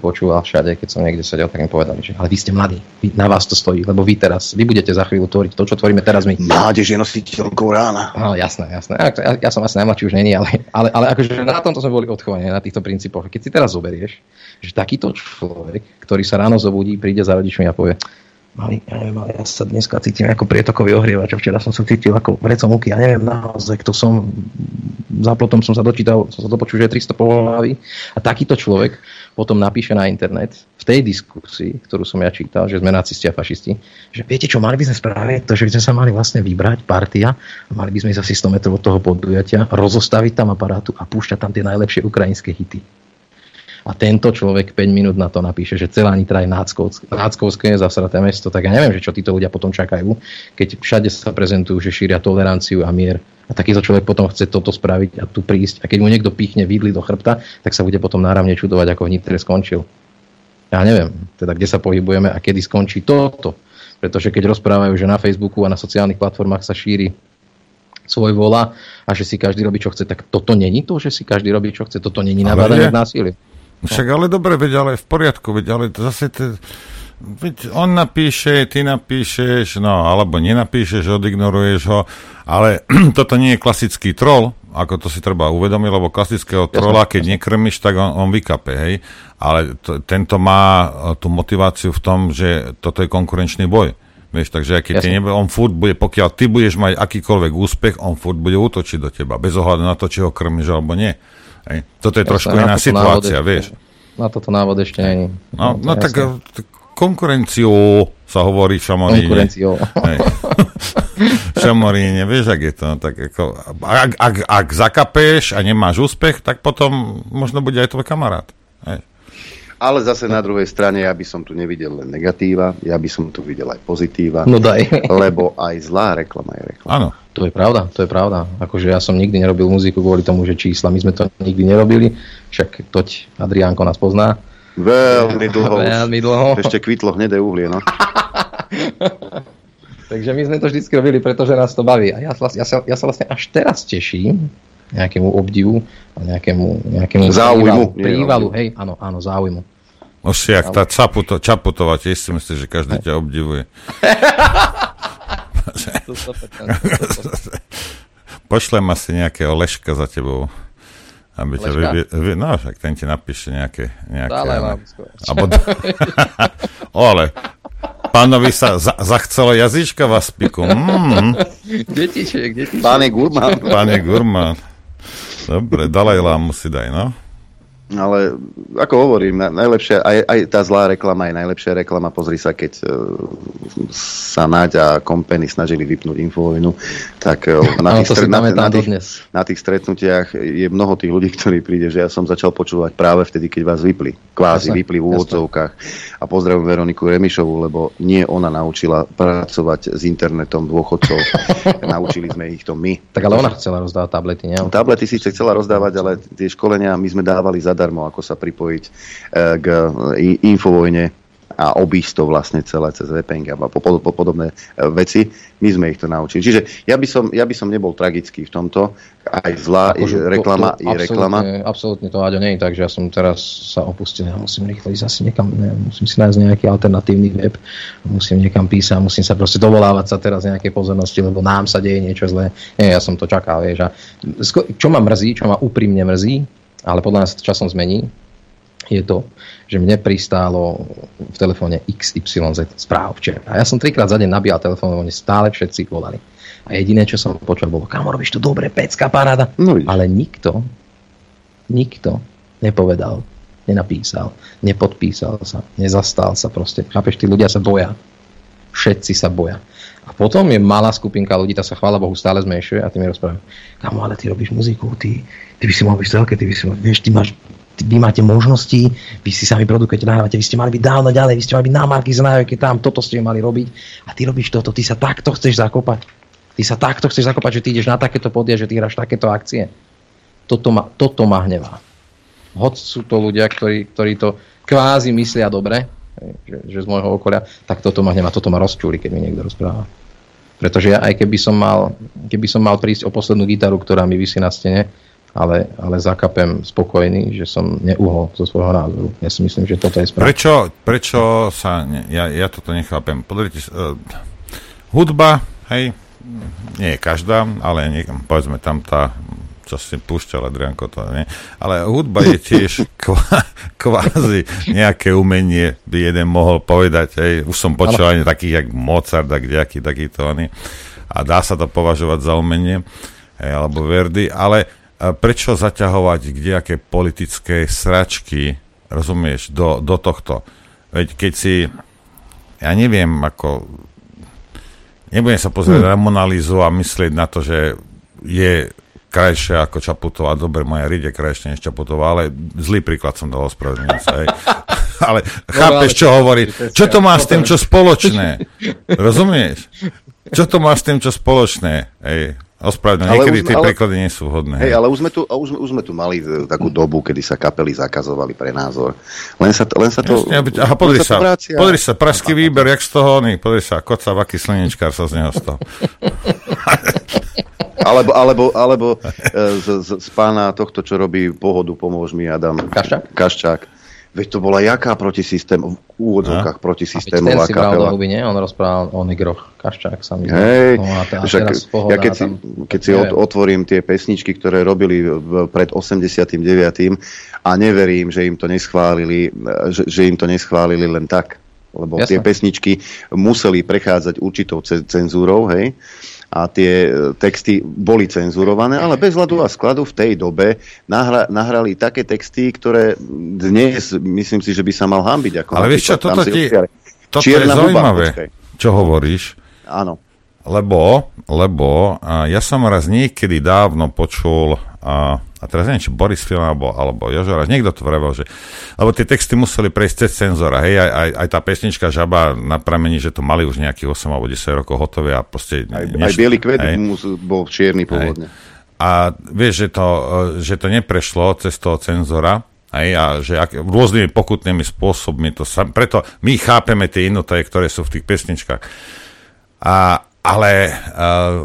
Speaker 17: počúval všade, keď som niekde sedel, tak mi povedali, že ale vy ste mladí, vy, na vás to stojí, lebo vy teraz, vy budete za chvíľu tvoriť to, čo tvoríme teraz my.
Speaker 5: Mládež je nositeľkou rána.
Speaker 17: No, jasné, jasné. Ja, ja, ja som asi najmladší už není, ale, ale, ale akože na tomto sme boli odchovaní, na týchto princípoch. Keď si teraz zoberieš, že takýto človek, ktorý sa ráno zobudí, príde za rodičmi a povie, Mali, ja neviem, ja sa dneska cítim ako prietokový ohrievač, včera som sa cítil ako vreco múky, ja neviem naozaj, kto som, za plotom som sa dočítal, som sa dopočul, že je 300 pohľavy a takýto človek potom napíše na internet v tej diskusii, ktorú som ja čítal, že sme nacisti a fašisti, že viete čo, mali by sme spraviť to, že by sme sa mali vlastne vybrať partia a mali by sme ísť asi 100 metrov od toho podujatia, rozostaviť tam aparátu a púšťať tam tie najlepšie ukrajinské hity. A tento človek 5 minút na to napíše, že celá Nitra je náckovské, náckovské zasraté mesto, tak ja neviem, že čo títo ľudia potom čakajú, keď všade sa prezentujú, že šíria toleranciu a mier. A takýto človek potom chce toto spraviť a tu prísť. A keď mu niekto pichne vidli do chrbta, tak sa bude potom náramne čudovať, ako v Nitre skončil. Ja neviem, teda kde sa pohybujeme a kedy skončí toto. Pretože keď rozprávajú, že na Facebooku a na sociálnych platformách sa šíri svoj vola a že si každý robí, čo chce, tak toto není to, že si každý robí, čo chce, toto není nabádanie k násiliu.
Speaker 15: Však ale dobre, veď ale v poriadku, veď ale zase to, veď on napíše, ty napíšeš, no alebo nenapíšeš, odignoruješ ho, ale toto nie je klasický troll, ako to si treba uvedomiť, lebo klasického trola, keď nekrmiš, tak on, on vykape, hej. Ale to, tento má e, tú motiváciu v tom, že toto je konkurenčný boj. Vieš, takže keď ty nebe, on furt bude, pokiaľ ty budeš mať akýkoľvek úspech, on furt bude útočiť do teba, bez ohľadu na to, či ho krmiš alebo nie. Hej. Toto je trošku
Speaker 17: Jasné, na
Speaker 15: iná situácia,
Speaker 17: návod
Speaker 15: vieš.
Speaker 17: Na toto návod ešte není.
Speaker 15: No, no
Speaker 17: je
Speaker 15: tak
Speaker 17: jasné.
Speaker 15: eh, t- konkurenciu sa hovorí v Šamoríne.
Speaker 17: Konkurenciou.
Speaker 15: V Šamoríne, vieš, ak je to. Tak ako, ak, ak, ak zakapeš a nemáš úspech, tak potom možno bude aj tvoj kamarát. Hej.
Speaker 5: Ale zase na druhej strane ja by som tu nevidel len negatíva, ja by som tu videl aj pozitíva.
Speaker 17: No daj.
Speaker 5: Lebo aj zlá reklama je reklama.
Speaker 15: Áno.
Speaker 17: To je pravda, to je pravda. Akože ja som nikdy nerobil muziku kvôli tomu, že čísla, my sme to nikdy nerobili, však toť Adriánko nás pozná.
Speaker 5: Veľmi dlho.
Speaker 17: Veľmi dlho.
Speaker 5: Ešte kvitlo hnedé uhlie, no.
Speaker 17: Takže my sme to vždy robili, pretože nás to baví. A ja, sa- ja, sa, ja sa vlastne až teraz teším, nejakému obdivu a nejakému, nejakému
Speaker 5: Záujmu,
Speaker 17: prívalu, hej, áno, áno, záujmu.
Speaker 15: Si jak tá Čaputo, Čaputová, tiež si myslíš, že každý ťa obdivuje.
Speaker 17: To 100%.
Speaker 15: Pošlem asi nejaké oleška za tebou. Aby ťa
Speaker 17: Leška?
Speaker 15: vy, vy, no, však ten ti napíše nejaké... nejaké
Speaker 17: Dalaj
Speaker 15: ale-
Speaker 17: Lama, skôr.
Speaker 15: Abo, o, ale pánovi sa za, zachcelo jazyčka v aspiku. Mm.
Speaker 17: Detiček, detiček.
Speaker 5: Pane Gurman.
Speaker 15: Pane Gurman. Dobre, Dalaj Lámu si daj, no.
Speaker 5: Ale ako hovorím, na- najlepšia, aj, aj tá zlá reklama je najlepšia reklama. Pozri sa, keď e, sa Naď a Kompeny snažili vypnúť infovojnu, tak e, na, tých, stret- na, na, tých, na tých stretnutiach je mnoho tých ľudí, ktorí príde, že ja som začal počúvať práve vtedy, keď vás vypli. Kvázi
Speaker 17: Jasné,
Speaker 5: vypli v úvodzovkách. A pozdravujem Veroniku Remišovú, lebo nie ona naučila pracovať s internetom dôchodcov. Naučili sme ich to my.
Speaker 17: Tak ale ona chcela rozdávať tablety, nie?
Speaker 5: Tablety síce chcela rozdávať, ale tie školenia my sme dávali zadarmo, ako sa pripojiť e, k i- infovojne a obísť to vlastne celé cez VPN a po, po, po, podobné e, veci. My sme ich to naučili. Čiže ja by som, ja by som nebol tragický v tomto. Aj zlá
Speaker 17: Akože
Speaker 5: je
Speaker 17: to-
Speaker 5: reklama
Speaker 17: to
Speaker 5: je reklama.
Speaker 17: Absolútne, to Aďo nie je tak, že ja som teraz sa opustil, ja musím rýchlo ísť asi niekam, ne, musím si nájsť nejaký alternatívny web, musím niekam písať, musím sa proste dovolávať sa teraz nejakej pozornosti, lebo nám sa deje niečo zlé. Nie, ja som to čakal, vieš. A čo ma mrzí, čo ma úprimne mrzí, ale podľa nás to časom zmení, je to, že mne pristálo v telefóne XYZ správ včera. A ja som trikrát za deň nabíjal telefón, oni stále všetci volali. A jediné, čo som počul, bolo, kamo, robíš to dobre, pecka, paráda.
Speaker 5: No,
Speaker 17: Ale nikto, nikto nepovedal, nenapísal, nepodpísal sa, nezastal sa proste. Chápeš, tí ľudia sa boja. Všetci sa boja. A potom je malá skupinka ľudí, tá sa chvála Bohu stále zmenšuje a ty mi rozprávajú, kamo, ale ty robíš muziku, ty, ty by si mohol byť v telke, ty by si mohol, vieš, ty máš, vy máte možnosti, vy si sami produkujete, nahrávate, vy ste mali byť dávno ďalej, vy ste mali byť na marky najväčšie tam, toto ste mali robiť a ty robíš toto, ty sa takto chceš zakopať. Ty sa takto chceš zakopať, že ty ideš na takéto podia, že ty hráš takéto akcie. Toto ma, toto ma hnevá. Hoď sú to ľudia, ktorí, ktorí to kvázi myslia dobre, že, že z môjho okolia, tak toto ma hnevá, toto ma rozčúli, keď mi niekto rozpráva. Pretože ja aj keby som mal, keby som mal prísť o poslednú gitaru, ktorá mi vysí na stene, ale, ale zakapem spokojný, že som neuhol zo svojho názoru. Ja si myslím, že toto je správne.
Speaker 15: Prečo, prečo sa, ne, ja, ja toto nechápem. Pozrite, uh, hudba, hej, nie je každá, ale nie, povedzme tam tá, čo si púšťal Adrianko, to nie. Ale hudba je tiež kvá, kvázi nejaké umenie, by jeden mohol povedať, hej, už som počul aj takých, jak Mozart, tak nejaký takýto oni. A dá sa to považovať za umenie, hej, alebo Verdi, ale a prečo zaťahovať kdejaké politické sračky, rozumieš, do, do tohto? Veď keď si, ja neviem, ako nebudem sa pozrieť
Speaker 17: Hm.
Speaker 15: na Monalízu a myslieť na to, že je krajšia ako Čaputová, dobre, moja ríde krajšia než Čaputová, ale zlý príklad som dal ospravedlňujem sa. hej. ale chápeš,
Speaker 17: ale
Speaker 15: čo hovorí? Čo to má s tým, čo spoločné? Rozumieš? Čo to má s tým, čo spoločné? Hej, ospravedlňujem, niekedy tie
Speaker 5: ale-
Speaker 15: príklady nie sú vhodné.
Speaker 5: Hej, ale už sme, tu, už, už sme tu mali e, takú dobu, kedy sa kapely zakazovali pre názor. Len sa, to- len sa to...
Speaker 15: Jasne, aha, pozri
Speaker 5: len
Speaker 15: sa,
Speaker 5: to vracia.
Speaker 15: pozri sa, pražský výber, jak z toho oný, pozri sa, koca, aký slnečkár sa z neho stal.
Speaker 5: Alebo, alebo, alebo e, z, z, z pána tohto, čo robí pohodu, pomôž mi, Adam.
Speaker 17: Kaščák?
Speaker 5: Kaščák. Veď to bola jaká protisystém, v úvodzovkách
Speaker 17: Ten
Speaker 5: protisystémová
Speaker 17: si bral do
Speaker 5: kapela.
Speaker 17: huby, nie? On rozprával o negroch. Kaščák sa mi.
Speaker 5: Hej,
Speaker 17: No a, a
Speaker 5: však
Speaker 17: teraz pohoda
Speaker 5: ja keď si,
Speaker 17: tam...
Speaker 5: keď si od, otvorím tie pesničky, ktoré robili pred 89. a neverím, že im to neschválili, že, že im to neschválili len tak. Lebo
Speaker 17: Jasné.
Speaker 5: tie pesničky museli prechádzať určitou ce- cenzúrou, hej, a tie e, texty boli cenzurované, ale bez hľadu a skladu v tej dobe nahra, nahrali také texty, ktoré dnes myslím si, že by sa mal hambiť. Ako
Speaker 15: Ale vieš čo, toto, ti, toto je
Speaker 5: huba,
Speaker 15: zaujímavé,
Speaker 5: počkaj.
Speaker 15: čo hovoríš.
Speaker 5: Áno.
Speaker 15: Lebo, lebo a ja som raz niekedy dávno počul, a, a teraz neviem, či Boris Filan alebo, alebo Jožo Raš, niekto to vravel, že lebo tie texty museli prejsť cez cenzora, hej, aj, aj, aj tá pesnička Žaba na pramení, že to mali už nejakých 8 alebo 10 rokov hotové a proste...
Speaker 5: Aj, aj Bielý kvet
Speaker 15: hej.
Speaker 5: bol čierny pôvodne.
Speaker 15: A vieš, že to, že to neprešlo cez toho cenzora, aj, a že ak, rôznymi pokutnými spôsobmi to sa, preto my chápeme tie inotaje, ktoré sú v tých pesničkách. A, ale a,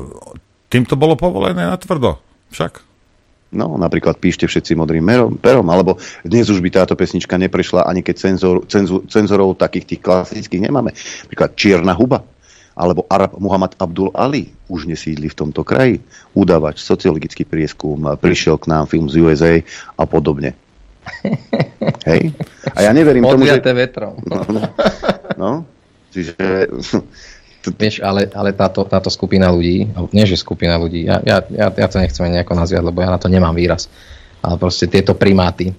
Speaker 15: tým to bolo povolené na tvrdo. Však.
Speaker 5: No, napríklad píšte všetci modrým merom, perom, alebo dnes už by táto pesnička neprešla, ani keď cenzor, cenzu, cenzorov takých tých klasických nemáme. Napríklad Čierna huba, alebo Arab Muhammad Abdul Ali už nesídli v tomto kraji. Udávač, sociologický prieskum, prišiel k nám film z USA a podobne. Hej? A ja neverím tomu, že...
Speaker 17: Vetrom.
Speaker 5: No, no, no. Čiže
Speaker 17: Vieš, ale, ale táto, táto skupina ľudí, nie že skupina ľudí, ja, ja, ja, to nechcem nejako nazviať, lebo ja na to nemám výraz, ale proste tieto primáty,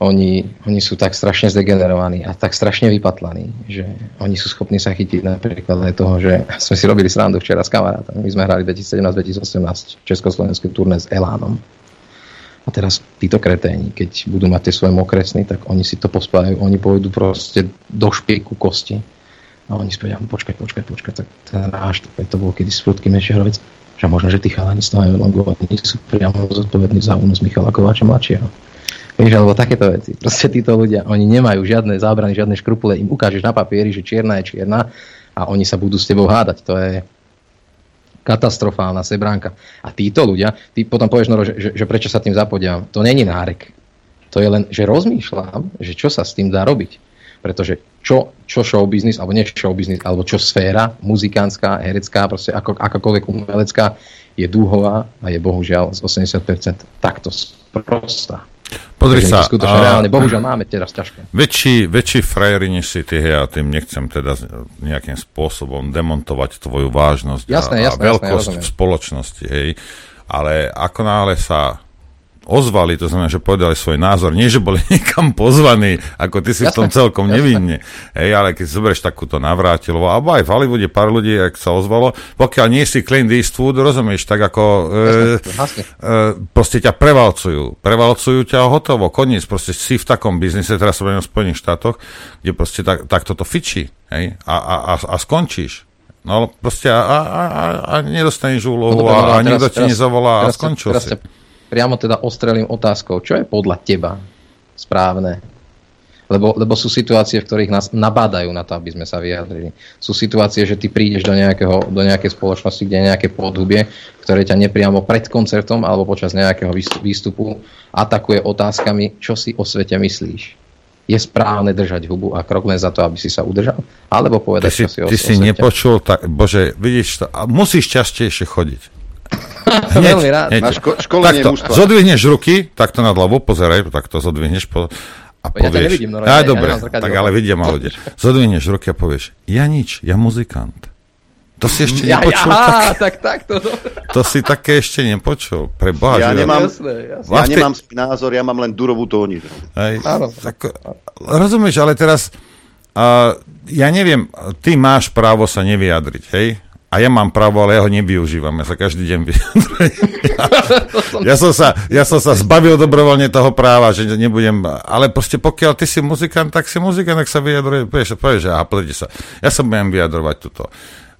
Speaker 17: oni, oni sú tak strašne zdegenerovaní a tak strašne vypatlaní, že oni sú schopní sa chytiť napríklad aj toho, že sme si robili srandu včera s kamarátami. My sme hrali 2017-2018 československé turné s Elánom. A teraz títo kreténi, keď budú mať tie svoje mokresny, tak oni si to pospávajú, oni pôjdu proste do špieku kosti a oni spovedia, počkaj, počkaj, počkaj, tak ten náš, to bol kedy s prudkým Mešerovec, že možno, že tí chalani z toho oni sú priamo zodpovední za únos Michala Kováča mladšieho. Vieš, alebo takéto veci. Proste títo ľudia, oni nemajú žiadne zábrany, žiadne škrupule. Im ukážeš na papieri, že čierna je čierna a oni sa budú s tebou hádať. To je katastrofálna sebránka. A títo ľudia, ty potom povieš, no, že, že, že prečo sa tým zapodiam. To není nárek. To je len, že rozmýšľam, že čo sa s tým dá robiť. Pretože čo, čo show business, alebo nie show business, alebo čo sféra muzikánska, herecká, proste ako, akákoľvek umelecká, je dúhová a je bohužiaľ z 80% takto sprostá.
Speaker 15: Pozri sa.
Speaker 17: Skutočne a... reálne, bohužiaľ máme teraz ťažké.
Speaker 15: Väčší, väčší frajeri než si ty, hej, a tým nechcem teda nejakým spôsobom demontovať tvoju vážnosť
Speaker 17: jasné,
Speaker 15: a,
Speaker 17: jasné,
Speaker 15: a veľkosť
Speaker 17: jasné,
Speaker 15: v spoločnosti, hej. Ale ako náhle sa ozvali, to znamená, že povedali svoj názor. Nie, že boli niekam pozvaní, ako ty si v tom celkom nevinne. Hej, ale keď zoberieš takúto navrátilovo, alebo aj v Hollywoode pár ľudí, ak sa ozvalo, pokiaľ nie si Clint Eastwood, rozumieš, tak ako e, e, proste ťa prevalcujú. Prevalcujú ťa hotovo, koniec. Proste si v takom biznise, teraz sa v Spojených štátoch, kde proste tak, tak toto fičí. Hej, a, a, a, a skončíš. No proste a, a, a, a nedostaneš úlohu no, a, a niekto ti nezavolá a skončil teraz si. Te,
Speaker 17: priamo teda ostrelím otázkou, čo je podľa teba správne? Lebo, lebo sú situácie, v ktorých nás nabádajú na to, aby sme sa vyjadrili. Sú situácie, že ty prídeš do, nejakého, do nejakej spoločnosti, kde je nejaké podhubie, ktoré ťa nepriamo pred koncertom alebo počas nejakého výstupu atakuje otázkami, čo si o svete myslíš. Je správne držať hubu a krok len za to, aby si sa udržal? Alebo povedať,
Speaker 15: ty si,
Speaker 17: čo si
Speaker 15: ty
Speaker 17: o
Speaker 15: si nepočul, tak, bože, vidíš to, a musíš častejšie chodiť.
Speaker 17: Hneď, Veľmi rád.
Speaker 5: Hneď. Na ško- školenie
Speaker 15: takto, mužstva. Zodvihneš ruky, takto nad hlavu, pozeraj, takto zodvihneš po, a povieš,
Speaker 17: ja nevidím, no,
Speaker 15: aj, ja, dobre, ja tak ale vidia ma ľudia. Zodvihneš ruky a povieš, ja nič, ja muzikant. To si ešte ja, nepočul?
Speaker 17: Ja, tak, tak, tak, to,
Speaker 15: to si také ešte nepočul. Pre Boha,
Speaker 5: ja, nemám,
Speaker 17: jasné, jasné.
Speaker 5: ja nemám názor, ja mám len durovú tóniu.
Speaker 15: rozumieš, ale teraz uh, ja neviem, ty máš právo sa nevyjadriť, hej? A ja mám právo, ale ja ho nevyužívam. Ja sa každý deň vyjadrujem. Ja, ja, som sa, ja som sa zbavil dobrovoľne toho práva, že nebudem... Ale proste pokiaľ ty si muzikant, tak si muzikant, tak sa vyjadruje. Povieš, povieš že aha, sa. Ja sa budem vyjadrovať tuto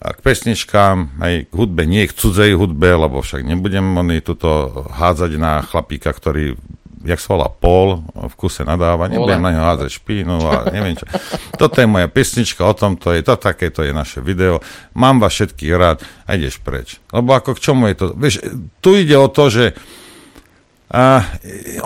Speaker 15: k pesničkám, aj k hudbe, nie k cudzej hudbe, lebo však nebudem oni tuto hádzať na chlapíka, ktorý jak sa volá Paul, v kuse nadáva, nebudem na ňo házať špínu a neviem čo. Toto je moja pesnička, o tom to je, to takéto je naše video, mám vás všetkých rád a ideš preč. Lebo ako k čomu je to? Vieš, tu ide o to, že a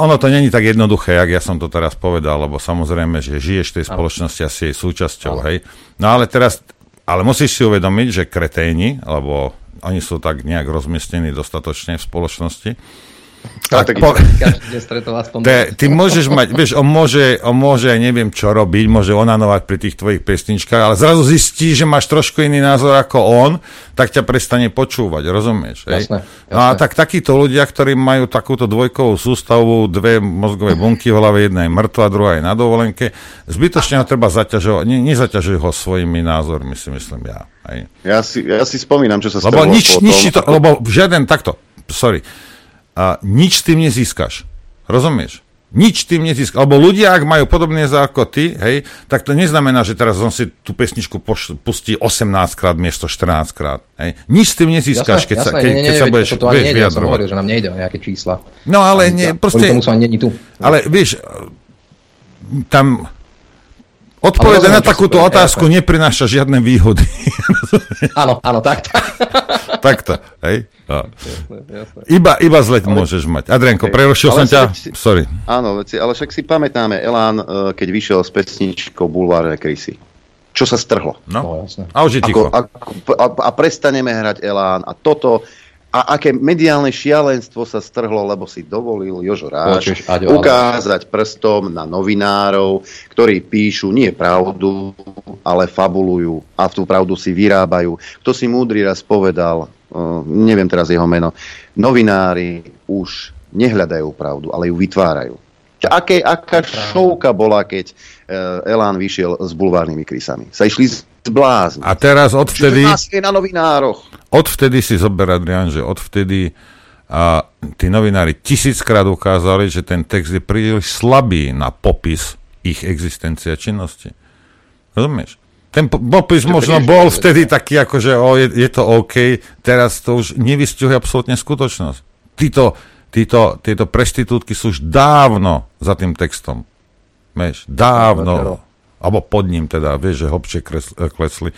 Speaker 15: ono to není tak jednoduché, jak ja som to teraz povedal, lebo samozrejme, že žiješ v tej spoločnosti a si jej súčasťou, hej. No ale teraz, ale musíš si uvedomiť, že kreténi, lebo oni sú tak nejak rozmiestnení dostatočne v spoločnosti,
Speaker 17: tak,
Speaker 15: te, ty môžeš mať, vieš, on môže, on môže, ja neviem čo robiť, môže onanovať pri tých tvojich pesničkách, ale zrazu zistí, že máš trošku iný názor ako on, tak ťa prestane počúvať, rozumieš?
Speaker 17: Jasné,
Speaker 15: jasné. No a tak takíto ľudia, ktorí majú takúto dvojkovú sústavu, dve mozgové bunky v hlave, jedna je mŕtva, druhá je na dovolenke, zbytočne ho treba zaťažovať, ne, nezaťažuj ho svojimi názormi, si myslím ja. Aj.
Speaker 5: Ja, si, ja si spomínam, čo sa
Speaker 15: lebo stalo nič. Nič to, lebo žiaden takto, sorry, a nič tým nezískaš. Rozumieš? Nič tým nezískaš. Alebo ľudia, ak majú podobné ako ty, hej, tak to neznamená, že teraz on si tú pesničku poš- pustí 18 krát miesto 14 krát. Hej. Nič tým nezískaš, keď, jasné, sa, keď, nie, nie, keď sa budeš
Speaker 17: to, to vieš, nejde, vyjadrovať. Hovoril, že nám nejde o nejaké čísla.
Speaker 15: No ale nie, proste...
Speaker 17: tomu sa ani tu.
Speaker 15: Ale vieš, tam Odpovede
Speaker 17: Ale
Speaker 15: na takúto otázku neprináša žiadne výhody.
Speaker 17: Áno, áno, tak.
Speaker 15: Takto, hej? No.
Speaker 17: jasné.
Speaker 15: Iba, iba zleť môžeš mať. Adrianko, prerušil som
Speaker 5: Ale
Speaker 15: ťa.
Speaker 5: si-
Speaker 15: Sorry.
Speaker 5: Áno, veci, ale však si pamätáme Elán, e, keď vyšiel s pesničkou Bulvárne krysy. Čo sa strhlo?
Speaker 15: No,
Speaker 17: jasné.
Speaker 15: A už je ticho.
Speaker 5: Ako, ako, a, a prestaneme hrať Elán a toto a aké mediálne šialenstvo sa strhlo, lebo si dovolil Jožo Ráš ukázať prstom na novinárov, ktorí píšu nie pravdu, ale fabulujú a tú pravdu si vyrábajú. Kto si múdry raz povedal, uh, neviem teraz jeho meno, novinári už nehľadajú pravdu, ale ju vytvárajú. Aké, aká šovka bola, keď uh, Elán vyšiel s bulvárnymi krysami? Sa išli zblázniť.
Speaker 15: A teraz odvtedy...
Speaker 5: Čiže na novinároch.
Speaker 15: Odvtedy si zober, Adrian, že odvtedy a tí novinári tisíckrát ukázali, že ten text je príliš slabý na popis ich existencie a činnosti. Rozumieš? Ten po- popis možno bol vtedy taký, ako že o, je, je to OK, teraz to už nevystihuje absolútne skutočnosť. Títo, títo, tieto prestitútky sú už dávno za tým textom. Vieš, dávno. Alebo pod ním teda, vieš, že hlbšie kres- klesli.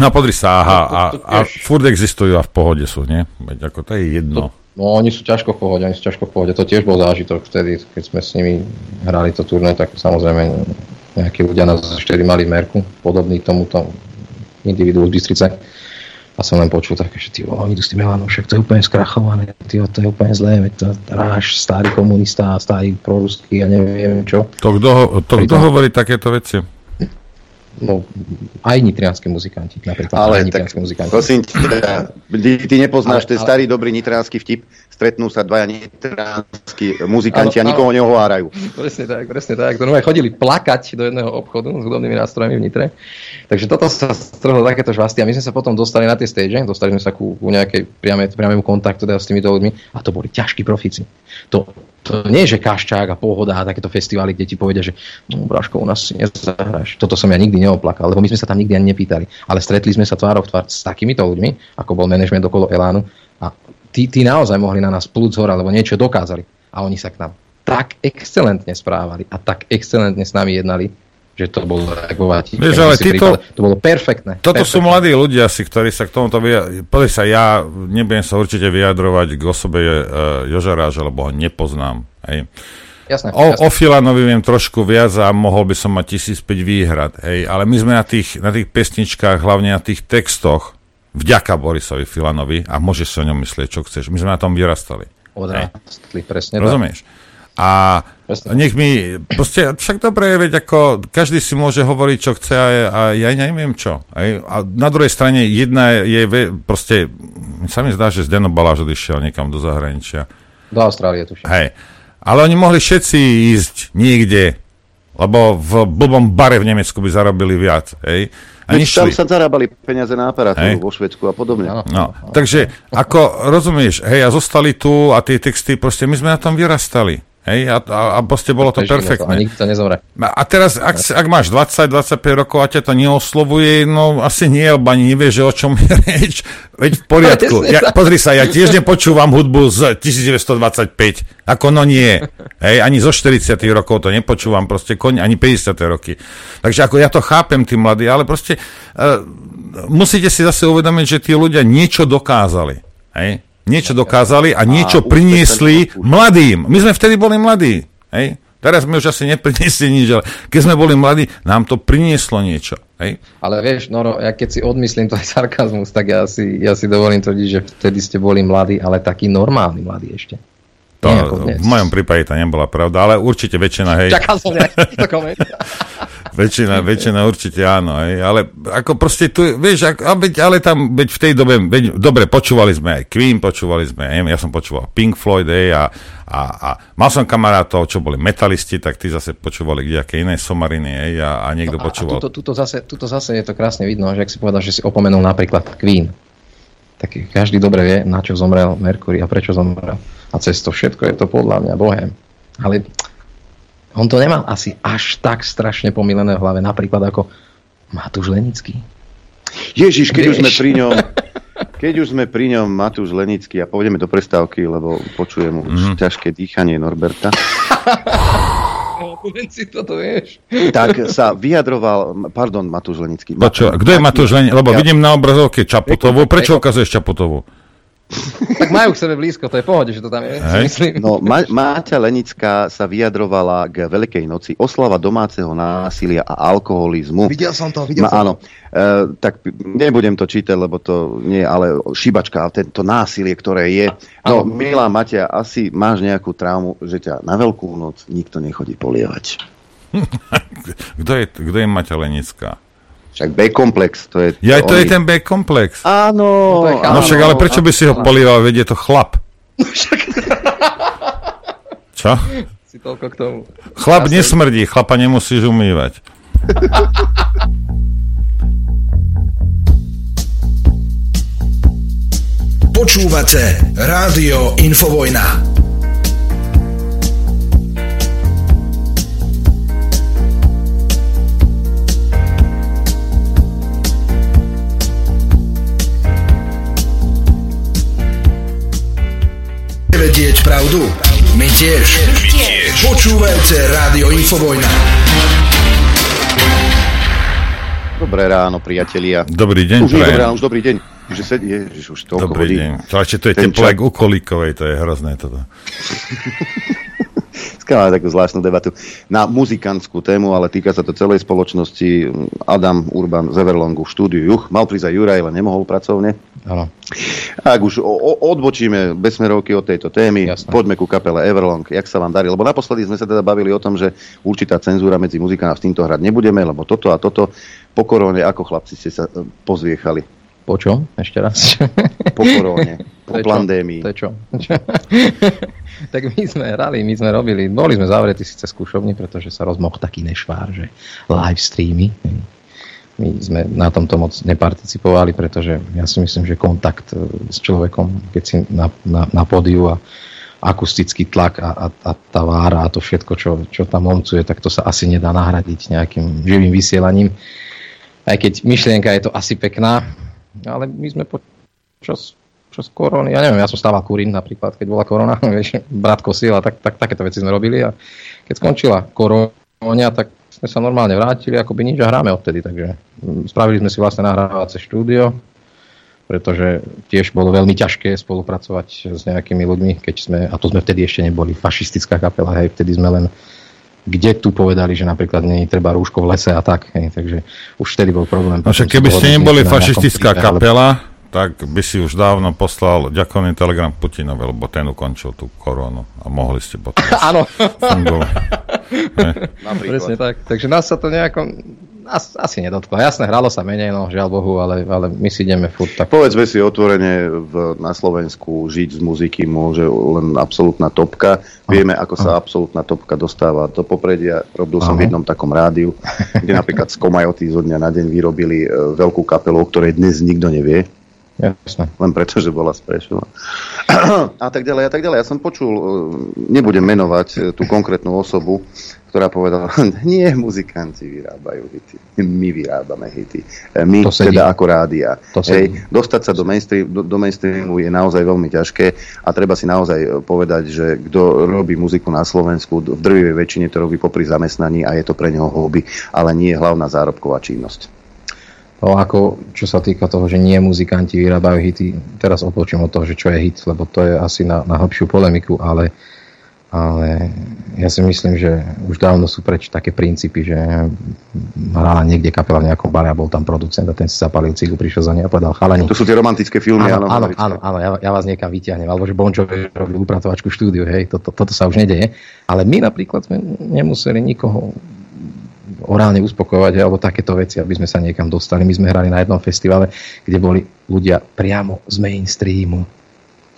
Speaker 15: No podri sa, aha, a, a furt existujú a v pohode sú, nie? Veď ako to je jedno.
Speaker 17: No oni sú ťažko v pohode, oni sú ťažko v pohode. To tiež bol zážitok vtedy, keď sme s nimi hrali to turné, tak samozrejme nejakí ľudia nás ešte mali merku, podobný tomuto individu z Bystrice. A som len počul také, že ty oni tu s tým Elanom, však to je úplne skrachované, ty, to je úplne zlé, veď to ráš, starý komunista, starý proruský a neviem čo.
Speaker 15: To kto, to kto hovorí takéto veci?
Speaker 17: No, aj nitrianskí muzikanti, napríklad.
Speaker 5: Ale
Speaker 17: aj
Speaker 5: tak,
Speaker 17: nitrianskí muzikanti.
Speaker 5: prosím ťa, ty, ty nepoznáš
Speaker 17: Ale-
Speaker 5: ten
Speaker 17: ale-
Speaker 5: starý dobrý nitránsky vtip, stretnú sa dvaja nitránsky muzikanti
Speaker 17: Áno,
Speaker 5: a nikoho
Speaker 17: áno.
Speaker 5: neohárajú.
Speaker 17: Presne tak, presne tak. To aj chodili plakať do jedného obchodu s hudobnými nástrojmi v Nitre. Takže toto sa strhlo takéto žvasty a my sme sa potom dostali na tie stage, dostali sme sa ku, ku nejakej priame, priamému kontaktu teda s týmito ľuďmi a to boli ťažkí profíci. To, to nie je, že kaščák a pohoda a takéto festivály, kde ti povedia, že no Braško, u nás si nezahráš. Toto som ja nikdy neoplakal, lebo my sme sa tam nikdy ani nepýtali. Ale stretli sme sa tvárov tvár s takýmito ľuďmi, ako bol manažment okolo Elánu a tí, tí naozaj mohli na nás plúť z hora, lebo niečo dokázali. A oni sa k nám tak excelentne správali a tak excelentne s nami jednali, že to bolo Vati.
Speaker 15: Vieš, ale títo-
Speaker 17: To bolo perfektné.
Speaker 15: Toto sú
Speaker 17: perfektné.
Speaker 15: mladí ľudia si, ktorí sa k tomuto vyjadrujú. Sa, ja nebudem sa určite vyjadrovať k osobe uh, Joža Ráža, lebo ho nepoznám. Hej.
Speaker 17: Jasné,
Speaker 15: O,
Speaker 17: jasné.
Speaker 15: o Filanovi viem trošku viac a mohol by som mať 1005 výhrad. Hej. Ale my sme na tých, na tých pesničkách, hlavne na tých textoch, vďaka Borisovi Filanovi, a môžeš si o ňom myslieť, čo chceš. My sme na tom vyrastali.
Speaker 17: Odrastli, presne tak.
Speaker 15: A nech mi, proste, však dobre, veď ako každý si môže hovoriť, čo chce a, a ja neviem čo. Aj, a na druhej strane jedna je, je proste, sa mi zdá, že Zdeno Baláž odišiel niekam do zahraničia.
Speaker 17: Do Austrálie tuším.
Speaker 15: Hej. Ale oni mohli všetci ísť niekde, lebo v blbom bare v Nemecku by zarobili viac. Hej. A
Speaker 5: Veď tam sa zarábali peniaze na aparatúru vo Švedsku a podobne.
Speaker 15: No, takže ako rozumieš, hej, a zostali tu a tie texty, proste my sme na tom vyrastali. Hej, a, a, a proste bolo to perfektné.
Speaker 17: A nikto to nezomre.
Speaker 15: A teraz, ak, ak máš 20-25 rokov a ťa to neoslovuje, no asi nie, lebo ani nevieš, že o čom je reč. Veď v poriadku. Ja, pozri sa, ja tiež nepočúvam hudbu z 1925. Ako no nie. Hej, ani zo 40 rokov to nepočúvam, proste koň, ani 50 roky. Takže ako ja to chápem, tí mladí, ale proste uh, musíte si zase uvedomiť, že tí ľudia niečo dokázali. Hej? Niečo dokázali a niečo priniesli mladým. My sme vtedy boli mladí. Hej? Teraz sme už asi nepriniesli nič, ale keď sme boli mladí, nám to prinieslo niečo. Hej?
Speaker 17: Ale vieš, Noro, ja keď si odmyslím tvoj sarkazmus, tak ja si, ja si dovolím tvrdiť, že vtedy ste boli mladí, ale takí normálni mladí ešte.
Speaker 15: To, v mojom prípade to nebola pravda, ale určite väčšina, hej.
Speaker 17: Čakal som nejaký.
Speaker 15: väčšina, väčšina určite áno, hej. Ale ako proste tu, vieš, ako, a ale tam, veď v tej dobe, veď, dobre, počúvali sme aj Queen, počúvali sme, ja, ja som počúval Pink Floyd, hej, a, a, a mal som kamarátov, čo boli metalisti, tak tí zase počúvali kdejaké iné somariny, hej, a, a niekto
Speaker 17: A
Speaker 15: počúval.
Speaker 17: tuto, tuto, zase, tuto zase je to krásne vidno, že ak si povedal, že si opomenul napríklad Queen, tak každý dobre vie, na čo zomrel Mercury a prečo zomrel. A cez to všetko je to podľa mňa bohem. Ale on to nemal asi až tak strašne pomilené v hlave, napríklad ako Matúš Lenický.
Speaker 5: Ježiš, keď už sme
Speaker 17: Vieš.
Speaker 5: pri ňom, keď už sme pri ňom Matúš Lenický a pôjdeme do prestávky, lebo počujem už
Speaker 15: Mhm.
Speaker 5: ťažké dýchanie Norberta.
Speaker 17: len si toto vieš.
Speaker 5: tak sa vyjadroval, pardon, Matúš Lenický.
Speaker 15: Kto je Matúš Lenický? Lebo vidím na obrazovke Čaputovú. Prečo ukazuješ Čaputovú?
Speaker 17: Tak majú k sebe blízko, to je pohode, že to tam je. Myslím.
Speaker 5: No, Ma- Máťa Lenická sa vyjadrovala k Veľkej noci oslava domáceho násilia a alkoholizmu.
Speaker 19: Videl som to, videl
Speaker 5: Ma,
Speaker 19: som
Speaker 5: áno, e, tak nebudem to čítať, lebo to nie je ale šibačka, ale tento násilie, ktoré je. No, milá Maťa, asi máš nejakú traumu, že ťa na Veľkú noc nikto nechodí polievať.
Speaker 15: Kto je, kto je Maťa Lenická?
Speaker 5: Však B-komplex, to je...
Speaker 15: Ja, to je
Speaker 5: oni-
Speaker 15: ten B-komplex.
Speaker 5: Áno.
Speaker 15: No však, ale prečo by si ho políval, veď je to chlap. Čo?
Speaker 17: Si toľko k tomu.
Speaker 15: Chlap nesmrdí, chlapa nemusíš umývať.
Speaker 16: Počúvate Rádio Infovojna. Vedieť pravdu? My tiež. My tiež. Počúvajte Rádio Infovojna.
Speaker 5: Dobré ráno, priatelia.
Speaker 15: Dobrý deň,
Speaker 5: Už nie, dobré ráno, už dobrý deň. Že sedí, ježiš, už toľko
Speaker 15: Dobrý
Speaker 5: hodín.
Speaker 15: deň. Čo, ešte to je
Speaker 5: Ten
Speaker 15: teplé
Speaker 5: čas-
Speaker 15: u Kolíkovej, to je hrozné toto.
Speaker 5: Máme takú zvláštnu debatu na muzikantskú tému, ale týka sa to celej spoločnosti. Adam Urban z Everlongu v štúdiu Juch. Mal prísť aj Juraj, ale nemohol pracovne.
Speaker 17: Áno.
Speaker 5: Ak už o, odbočíme bez smerovky od tejto témy, Jasne. poďme ku kapele Everlong. Jak sa vám darí? Lebo naposledy sme sa teda bavili o tom, že určitá cenzúra medzi muzikami s týmto hrať nebudeme, lebo toto a toto po korone, ako chlapci ste sa e, pozviechali?
Speaker 17: Po čom? Ešte raz.
Speaker 5: Po korone, po
Speaker 17: To čo?
Speaker 5: pandémii.
Speaker 17: To je čo? tak my sme hrali, my sme robili, boli sme zavretí síce skúšovni, pretože sa rozmohl taký nešvár, že live streamy. My sme na tomto moc neparticipovali, pretože ja si myslím, že kontakt e, s človekom, keď si na, na, na pódiu a akustický tlak a, a, a tá vára a to všetko, čo, čo tam omcuje, tak to sa asi nedá nahradiť nejakým živým vysielaním. Aj keď myšlienka je to asi pekná, ale my sme počas, počas korony, ja neviem, ja som stával kurín napríklad, keď bola korona, vieš, brat kosil a tak, tak, takéto veci sme robili a keď skončila korona, tak sme sa normálne vrátili, ako by nič a hráme odtedy, takže spravili sme si vlastne nahrávacie štúdio, pretože tiež bolo veľmi ťažké spolupracovať s nejakými ľuďmi, keď sme, a to sme vtedy ešte neboli fašistická kapela, hej, vtedy sme len kde tu povedali, že napríklad nie treba rúško v lese a tak, hej, takže už vtedy bol problém.
Speaker 15: No však keby ste neboli fašistická
Speaker 17: príbe,
Speaker 15: kapela, tak by si už dávno poslal ďakovný telegram Putinovi, lebo ten ukončil tú koronu a mohli ste potom
Speaker 17: Áno. Presne tak. Takže nás sa to nejako as, asi nedotklo. Jasné, hralo sa menej, no žiaľ Bohu, ale, ale my si ideme furt tak.
Speaker 5: Povedzme si otvorene, v, na Slovensku žiť z muziky môže len absolútna topka. Vieme, ako sa absolútna topka dostáva do popredia. Robil som v
Speaker 17: Áno.
Speaker 5: jednom takom rádiu, kde napríklad z Komajoty zo dňa na deň vyrobili e, veľkú kapelu, o ktorej dnes nikto nevie.
Speaker 17: Jasné.
Speaker 5: Len preto, že bola z Prešova. a tak ďalej, a tak ďalej. Ja som počul, e, nebudem menovať e, tú konkrétnu osobu, ktorá povedala, nie muzikanti vyrábajú hity, my vyrábame hity. E, My
Speaker 17: To sedí.
Speaker 5: teda ako rádia.
Speaker 17: To.
Speaker 5: Hej, dostať sa do, mainstream, do, do mainstreamu je naozaj veľmi ťažké a treba si naozaj povedať, že kto robí muziku na Slovensku, v drvivej väčšine to robí popri zamestnaní a je to pre neho hobby, ale nie je hlavná zárobková činnosť.
Speaker 17: To ako, čo sa týka toho, že nie muzikanti vyrábajú hity, teraz odpočím od toho, že čo je hit, lebo to je asi na, na hlbšiu polemiku, ale, ale ja si myslím, že už dávno sú preč také princípy, že hrala niekde kapela v nejakom bare a bol tam producent a ten si zapalil cigu, prišiel za nej a povedal chalani.
Speaker 5: To sú tie romantické filmy, áno.
Speaker 17: áno, áno, áno, ja, ja vás niekam vyťahnem, alebo že Bon Jovi robil upratovačku štúdiu, hej, toto, toto sa už nedeje. Ale my napríklad sme nemuseli nikoho orálne uspokojovať, alebo takéto veci, aby sme sa niekam dostali. My sme hrali na jednom festivale, kde boli ľudia priamo z mainstreamu,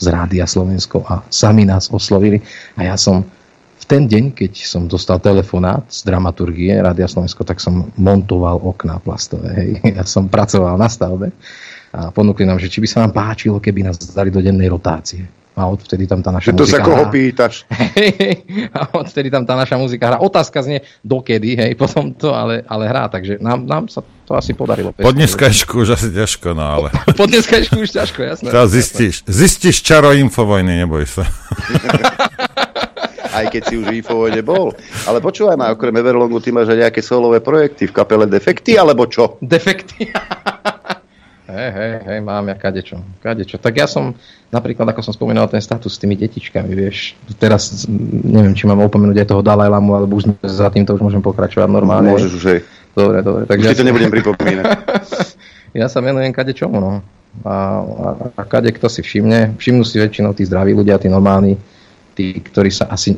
Speaker 17: z Rádia Slovensko a sami nás oslovili a ja som v ten deň, keď som dostal telefonát z dramaturgie Rádia Slovensko, tak som montoval okná plastové. Hej. Ja som pracoval na stavbe a ponúkli nám, že či by sa nám páčilo, keby nás dali do dennej rotácie. A odvtedy tam tá naša
Speaker 5: Že to
Speaker 17: muzika
Speaker 5: sa koho
Speaker 17: hrá.
Speaker 5: pýtaš?
Speaker 17: a odtedy tam tá naša muzika hrá. Otázka znie dokedy, hej, potom to, ale, ale hrá, takže nám, nám sa to asi podarilo.
Speaker 15: Po dneskajšku už asi ťažko, no ale...
Speaker 17: Po dneskajšku už ťažko, jasné.
Speaker 15: Teraz zistíš, zistíš čaro infovojny, neboj sa.
Speaker 5: aj keď si už v Infovojne bol. Ale počúvaj ma, okrem Everlongu, ty máš aj nejaké solové projekty v kapele Defekty, alebo čo?
Speaker 17: Defekty. Hej, hej, hej, mám ja kadečo, kadečo. Tak ja som, napríklad, ako som spomínal, ten status s tými detičkami, vieš, teraz neviem, či mám opomenúť aj toho Dalaj Lamu, alebo už za týmto už môžem pokračovať normálne.
Speaker 5: Môžeš už, hej.
Speaker 17: Dobre, dobre.
Speaker 5: Takže už ja to nebudem pripomínať.
Speaker 17: ja sa venujem kadečomu, no. A, a, a kade kto si všimne, všimnú si väčšinou tí zdraví ľudia, tí normálni, tí, ktorí sa asi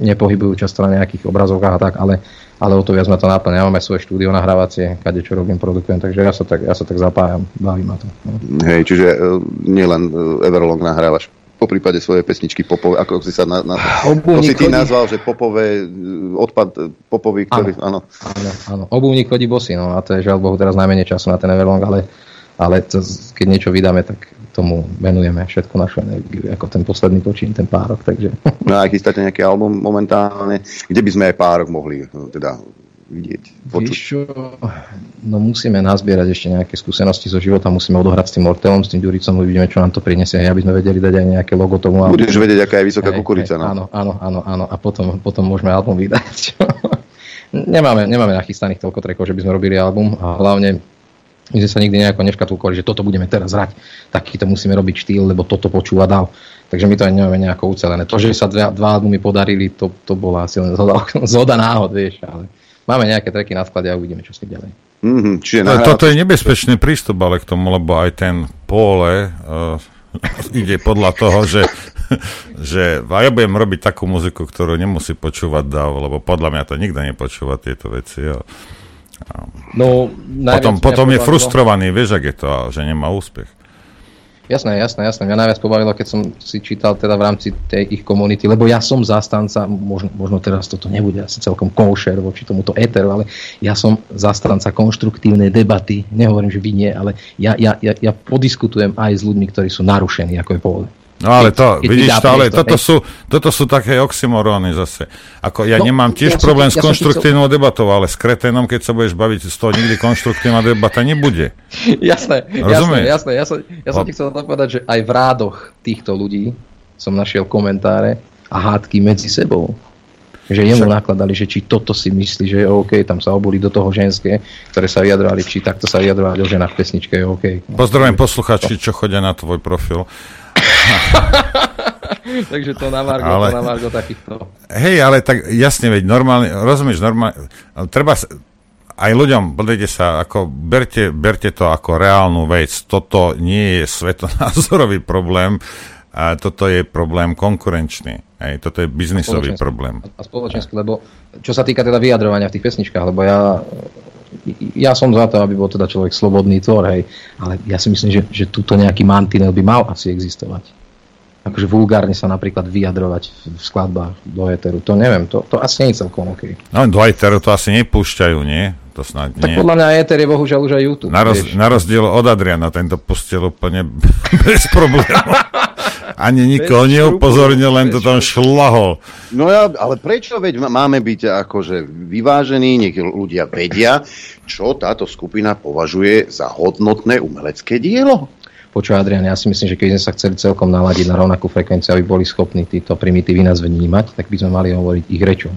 Speaker 17: nepohybujú často na nejakých obrazovkách a tak, ale, ale o to viac ma to náplňa. Ja mám aj svoje štúdio nahrávacie, kade čo robím, produkujem, takže ja sa tak, ja sa tak zapájam, baví ma to. No.
Speaker 5: Hej, čiže uh, nielen uh, Everlong nahrávaš po prípade svoje pesničky popové, ako si sa na, na, to si ty nazval, že popové, odpad popový, ktorý, áno.
Speaker 17: Áno, áno. Obuvník chodí bosy, no a to je žiaľ Bohu teraz najmenej času na ten Everlong, ale, ale to, keď niečo vydáme, tak tomu venujeme všetku našu energiu, ako ten posledný počín, ten párok, takže...
Speaker 5: No a chystáte nejaký album momentálne, kde by sme aj párok mohli no, teda vidieť, počuť?
Speaker 17: Víš čo, no musíme nazbierať ešte nejaké skúsenosti zo života, musíme odohrať s tým Mortelom, s tým Ďuricom, uvidíme, čo nám to prinesie, aby sme vedeli dať aj nejaké logo tomu.
Speaker 5: Budeš vedieť, aká je vysoká kukurica, no.
Speaker 17: Áno, áno, áno, áno, a potom, potom môžeme album vydať. nemáme, nemáme nachystaných toľko trekov, že by sme robili album a hlavne my sme sa nikdy nejako neškatulkovali, že toto budeme teraz hrať, takýto musíme robiť štýl, lebo toto počúva dal. Takže my to aj nemáme nejako ucelené. To, že sa dva, dva albumy podarili, to, to bola asi len zhoda, zhoda náhod, vieš, ale máme nejaké treky na sklade a uvidíme, čo s ďalej.
Speaker 5: Mm-hmm, čiže
Speaker 15: no, toto je nebezpečný prístup ale k tomu, lebo aj ten pole uh, ide podľa toho, že, že a ja budem robiť takú muziku, ktorú nemusí počúvať DAV, lebo podľa mňa to nikto nepočúva tieto veci. A
Speaker 17: no,
Speaker 15: potom, potom je frustrovaný, vieš, ak je to, že nemá úspech.
Speaker 17: Jasné, jasné, jasné. Mňa najviac pobavilo, keď som si čítal teda v rámci tej ich komunity, lebo ja som zastanca, možno, možno teraz toto nebude asi celkom koušer voči tomuto éteru, ale ja som zastanca konštruktívnej debaty. Nehovorím, že vy nie, ale ja, ja, ja, ja podiskutujem aj s ľuďmi, ktorí sú narušení, ako je pôvod.
Speaker 15: No ale to, keď, vidíš to, ale toto sú, toto sú také oxymoróny zase. Ako ja no, nemám tiež ja problém ja s konštruktívnou chcel... debatou, ale s kreténom, keď sa budeš baviť, z toho nikdy konštruktívna debata nebude.
Speaker 17: jasné, Rozumieš? jasné, jasné. Ja som, ja som ti chcel povedať, že aj v rádoch týchto ľudí som našiel komentáre a hádky medzi sebou. Že jemu nakladali, že či toto si myslí, že je OK, tam sa obuli do toho ženské, ktoré sa vyjadrovali, či takto sa vyjadrovali o ženách v pesničke je OK.
Speaker 15: Pozdravujem posluchači, čo chodia na tvoj profil.
Speaker 17: Takže to na Margo, ale, to na Margo takýchto.
Speaker 15: Hej, ale tak jasne, veď normálne, rozumieš, normálne, treba aj ľuďom, pozrite sa, ako berte, berte to ako reálnu vec. Toto nie je svetonázorový problém, a toto je problém konkurenčný. Hej, toto je biznisový problém.
Speaker 17: A spoločenský, lebo čo sa týka teda vyjadrovania v tých pesničkách, lebo ja ja som za to, aby bol teda človek slobodný tvor, hej, ale ja si myslím, že, že túto nejaký mantinel by mal asi existovať. Akože vulgárne sa napríklad vyjadrovať v skladbách do éteru, to neviem, to, to asi nie je celkom OK.
Speaker 15: No do éteru to asi nepúšťajú, nie? To snad
Speaker 17: tak nie. podľa mňa éter je bohužiaľ už aj YouTube.
Speaker 15: Na, roz, na rozdiel od Adriana, tento pustil úplne bez problémov. Ani nikoho neupozornil, len to tam šlahol.
Speaker 5: No ja, ale prečo? Veď máme byť akože vyvážení, nech ľudia vedia, čo táto skupina považuje za hodnotné umelecké dielo.
Speaker 17: Počúva Adrian, ja si myslím, že keď sme sa chceli celkom naladiť na rovnakú frekvenciu, aby boli schopní títo primitívy nás vnímať, tak by sme mali hovoriť ich rečom.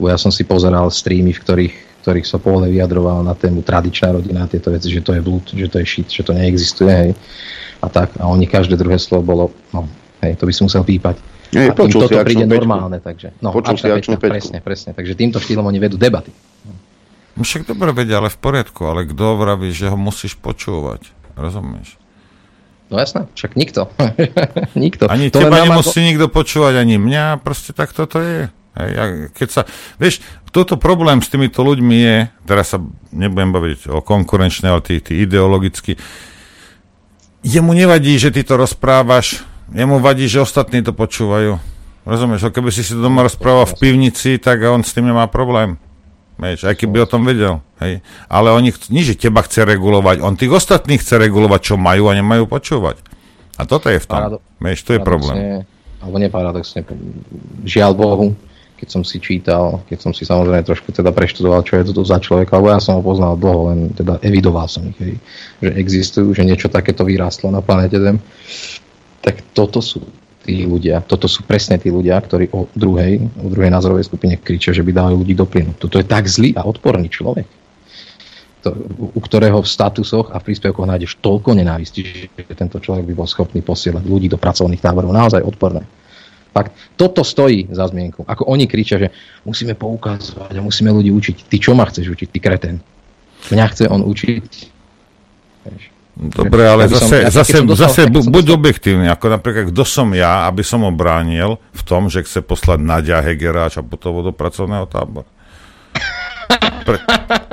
Speaker 17: Bo ja som si pozeral streamy, v ktorých, ktorých sa pohľad vyjadroval na tému tradičná rodina, tieto veci, že to je blúd, že to je šit, že to neexistuje. Hej a tak. A oni každé druhé slovo bolo, no, hej, to by si musel pípať. Nie, a im toto príde normálne, takže. No,
Speaker 5: počul si
Speaker 17: pečka, presne, presne. Takže týmto štýlom oni vedú debaty.
Speaker 15: No však dobre vedia, ale v poriadku, ale kto vraví, že ho musíš počúvať? Rozumieš?
Speaker 17: No jasné, však nikto. nikto.
Speaker 15: Ani to teba nemusí to... nikto počúvať, ani mňa, proste tak toto je. Hej, keď sa, vieš, toto problém s týmito ľuďmi je, teraz sa nebudem baviť o konkurenčnej, ale tí, tí ideologicky, jemu nevadí, že ty to rozprávaš, jemu vadí, že ostatní to počúvajú. Rozumieš, keby si si doma rozprával v pivnici, tak on s tým nemá problém. Vieš, aj keby o tom vedel. Hej. Ale on nie, že teba chce regulovať, on tých ostatných chce regulovať, čo majú a nemajú počúvať. A toto je v tom. Parado- Vieš, to je problém.
Speaker 17: Alebo neparadoxne, žiaľ Bohu, keď som si čítal, keď som si samozrejme trošku teda preštudoval, čo je to za človeka, lebo ja som ho poznal dlho, len teda evidoval som ich, hej, že existujú, že niečo takéto vyrástlo na planete Zem. Tak toto sú tí ľudia, toto sú presne tí ľudia, ktorí o druhej, o druhej názorovej skupine kričia, že by dali ľudí do plynu. Toto je tak zlý a odporný človek, to, u ktorého v statusoch a v príspevkoch nájdeš toľko nenávistí, že tento človek by bol schopný posielať ľudí do pracovných táborov. Naozaj odporné. Fakt, toto stojí za zmienku. Ako oni kričia, že musíme poukazovať a musíme ľudí učiť. Ty čo ma chceš učiť, ty kreten? Mňa chce on učiť. Vieš.
Speaker 15: Dobre, ale
Speaker 17: som-
Speaker 15: zase, zase,
Speaker 17: dostal-
Speaker 15: zase bu, buď
Speaker 17: dostal-
Speaker 15: objektívny, ako napríklad, kto som ja, aby som ho bránil v tom, že chce poslať Nadia Hegera a Čaputovo do pracovného tábora. Pre...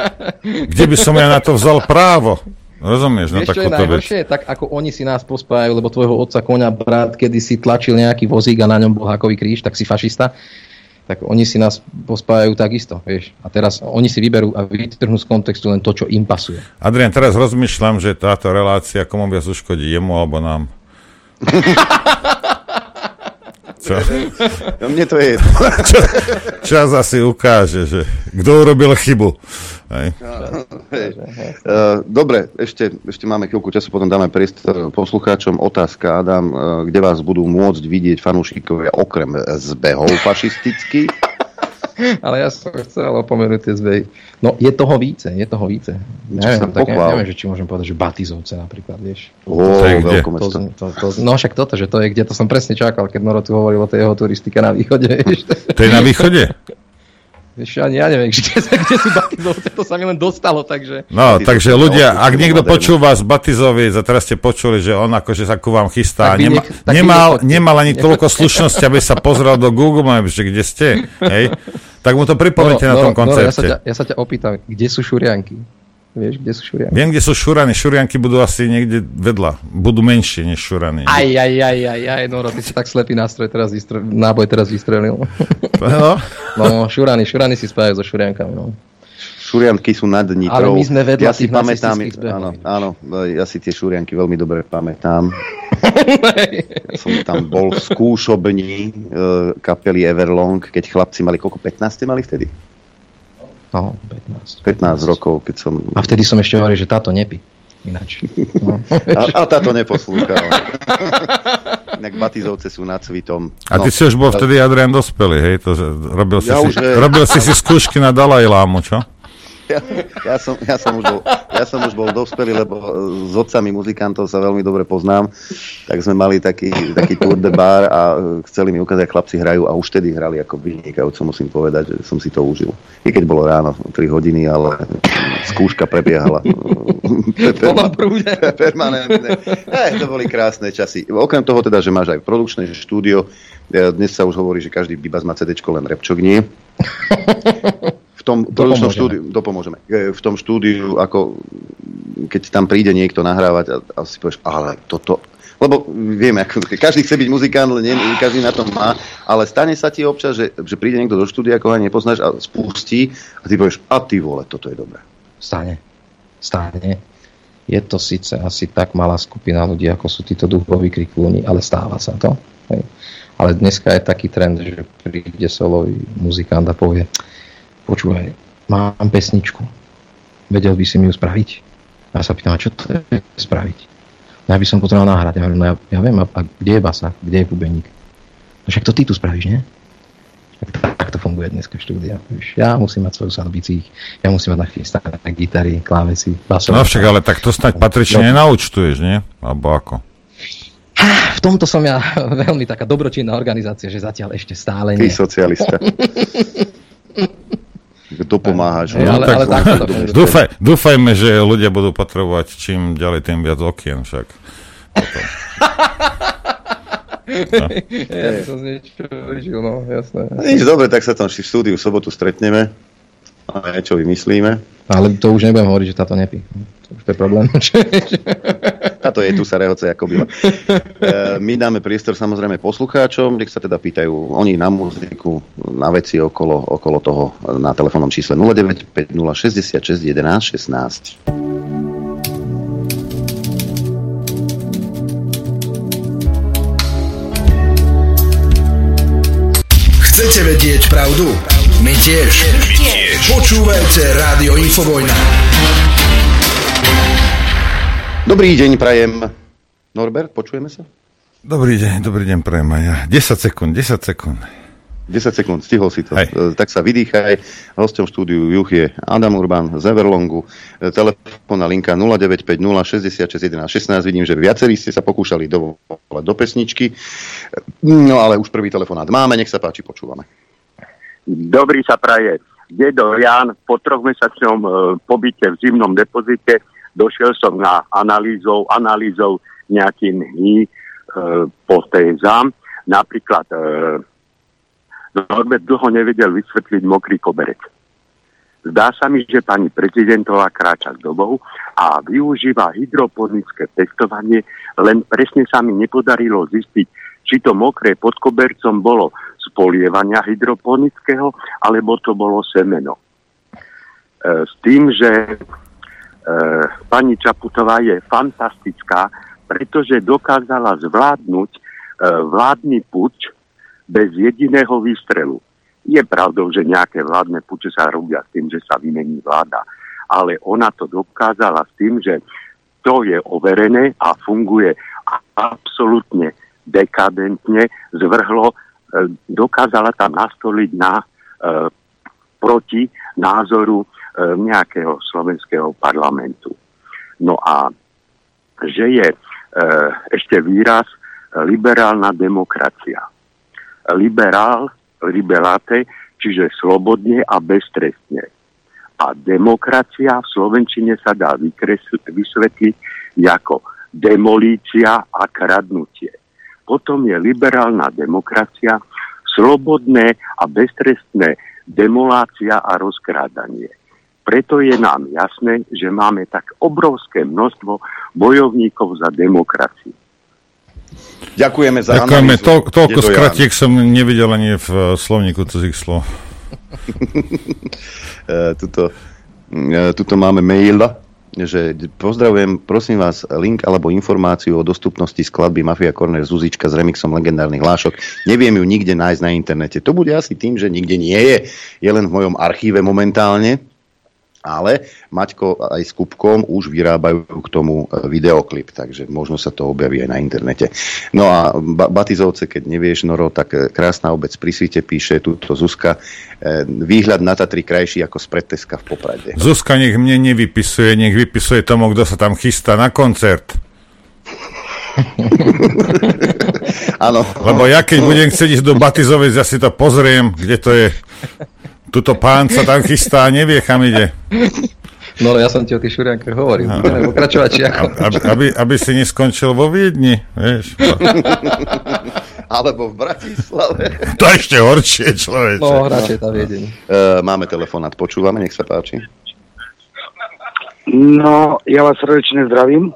Speaker 15: Kde by som ja na to vzal právo? Rozumieš, na
Speaker 17: Vieš, čo je
Speaker 15: vec?
Speaker 17: najhoršie? Tak ako oni si nás pospájajú, lebo tvojho otca koňa brat, kedy si tlačil nejaký vozík a na ňom bol hakový kríž, tak si fašista. Tak oni si nás pospájajú takisto, vieš. A teraz oni si vyberú a vytrhnú z kontextu len to, čo im pasuje.
Speaker 15: Adrian, teraz rozmýšľam, že táto relácia komu viac uškodí, jemu alebo nám. Čo?
Speaker 5: No, mne to je
Speaker 15: Čo, čas asi ukáže, že kto urobil chybu. Hej.
Speaker 5: Hej. Uh, Dobre, ešte, ešte máme chvíľku času, potom dáme priestor poslucháčom. Otázka, Adam, uh, kde vás budú môcť vidieť fanúšikovia okrem zbehov fašistických?
Speaker 17: Ale ja som chcel opomenúť tie zbej. No, je toho více, je toho více. Neviem, tak ja
Speaker 5: pochvál.
Speaker 17: neviem, že či môžem povedať, že Batizovce napríklad, vieš.
Speaker 5: Ó,
Speaker 15: To je kde?
Speaker 17: To, to, to, no však toto, že to je kde, to som presne čakal, keď Noro tu hovoril o tej jeho turistike na východe. Vieš.
Speaker 15: To je na východe?
Speaker 17: Vieš, ani ja neviem, kde, kde sú Batizovce, to sa mi len dostalo, takže...
Speaker 15: No, takže ľudia, ak niekto počúva z Batizoviec a teraz ste počuli, že on akože sa ku vám chystá,
Speaker 17: Tak
Speaker 15: nema,
Speaker 17: tak
Speaker 15: nemal, nemal ani toľko slušnosti, aby sa pozrel do Google Maps, že kde ste, hej, tak mu to pripomente na tom
Speaker 17: Noro, ja, sa ťa, ja sa ťa opýtam, kde sú šurianky? Vieš, kde sú šurianky?
Speaker 15: Viem, kde sú šurany. Šurianky budú asi niekde vedľa. Budú menšie než šurany.
Speaker 17: Aj, aj, aj, aj, aj, Noro, ty si tak slepý nástroj teraz vystre... náboj teraz vystrelil.
Speaker 15: No.
Speaker 17: No, šurany, šurany si spájajú so šuriankami, no.
Speaker 5: Šurianky sú nad Nitrou.
Speaker 17: Ale my sme vedľa
Speaker 5: ja si
Speaker 17: tých
Speaker 5: pamätám,
Speaker 17: nacistických zbehov.
Speaker 5: áno, áno, ja si tie šurianky veľmi dobre pamätám. ja som tam bol v skúšobni e, kapely Everlong, keď chlapci mali, koľko, 15 ste mali vtedy?
Speaker 17: No, 15.
Speaker 5: 15 rokov, keď som...
Speaker 17: A vtedy som ešte hovoril, že táto nepí. Ináč. No.
Speaker 5: A, a táto neposlúchal. Inak Batizovce sú nad Cvitom.
Speaker 15: A ty si už bol vtedy Adrian dospelý, hej? To, robil, si
Speaker 5: Ja
Speaker 15: si,
Speaker 5: už,
Speaker 15: robil si si skúšky na Dalaj Lámu, čo?
Speaker 5: Ja, ja, som, ja, som už bol, ja som už bol dospelý, lebo e, s otcami muzikantov sa veľmi dobre poznám. Tak sme mali taký, taký tour de bar a e, chceli mi ukázať, chlapci hrajú a už vtedy hrali ako vynikajúco, musím povedať, že som si to užil. I keď bolo ráno 3 hodiny, ale skúška prebiehala.
Speaker 17: Prúde.
Speaker 5: Permanentne. Eh, to boli krásne časy. Okrem toho teda, že máš aj produkčné štúdio, e, dnes sa už hovorí, že každý bibas má CD, len repčok nie. Tom produkčnom štúdiu, to pomôžeme. E, V tom štúdiu, ako keď tam príde niekto nahrávať a, a si povieš, ale toto, lebo vieme, ako, každý chce byť muzikant, ale nie, každý na tom má, ale stane sa ti občas, že, že príde niekto do štúdia, ako ho nepoznáš a spustí a ty povieš, a ty vole, toto je dobré.
Speaker 17: Stane. Stane. Je to síce asi tak malá skupina ľudí, ako sú títo duchoví kriklúni, ale stáva sa to. Hej. Ale dneska je taký trend, že príde solový muzikant a povie počúvaj, mám pesničku, vedel by si mi ju spraviť? A ja sa pýtam, a čo to je spraviť? No ja by som potreboval nahrať. Ja, hovorím, no ja, ja viem, a, a kde je basa, kde je bubeník? No však to ty tu spravíš, nie? Tak, tak to funguje dneska v štúdiu. Víš, Ja musím mať svoju sadbicích, ja musím mať nachystané gitary, klávesy, basové.
Speaker 15: No však, ale tak to snáď patrične nenaučtuješ, nie? Alebo ako?
Speaker 17: V tomto som ja veľmi taká dobročinná organizácia, že zatiaľ ešte stále
Speaker 5: Ty
Speaker 17: nie.
Speaker 5: socialista. Dopomáhaš.
Speaker 17: Hej, ale- ale to funguje.
Speaker 15: dúfaj, dúfajme, že ľudia budú potrebovať čím ďalej, tým viac okien však.
Speaker 17: Ja som z niečo vyžil, no jasné.
Speaker 5: Nič, dobre, tak sa tam v štúdiu v sobotu stretneme a niečo vymyslíme.
Speaker 17: Ale to už nebudem hovoriť, že táto nepí. To už to je problém.
Speaker 5: Táto je tu sa rehoce ako byla. E, my dáme priestor samozrejme poslucháčom, nech sa teda pýtajú oni na muziku, na veci okolo, okolo toho na telefónnom čísle 0950 66 11 16.
Speaker 16: Chcete vedieť pravdu? My tiež. My tiež. Počúvajte Rádio Infovojna.
Speaker 5: Dobrý deň, prajem. Norbert, počujeme sa?
Speaker 15: Dobrý deň, dobrý deň, prejem aj ja. 10 sekúnd, 10 sekúnd.
Speaker 5: 10 sekúnd, stihol si to. E, Tak sa vydýchaj. Hostom štúdiu Juch je Adam Urban z Everlongu. E, Telefónna linka 0950 66 11 16. Vidím, že viacerí ste sa pokúšali dovolať do pesničky. E, No ale už prvý telefonát máme, nech sa páči, počúvame.
Speaker 19: Dobrý sa praje. Dedo Jan, po trojmesačnom e, pobyte v zimnom depozite došiel som na analýzou, analýzou nejakým dní e, po TZAM. Napríklad e, Norbert dlho nevedel vysvetliť mokrý koberec. Zdá sa mi, že pani prezidentová kráča s dobou a využíva hydroponické pestovanie, len presne sa mi nepodarilo zistiť, či to mokré pod kobercom bolo z polievania hydroponického, alebo to bolo semeno. E, s tým, že pani Čaputová je fantastická, pretože dokázala zvládnuť e, vládny puč bez jediného výstrelu. Je pravdou, že nejaké vládne puče sa robia s tým, že sa vymení vláda, ale ona to dokázala s tým, že to je overené a funguje absolútne dekadentne, zvrhlo, e, dokázala tam nastoliť na, e, proti názoru e, nejakého slovenského parlamentu. No a že je e, ešte výraz e, liberálna demokracia. Liberál, liberáte, čiže slobodne a beztrestne. A demokracia v Slovenčine sa dá vysvetliť ako demolícia a kradnutie. Potom je liberálna demokracia, slobodné a beztrestné demolácia a rozkrádanie. Preto je nám jasné, že máme tak obrovské množstvo bojovníkov za demokraciu.
Speaker 5: Ďakujeme za
Speaker 15: Ďakujeme,
Speaker 5: analýzu.
Speaker 15: to, toľko skratiek som nevidel ani v eh, slovníku cudzích slov.
Speaker 5: E, tuto, e, tuto máme mail, že pozdravujem, prosím vás, link alebo informáciu o dostupnosti skladby Mafia Corner Zuzička s remixom legendárnych hlášok. Neviem ju nikde nájsť na internete. To bude asi tým, že nikde nie je. Je len v mojom archíve momentálne. Ale Maťko aj s Kupkom už vyrábajú k tomu e, videoklip, takže možno sa to objaví aj na internete. No a ba- Batizovce, keď nevieš, Noro, tak e, krásna obec pri svite píše túto Zuzka, e, výhľad na Tatry krajší ako z predteska v Poprade.
Speaker 15: Zuzka nech mne nevypisuje, nech vypisuje tomu, kto sa tam chystá na koncert.
Speaker 5: Áno.
Speaker 15: Lebo ja keď budem chcieť ísť do Batizovec, ja si to pozriem, kde to je. Tuto pán sa tam chystá a nevie, kam ide.
Speaker 17: No ale ja som ti o tých šuriankách hovoril. Budeme pokračovať, či ako?
Speaker 15: Aby, aby, aby si neskončil vo Viedni, vieš.
Speaker 5: Alebo v Bratislave.
Speaker 15: To je ešte horšie, človeče.
Speaker 17: No, radšej tá Viedeň.
Speaker 5: E, máme telefonát, počúvame, nech sa páči.
Speaker 20: No, ja vás srdečne zdravím.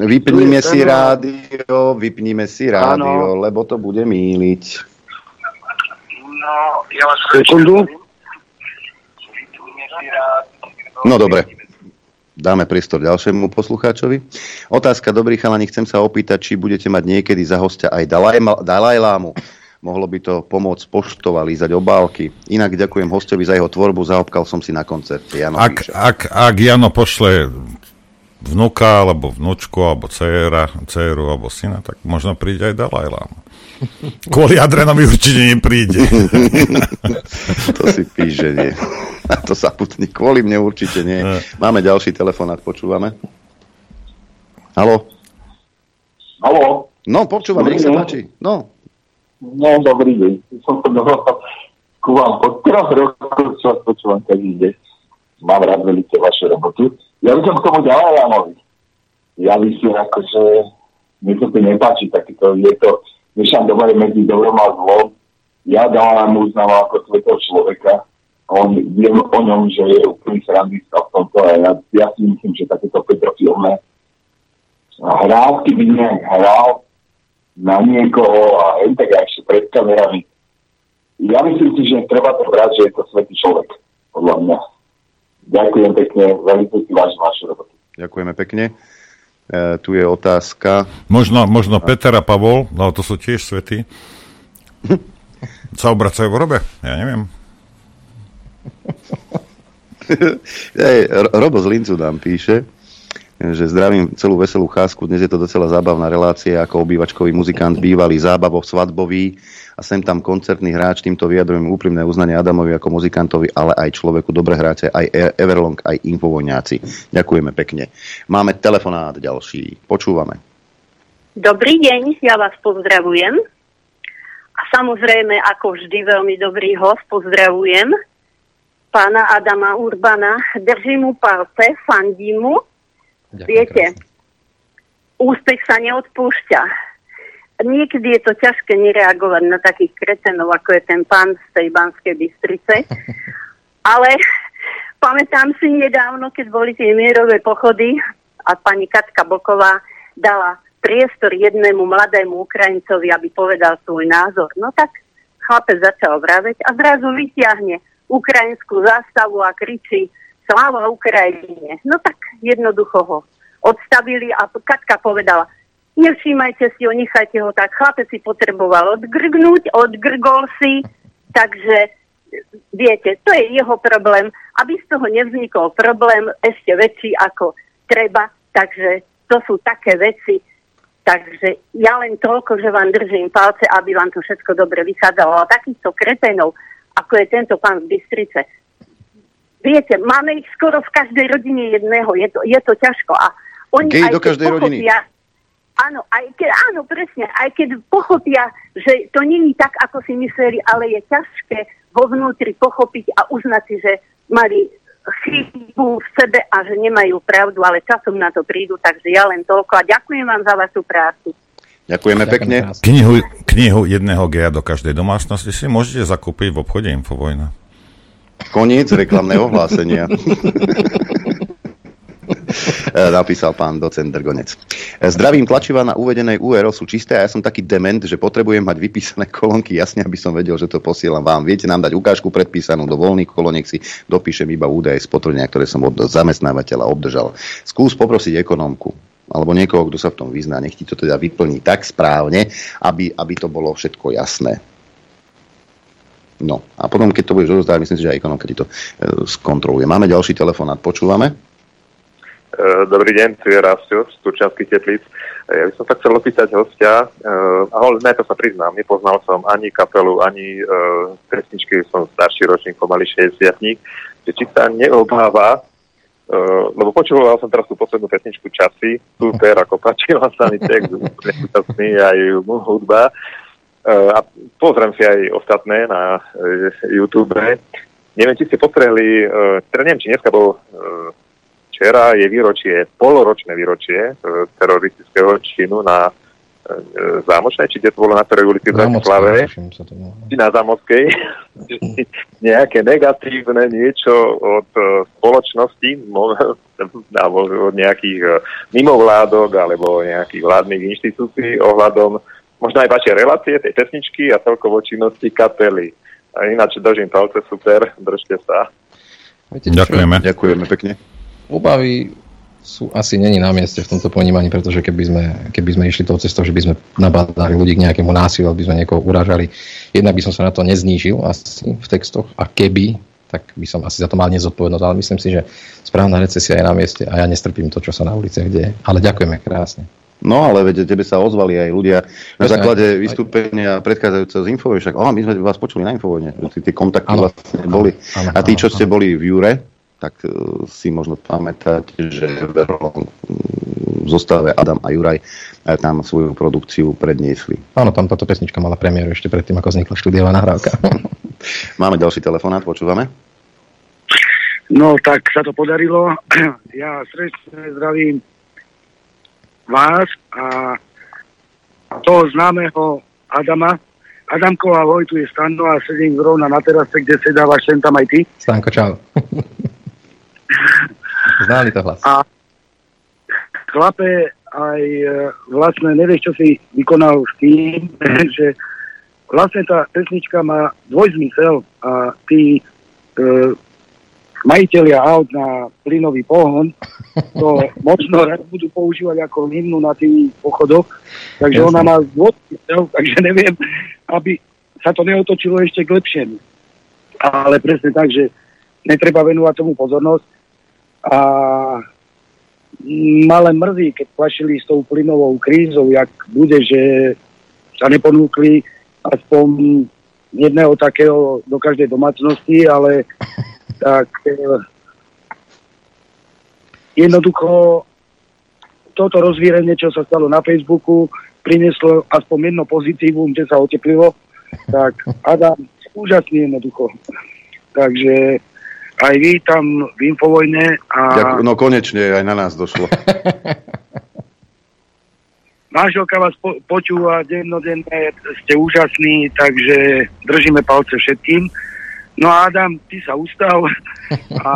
Speaker 5: Vypníme si rádio, vypnime si rádio, lebo to bude míliť.
Speaker 20: No, ja vás Sekundu.
Speaker 5: No dobre. Dáme priestor ďalšiemu poslucháčovi. Otázka, dobrý chalani, chcem sa opýtať, či budete mať niekedy za hostia aj Dalaj, Dalaj Lámu. Mohlo by to pomôcť poštov a lízať obálky. Inak ďakujem hostovi za jeho tvorbu, zaobkal som si na koncerte. Jano
Speaker 15: Ak,
Speaker 5: píše.
Speaker 15: ak, ak Jano pošle vnuka, alebo vnúčku, alebo dcera, dceru, alebo syna, tak možno príde aj Dalaj Lama. Kvôli Adrenovi určite nepríde.
Speaker 5: to si píš, že nie. A to sa putní. Kvôli mne určite nie. Máme ďalší telefonát, počúvame. Halo?
Speaker 21: Haló?
Speaker 5: No, počúvame, nech sa páči. No.
Speaker 21: No, dobrý deň. Som sa ku vám po troch rokoch, čo vás počúvam každý deň. Mám rád veľmi vaše robotu. Ja by som k tomu ďalej Jánovi. Ja by si akože, mne to nepáči, takéto, je to, miešam dobre medzi dobrom a zlom. Ja dávam mu uznávam ako svetov človeka. On, viem o ňom, že je úplný srandista v tomto a ja, ja si myslím, že takéto petrofilné hrávky by nejak hral na niekoho a len tak ešte pred kamerami. Ja myslím si, že treba to brať, že je to svetý človek, podľa mňa. Ďakujem pekne, veľmi si vážim vašu robotu.
Speaker 5: Ďakujeme pekne. E, tu je otázka.
Speaker 15: Možno, možno Peter a Pavol, no to sú tiež svety, sa obracajú v robe, ja neviem.
Speaker 5: Ej, Ro- Robo z Lincu nám píše. že zdravím celú veselú cházku. Dnes je to docela zábavná relácia ako obývačkový muzikant, bývalý zábavo svadbový a sem tam koncertný hráč. Týmto vyjadrujem úprimné uznanie Adamovi ako muzikantovi, ale aj človeku. Dobre hráte aj E- Everlong, aj Infovojňáci. Ďakujeme pekne. Máme telefonát ďalší. Počúvame.
Speaker 22: Dobrý deň, ja vás pozdravujem. A samozrejme, ako vždy, veľmi dobrý host, pozdravujem pána Adama Urbana. Držím mu palce, fandím mu. Viete, úspech sa neodpúšťa. Niekedy je to ťažké nereagovať na takých kretenov, ako je ten pán z tej Banskej Bystrice. Ale pamätám si nedávno, keď boli tie mierové pochody a pani Katka Boková dala priestor jednému mladému Ukrajincovi, aby povedal svoj názor. No tak chlapec začal vraveť a zrazu vyťahne ukrajinskú zástavu a kričí Sláva Ukrajine. No tak jednoducho ho odstavili a Katka povedala, nevšímajte si ho, nechajte ho tak. Chlapec si potreboval odgrgnúť, odgrgol si, takže viete, to je jeho problém. Aby z toho nevznikol problém ešte väčší ako treba, takže to sú také veci. Takže ja len toľko, že vám držím palce, aby vám to všetko dobre vychádzalo. A takýchto kretenov, ako je tento pán z Bystrice, viete, máme ich skoro v každej rodine jedného, je to, je to ťažko. A oni
Speaker 5: Gej
Speaker 22: aj
Speaker 5: do každej rodiny.
Speaker 22: Áno, aj keď, áno, presne, aj keď pochopia, že to není tak, ako si mysleli, ale je ťažké vo vnútri pochopiť a uznať si, že mali chybu v sebe a že nemajú pravdu, ale časom na to prídu, takže ja len toľko a ďakujem vám za vašu prácu.
Speaker 5: Ďakujeme pekne.
Speaker 15: Knihu, knihu jedného geja do každej domácnosti si môžete zakúpiť v obchode Infovojna.
Speaker 5: Koniec reklamného hlásenia. E, napísal pán docent Drgonec. E, Zdravím, tlačiva na uvedenej URL sú čisté a ja som taký dement, že potrebujem mať vypísané kolónky jasne, aby som vedel, že to posielam vám. Viete nám dať ukážku predpísanú do voľných kolóniek, si dopíšem iba údaje z potvrdenia, ktoré som od zamestnávateľa obdržal. Skús poprosiť ekonómku alebo niekoho, kto sa v tom vyzná, nech ti to teda vyplní tak správne, aby, aby to bolo všetko jasné. No a potom, keď to budeš rozdávať, myslím si, že aj ekonomka ti to e, skontroluje. Máme ďalší telefonát, počúvame?
Speaker 23: E, Dobrý deň, tu je Rastio z Turčianských teplíc. E, Ja by som sa chcel opýtať hostia, uh, ale to sa priznám, nepoznal som ani kapelu, ani uh, trestničky, som starší ročník, pomaly 60 že či sa neobáva, uh, lebo počúval som teraz tú poslednú pesničku Časy, super, ako páčila sa mi text, úplne aj hudba. Uh, a pozriem si aj ostatné na YouTube. Neviem, či ste postrehli, teda neviem, či dneska bol včera je výročie, poloročné výročie e, teroristického činu na e, Zámočnej, či kde to bolo na ktorej ulici v Bratislave, či na Zámockej, nejaké negatívne niečo od e, spoločnosti, alebo od nejakých e, mimovládok alebo nejakých vládnych inštitúcií ohľadom možno aj vaše relácie, tej pesničky a celkovo činnosti kapely. A ináč držím palce, super, držte sa.
Speaker 15: Ďakujeme.
Speaker 5: Ďakujeme pekne.
Speaker 17: Obavy sú asi není na mieste v tomto ponímaní, pretože keby sme, keby sme išli tou cestou, že by sme nabádali ľudí k nejakému násiliu, aby sme niekoho uražali, jednak by som sa na to neznížil asi v textoch a keby, tak by som asi za to mal nezodpovednosť, ale myslím si, že správna recesia je na mieste a ja nestrpím to, čo sa na uliciach deje. Ale ďakujeme krásne.
Speaker 5: No ale veď tebe sa ozvali aj ľudia na základe
Speaker 17: aj-
Speaker 5: vystúpenia predchádzajúceho z Infovoj, však oh, my sme vás počuli na Infovojne, tie kontakty
Speaker 17: Áno,
Speaker 5: vlastne boli.
Speaker 17: áno,
Speaker 5: A tí, čo ste boli v Jure, tak uh, si možno pamätáte, že Verlong, v zostave Adam a Juraj tam svoju produkciu predniesli.
Speaker 17: Áno, tam táto pesnička mala premiéru ešte predtým, ako vznikla štúdiová nahrávka.
Speaker 5: Máme ďalší telefonát, počúvame?
Speaker 20: No tak sa to podarilo. Ja srdečne zdravím vás a toho známeho Adama. Adamko, ahoj, tu je Stano a sedím zrovna na terase, kde sedávaš sem tam aj ty.
Speaker 17: Stanko, čau. Znali to hlas.
Speaker 20: A chlape, aj e, vlastne nevieš, čo si vykonal s tým, že vlastne tá pesnička má dvojzmysel a tí e, majiteľia aut na plynový pohon to možno raz budú používať ako hymnu na tých pochodoch, takže
Speaker 17: Jasne.
Speaker 20: ona má dvojzmysel, takže neviem, aby sa to neotočilo ešte k lepšiemu. Ale presne tak, že netreba venovať tomu pozornosť a ma mrzí, keď plašili s tou plynovou krízou, jak bude, že sa neponúkli aspoň jedného takého do každej domácnosti, ale tak e, jednoducho toto rozvírenie, čo sa stalo na Facebooku, prinieslo aspoň jedno pozitívum, že sa oteplilo. Tak Adam, úžasný jednoducho. Takže aj vy tam v Infovojne a...
Speaker 5: Ďakujem, no konečne aj na nás došlo.
Speaker 20: Manželka vás po- počúva dennodenne, ste úžasní, takže držíme palce všetkým. No a Adam, ty sa ustav a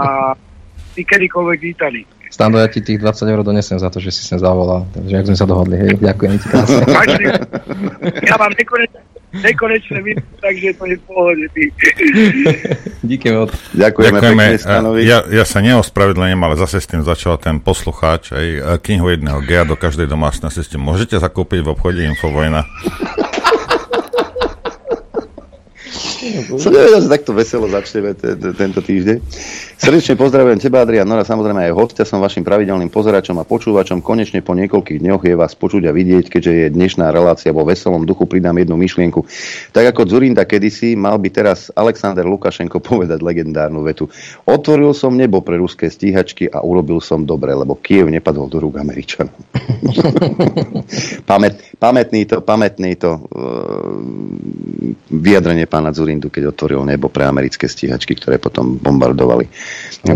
Speaker 20: ty kedykoľvek vítaný.
Speaker 17: Stando, ja ti tých 20 eur donesem za to, že si sem zavolal. Takže ak sme sa dohodli, hej, ďakujem ti krásne.
Speaker 20: Ja mám nekonečné, nekonečné vítaný, takže to je v pohode. Ty.
Speaker 17: Díky moc.
Speaker 5: Ďakujeme,
Speaker 15: Ďakujeme.
Speaker 5: pekne, Stanovi.
Speaker 15: Ja, ja sa neospravedlením, ale zase s tým začal ten poslucháč aj knihu jedného Gea do každej domácnosti ste môžete zakúpiť v obchode Infovojna.
Speaker 5: Som nevedel, že takto veselo začneme te- te- tento týždeň. Srdečne pozdravujem teba, Adrian Nora, samozrejme aj hostia, som vašim pravidelným pozeračom a počúvačom. Konečne po niekoľkých dňoch je vás počuť a vidieť, keďže je dnešná relácia vo veselom duchu, pridám jednu myšlienku. Tak ako Zurinda kedysi, mal by teraz Alexander Lukašenko povedať legendárnu vetu. Otvoril som nebo pre ruské stíhačky a urobil som dobre, lebo Kiev nepadol do rúk Američanov. Pamät, pamätný to, pamätný to uh, vyjadrenie pána Zurindu, keď otvoril nebo pre americké stíhačky, ktoré potom bombardovali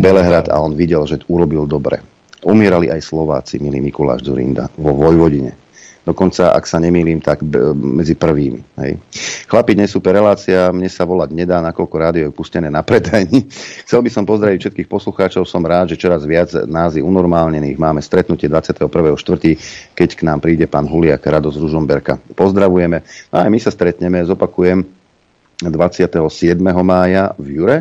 Speaker 5: Belehrad a on videl, že urobil dobre. Umierali aj Slováci, milý Mikuláš Zurinda, vo Vojvodine. Dokonca, ak sa nemýlim, tak medzi prvými. Hej. Chlapi, dnes super relácia, mne sa volať nedá, nakoľko rádio je pustené na predajni. Chcel by som pozdraviť všetkých poslucháčov, som rád, že čoraz viac nás je unormálnených. Máme stretnutie 21.4., keď k nám príde pán Huliak Rado z Ružomberka. Pozdravujeme. No a aj my sa stretneme, zopakujem, 27. mája v Jure,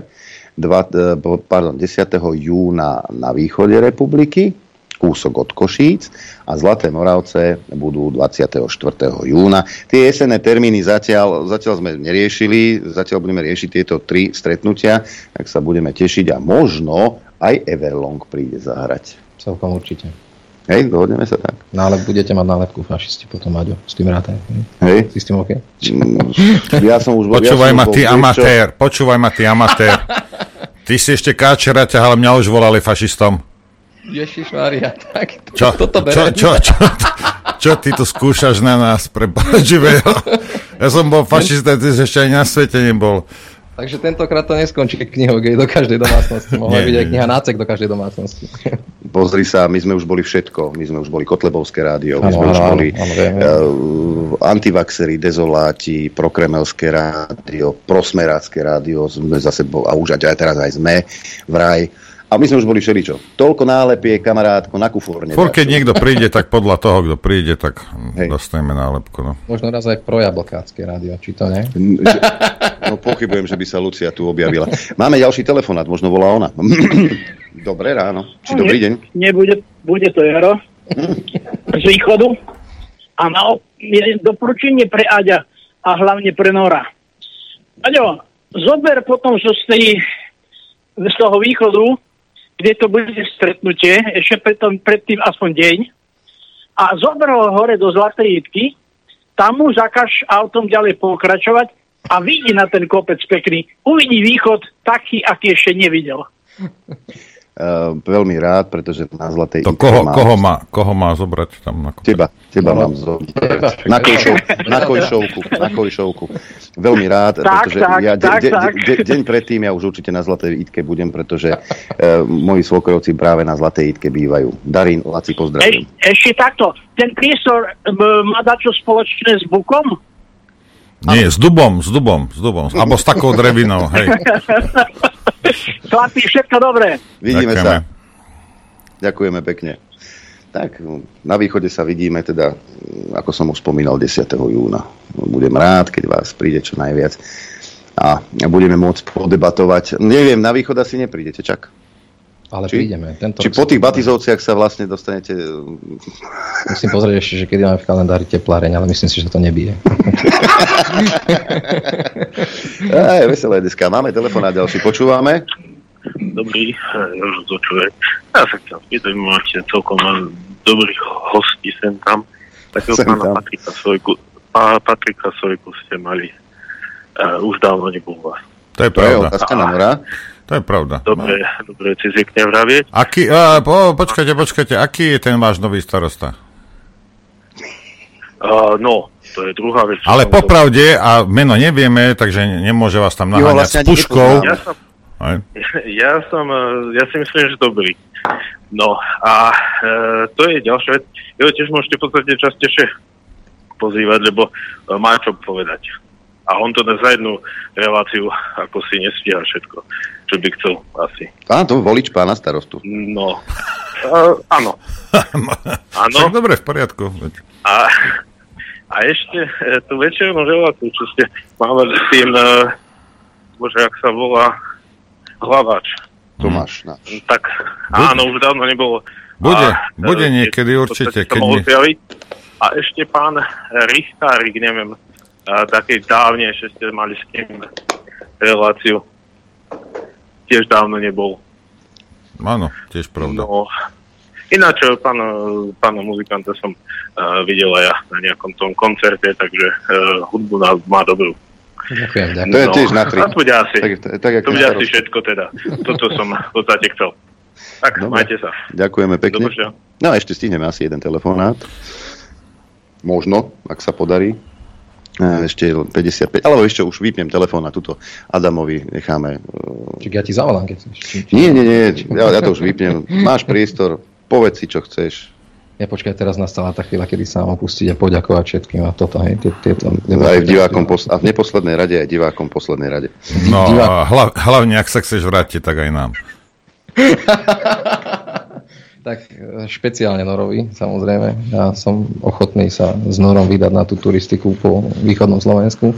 Speaker 5: dva, e, pardon, 10. júna na východe republiky, kúsok od Košíc a Zlaté Moravce budú 24. júna. Tie jesenné termíny zatiaľ, zatiaľ sme neriešili, zatiaľ budeme riešiť tieto tri stretnutia, tak sa budeme tešiť a možno aj Everlong príde zahrať.
Speaker 17: Celkom určite.
Speaker 5: Hej, dohodneme sa tak.
Speaker 17: No ale budete mať nálepku fašisti potom, Maďo, s tým rátaj.
Speaker 5: Hej.
Speaker 17: Si s tým OK?
Speaker 5: Ja som už bol...
Speaker 15: Počúvaj
Speaker 5: ja som
Speaker 15: ma,
Speaker 5: bol,
Speaker 15: ty
Speaker 5: čo?
Speaker 15: amatér, počúvaj ma, ty amatér. Ty si ešte káčera ťahal, mňa už volali fašistom.
Speaker 17: Ježišmária, tak
Speaker 15: Čo,
Speaker 17: toto
Speaker 15: čo,
Speaker 17: berem.
Speaker 15: čo, čo, čo, ty tu skúšaš na nás, prepáč, živého. Ja som bol fašista, ty si ešte aj na svete nebol.
Speaker 17: Takže tentokrát to neskončí knihou gej do každej domácnosti. Mohla
Speaker 15: Nie,
Speaker 17: byť aj kniha nácek do každej domácnosti.
Speaker 5: Pozri sa, my sme už boli všetko. My sme už boli Kotlebovské rádio, my
Speaker 17: Áno,
Speaker 5: sme už
Speaker 17: áno,
Speaker 5: boli
Speaker 17: viem.
Speaker 5: uh, antivaxery, dezoláti, prokremelské rádio, prosmerácké rádio, sme zase a už aj teraz aj sme vraj. A my sme už boli všeličo. Toľko nálepie, kamarátko, na kuforne.
Speaker 15: Fur, keď niekto príde, tak podľa toho, kto príde, tak dostaneme nálepku. No.
Speaker 17: Možno raz aj projablkácké rádio, či to nie?
Speaker 5: No pochybujem, že by sa Lucia tu objavila. Máme ďalší telefonát, možno volá ona. Dobré ráno. Či dobrý deň.
Speaker 24: Nebude, bude to Jaro z východu. A na je doporučenie pre Aďa a hlavne pre Nora. Aďo, zober potom zo z, tej, z toho východu, kde to bude stretnutie, ešte predtým, predtým aspoň deň, a zober ho hore do Zlatej Jitky, tam mu zakaž autom ďalej pokračovať a vidí na ten kopec pekný. Uvidí východ taký, aký ešte nevidel.
Speaker 5: Uh, veľmi rád, pretože na Zlatej
Speaker 15: To koho,
Speaker 5: mám-
Speaker 15: koho, má, koho má zobrať tam na kopec?
Speaker 5: Teba, teba
Speaker 15: No.
Speaker 5: mám zobrať. Na, kojšov, na kojšovku, na kojšovku. Veľmi rád,
Speaker 24: Tak,
Speaker 5: pretože
Speaker 24: tak,
Speaker 5: ja de,
Speaker 24: tak,
Speaker 5: de,
Speaker 24: tak.
Speaker 5: de, deň predtým ja už určite na Zlatej Itke budem, pretože uh, moji svokrovci práve na Zlatej Itke bývajú. Darín, Laci, pozdravujem.
Speaker 24: Eš, ešte takto, ten priestor m, má dačo spoločné s Bukom?
Speaker 15: Nie, s dubom, s dubom, s dubom. Alebo s takou drevinou, hej.
Speaker 24: Chlapi, všetko dobré.
Speaker 5: Vidíme
Speaker 15: Ďakujeme.
Speaker 5: sa. Ďakujeme pekne. Tak, na východe sa vidíme teda, ako som už spomínal, 10. júna. Budem rád, keď vás príde čo najviac a budeme môcť podebatovať. Neviem, na východ asi neprídete, čak.
Speaker 17: Ale
Speaker 5: Či?
Speaker 17: prídeme. Tento
Speaker 5: Či
Speaker 17: rok
Speaker 5: po tých batizovciach sa vlastne dostanete...
Speaker 17: Musím pozrieť ešte, že kedy máme v kalendári tepláreň, ale myslím si, že to nebije.
Speaker 5: Aj, veselé dneska. Máme telefonát ďalší, počúvame.
Speaker 25: Dobrý, eh, rozhodčuje. Ja sa chcem spýtať, máte celkom dobrých hostí sem tam. Takého
Speaker 5: Sem
Speaker 25: pána
Speaker 5: tam.
Speaker 25: Patrika Sojku, pá, Patrika Sojku ste mali. Uh, už dávno nebol vás.
Speaker 15: To je
Speaker 5: To je otázka na Nora.
Speaker 15: To je pravda.
Speaker 25: Dobre, dobre, si zvykne vravieť.
Speaker 15: Aký, a, po, počkajte, počkajte, aký je ten váš nový starosta?
Speaker 25: Uh, no, to je druhá vec.
Speaker 15: Ale popravde, a meno nevieme, takže nemôže vás tam
Speaker 25: Jo,
Speaker 15: naháňať
Speaker 25: vlastne
Speaker 15: s puškou.
Speaker 25: Ja som-. Ja som, eh, ja si myslím, že dobrý. No a e, to je ďalšia vec. Jo, tiež môžete v podstate častejšie pozývať, lebo e, má čo povedať. A on to za jednu reláciu ako si nestíha všetko, čo by chcel asi.
Speaker 5: Pán, to volič pána starostu.
Speaker 25: No, uh, áno. Áno.
Speaker 15: Však dobre, v poriadku.
Speaker 25: A, a ešte e, tú večernú reláciu, čo ste mávali s tým, e, bože, jak sa volá, hlavač.
Speaker 5: Tomáš. No.
Speaker 25: Tak áno, už dávno nebolo.
Speaker 15: Bude,
Speaker 25: A,
Speaker 15: bude niekedy
Speaker 25: v
Speaker 15: určite, keď
Speaker 25: zjaviť. A ešte pán Richtárik, neviem, a, takej dávnejšie ste mali s tým reláciu. Tiež dávno nebol.
Speaker 15: Áno, tiež pravda.
Speaker 25: No, ináč e, pána, pána muzikanta som uh, videl aj ja na nejakom tom koncerte, takže uh, hudbu má, má dobrú.
Speaker 17: Ďakujem, ďakujem.
Speaker 5: To je tiež na tri.
Speaker 25: A to bude asi,
Speaker 5: Tak, tak,
Speaker 25: to bude
Speaker 5: na
Speaker 25: asi všetko teda. Toto som v podstate chcel. Tak,
Speaker 5: Dobre.
Speaker 25: majte sa.
Speaker 5: Ďakujeme pekne.
Speaker 25: Dobre.
Speaker 5: No a ešte stihneme asi jeden telefonát. Možno, ak sa podarí. Ešte len 55, alebo ešte už vypnem telefón a tuto Adamovi necháme. e,
Speaker 17: Čiže ja ti zavolám, keď chceš.
Speaker 5: Nie, nie, nie, ja, ja to už vypnem. Máš priestor, povedz si, čo chceš.
Speaker 17: Ja počkaj, teraz nastala tá chvíľa, kedy sa mám opustiť a poďakovať všetkým a toto, hej, tie, tieto...
Speaker 5: Aj v divákom pos- a v neposlednej rade, aj divákom poslednej rade.
Speaker 15: No, a hla, hlavne, ak sa chceš vrátiť, tak aj nám.
Speaker 17: Tak e, špeciálne Norovi, samozrejme. Ja som ochotný sa s Norom vydať na tú turistiku po východnom Slovensku.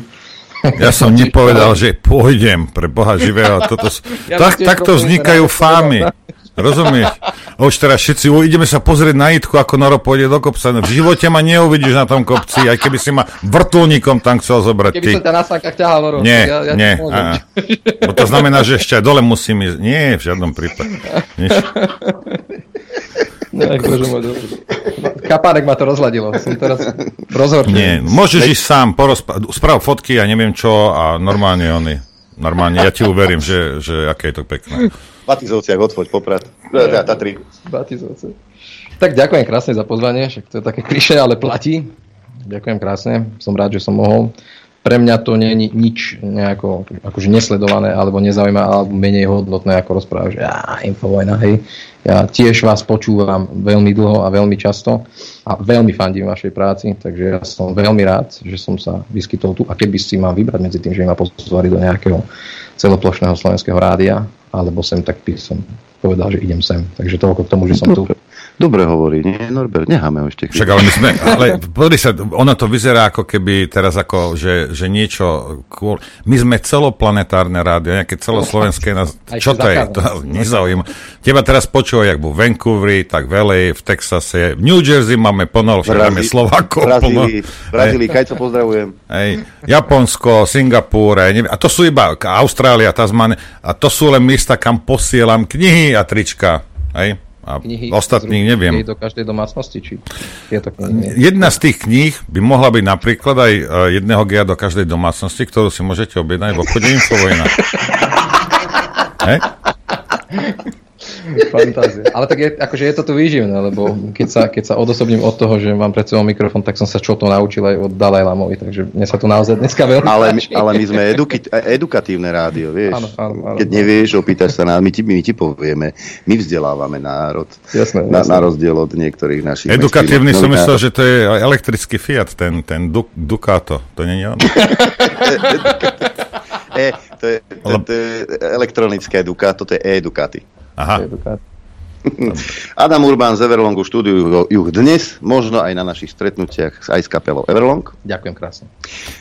Speaker 15: Ja som nepovedal, že pôjdem pre Boha živého. Toto,
Speaker 17: Ja
Speaker 15: tak, takto vznikajú fámy. Rozumieš? A už teraz všetci, "O, ideme sa pozrieť na Jitku, ako Noro pôjde do kopca. V živote ma neuvidíš na tom kopci, aj keby si ma vrtulníkom tam chcel zobrať.
Speaker 17: Keby
Speaker 15: Ty.
Speaker 17: som ťa na sánkach ťahal, Noro.
Speaker 15: Nie,
Speaker 17: ja, ja
Speaker 15: nie. Bo to znamená, že ešte aj dole musím ísť. Nie, v žiadnom prípade. Nič.
Speaker 17: No, bože môj. Kapárek ma to rozladilo. Som teraz rozhorčený.
Speaker 15: Nie, môžeš ísť sám, porozpa- sprav fotky a neviem čo a normálne oni. Normálne, ja ti uverím, že, že aké je to pekné.
Speaker 5: Batizovciach odfoď poprad. Teda Tatry.
Speaker 17: Batizovce. Tak ďakujem krásne za pozvanie, však to je také klišé, ale platí. Ďakujem krásne, som rád, že som mohol. Pre mňa to nie je ni- nič nejako akože nesledované alebo nezaujímavé alebo menej hodnotné ako rozpráva, že á, infovojna, hej. Ja tiež vás počúvam veľmi dlho a veľmi často a veľmi fandím vašej práci, takže ja som veľmi rád, že som sa vyskytol tu a keby si mám vybrať medzi tým, že ma pozvali do nejakého celoplošného slovenského rádia alebo sem, tak by som povedal, že idem sem. Takže toľko k tomu, že som tu.
Speaker 5: Dobre hovorí, nie, Norbert, necháme ho ešte chvíľu.
Speaker 15: Však ale my sme, ale pozri sa, ono to vyzerá ako keby teraz ako, že, že niečo, cool. my sme celoplanetárne rádio, nejaké celoslovenské, nás, čo to je, to nezaujíma. Teba teraz počúvajú, jak v Vancouveri, tak v LA, v Texase, v New Jersey máme plno, však máme Slovákov.
Speaker 5: Brazílii, Brazílii, Kajco pozdravujem.
Speaker 15: Hej, Japonsko, neviem, a to sú iba Austrália, Tasmania, a to sú len miesta, kam posielam knihy a trička. Hej? A
Speaker 17: Knihy
Speaker 15: ostatných neviem.
Speaker 17: do každej domácnosti, či tieto knihy.
Speaker 15: Jedna z tých kníh by mohla byť napríklad aj e, jedného gia do každej domácnosti, ktorú si môžete objednať v obchode Infovojna. Hej?
Speaker 17: Fantázia. Ale tak je, akože je to tu výživné, lebo keď sa, keď sa odosobním od toho, že mám pred sebou mikrofón, tak som sa čo to naučil aj od Dalaj Lamovi, takže mne sa tu naozaj dneska veľmi
Speaker 5: Ale, my,
Speaker 17: páči.
Speaker 5: ale my sme eduki- edukatívne rádio, vieš.
Speaker 17: Áno, áno, áno.
Speaker 5: Keď nevieš, opýtaš sa nás, my ti, my ti povieme. My vzdelávame národ.
Speaker 17: Jasné,
Speaker 5: na,
Speaker 17: jasné.
Speaker 5: na rozdiel od niektorých našich...
Speaker 15: Edukatívny som
Speaker 5: mainstreamových
Speaker 15: myslel, že to je elektrický Fiat, ten, ten du- Ducato. To nie je on?
Speaker 5: E, to, je, to, to je elektronické Ducato, to je e-Ducati.
Speaker 15: Aha.
Speaker 5: Adam Urbán z Everlongu štúdiu juh dnes, možno aj na našich stretnutiach aj s kapelou Everlong.
Speaker 17: Ďakujem krásne.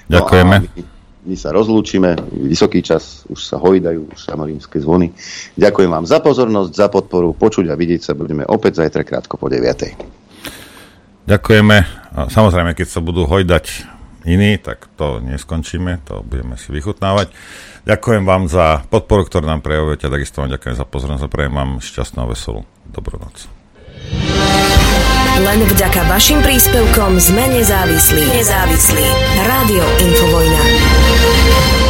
Speaker 15: Ďakujeme.
Speaker 5: No a my, my sa rozlúčime, vysoký čas, už sa hojdajú, už samorímske zvony. Ďakujem vám za pozornosť, za podporu, počuť a vidieť sa budeme opäť zajtra krátko po 9.
Speaker 15: Ďakujeme. Samozrejme, keď sa budú hojdať iný, tak to neskončíme, to budeme si vychutnávať. Ďakujem vám za podporu, ktorú nám prejavujete, takisto vám ďakujem za pozornosť a prajem vám šťastnú a veselú dobrú noc.
Speaker 4: Len vďaka vašim príspevkom sme nezávislí. Nezávislí. Rádio Infovojna.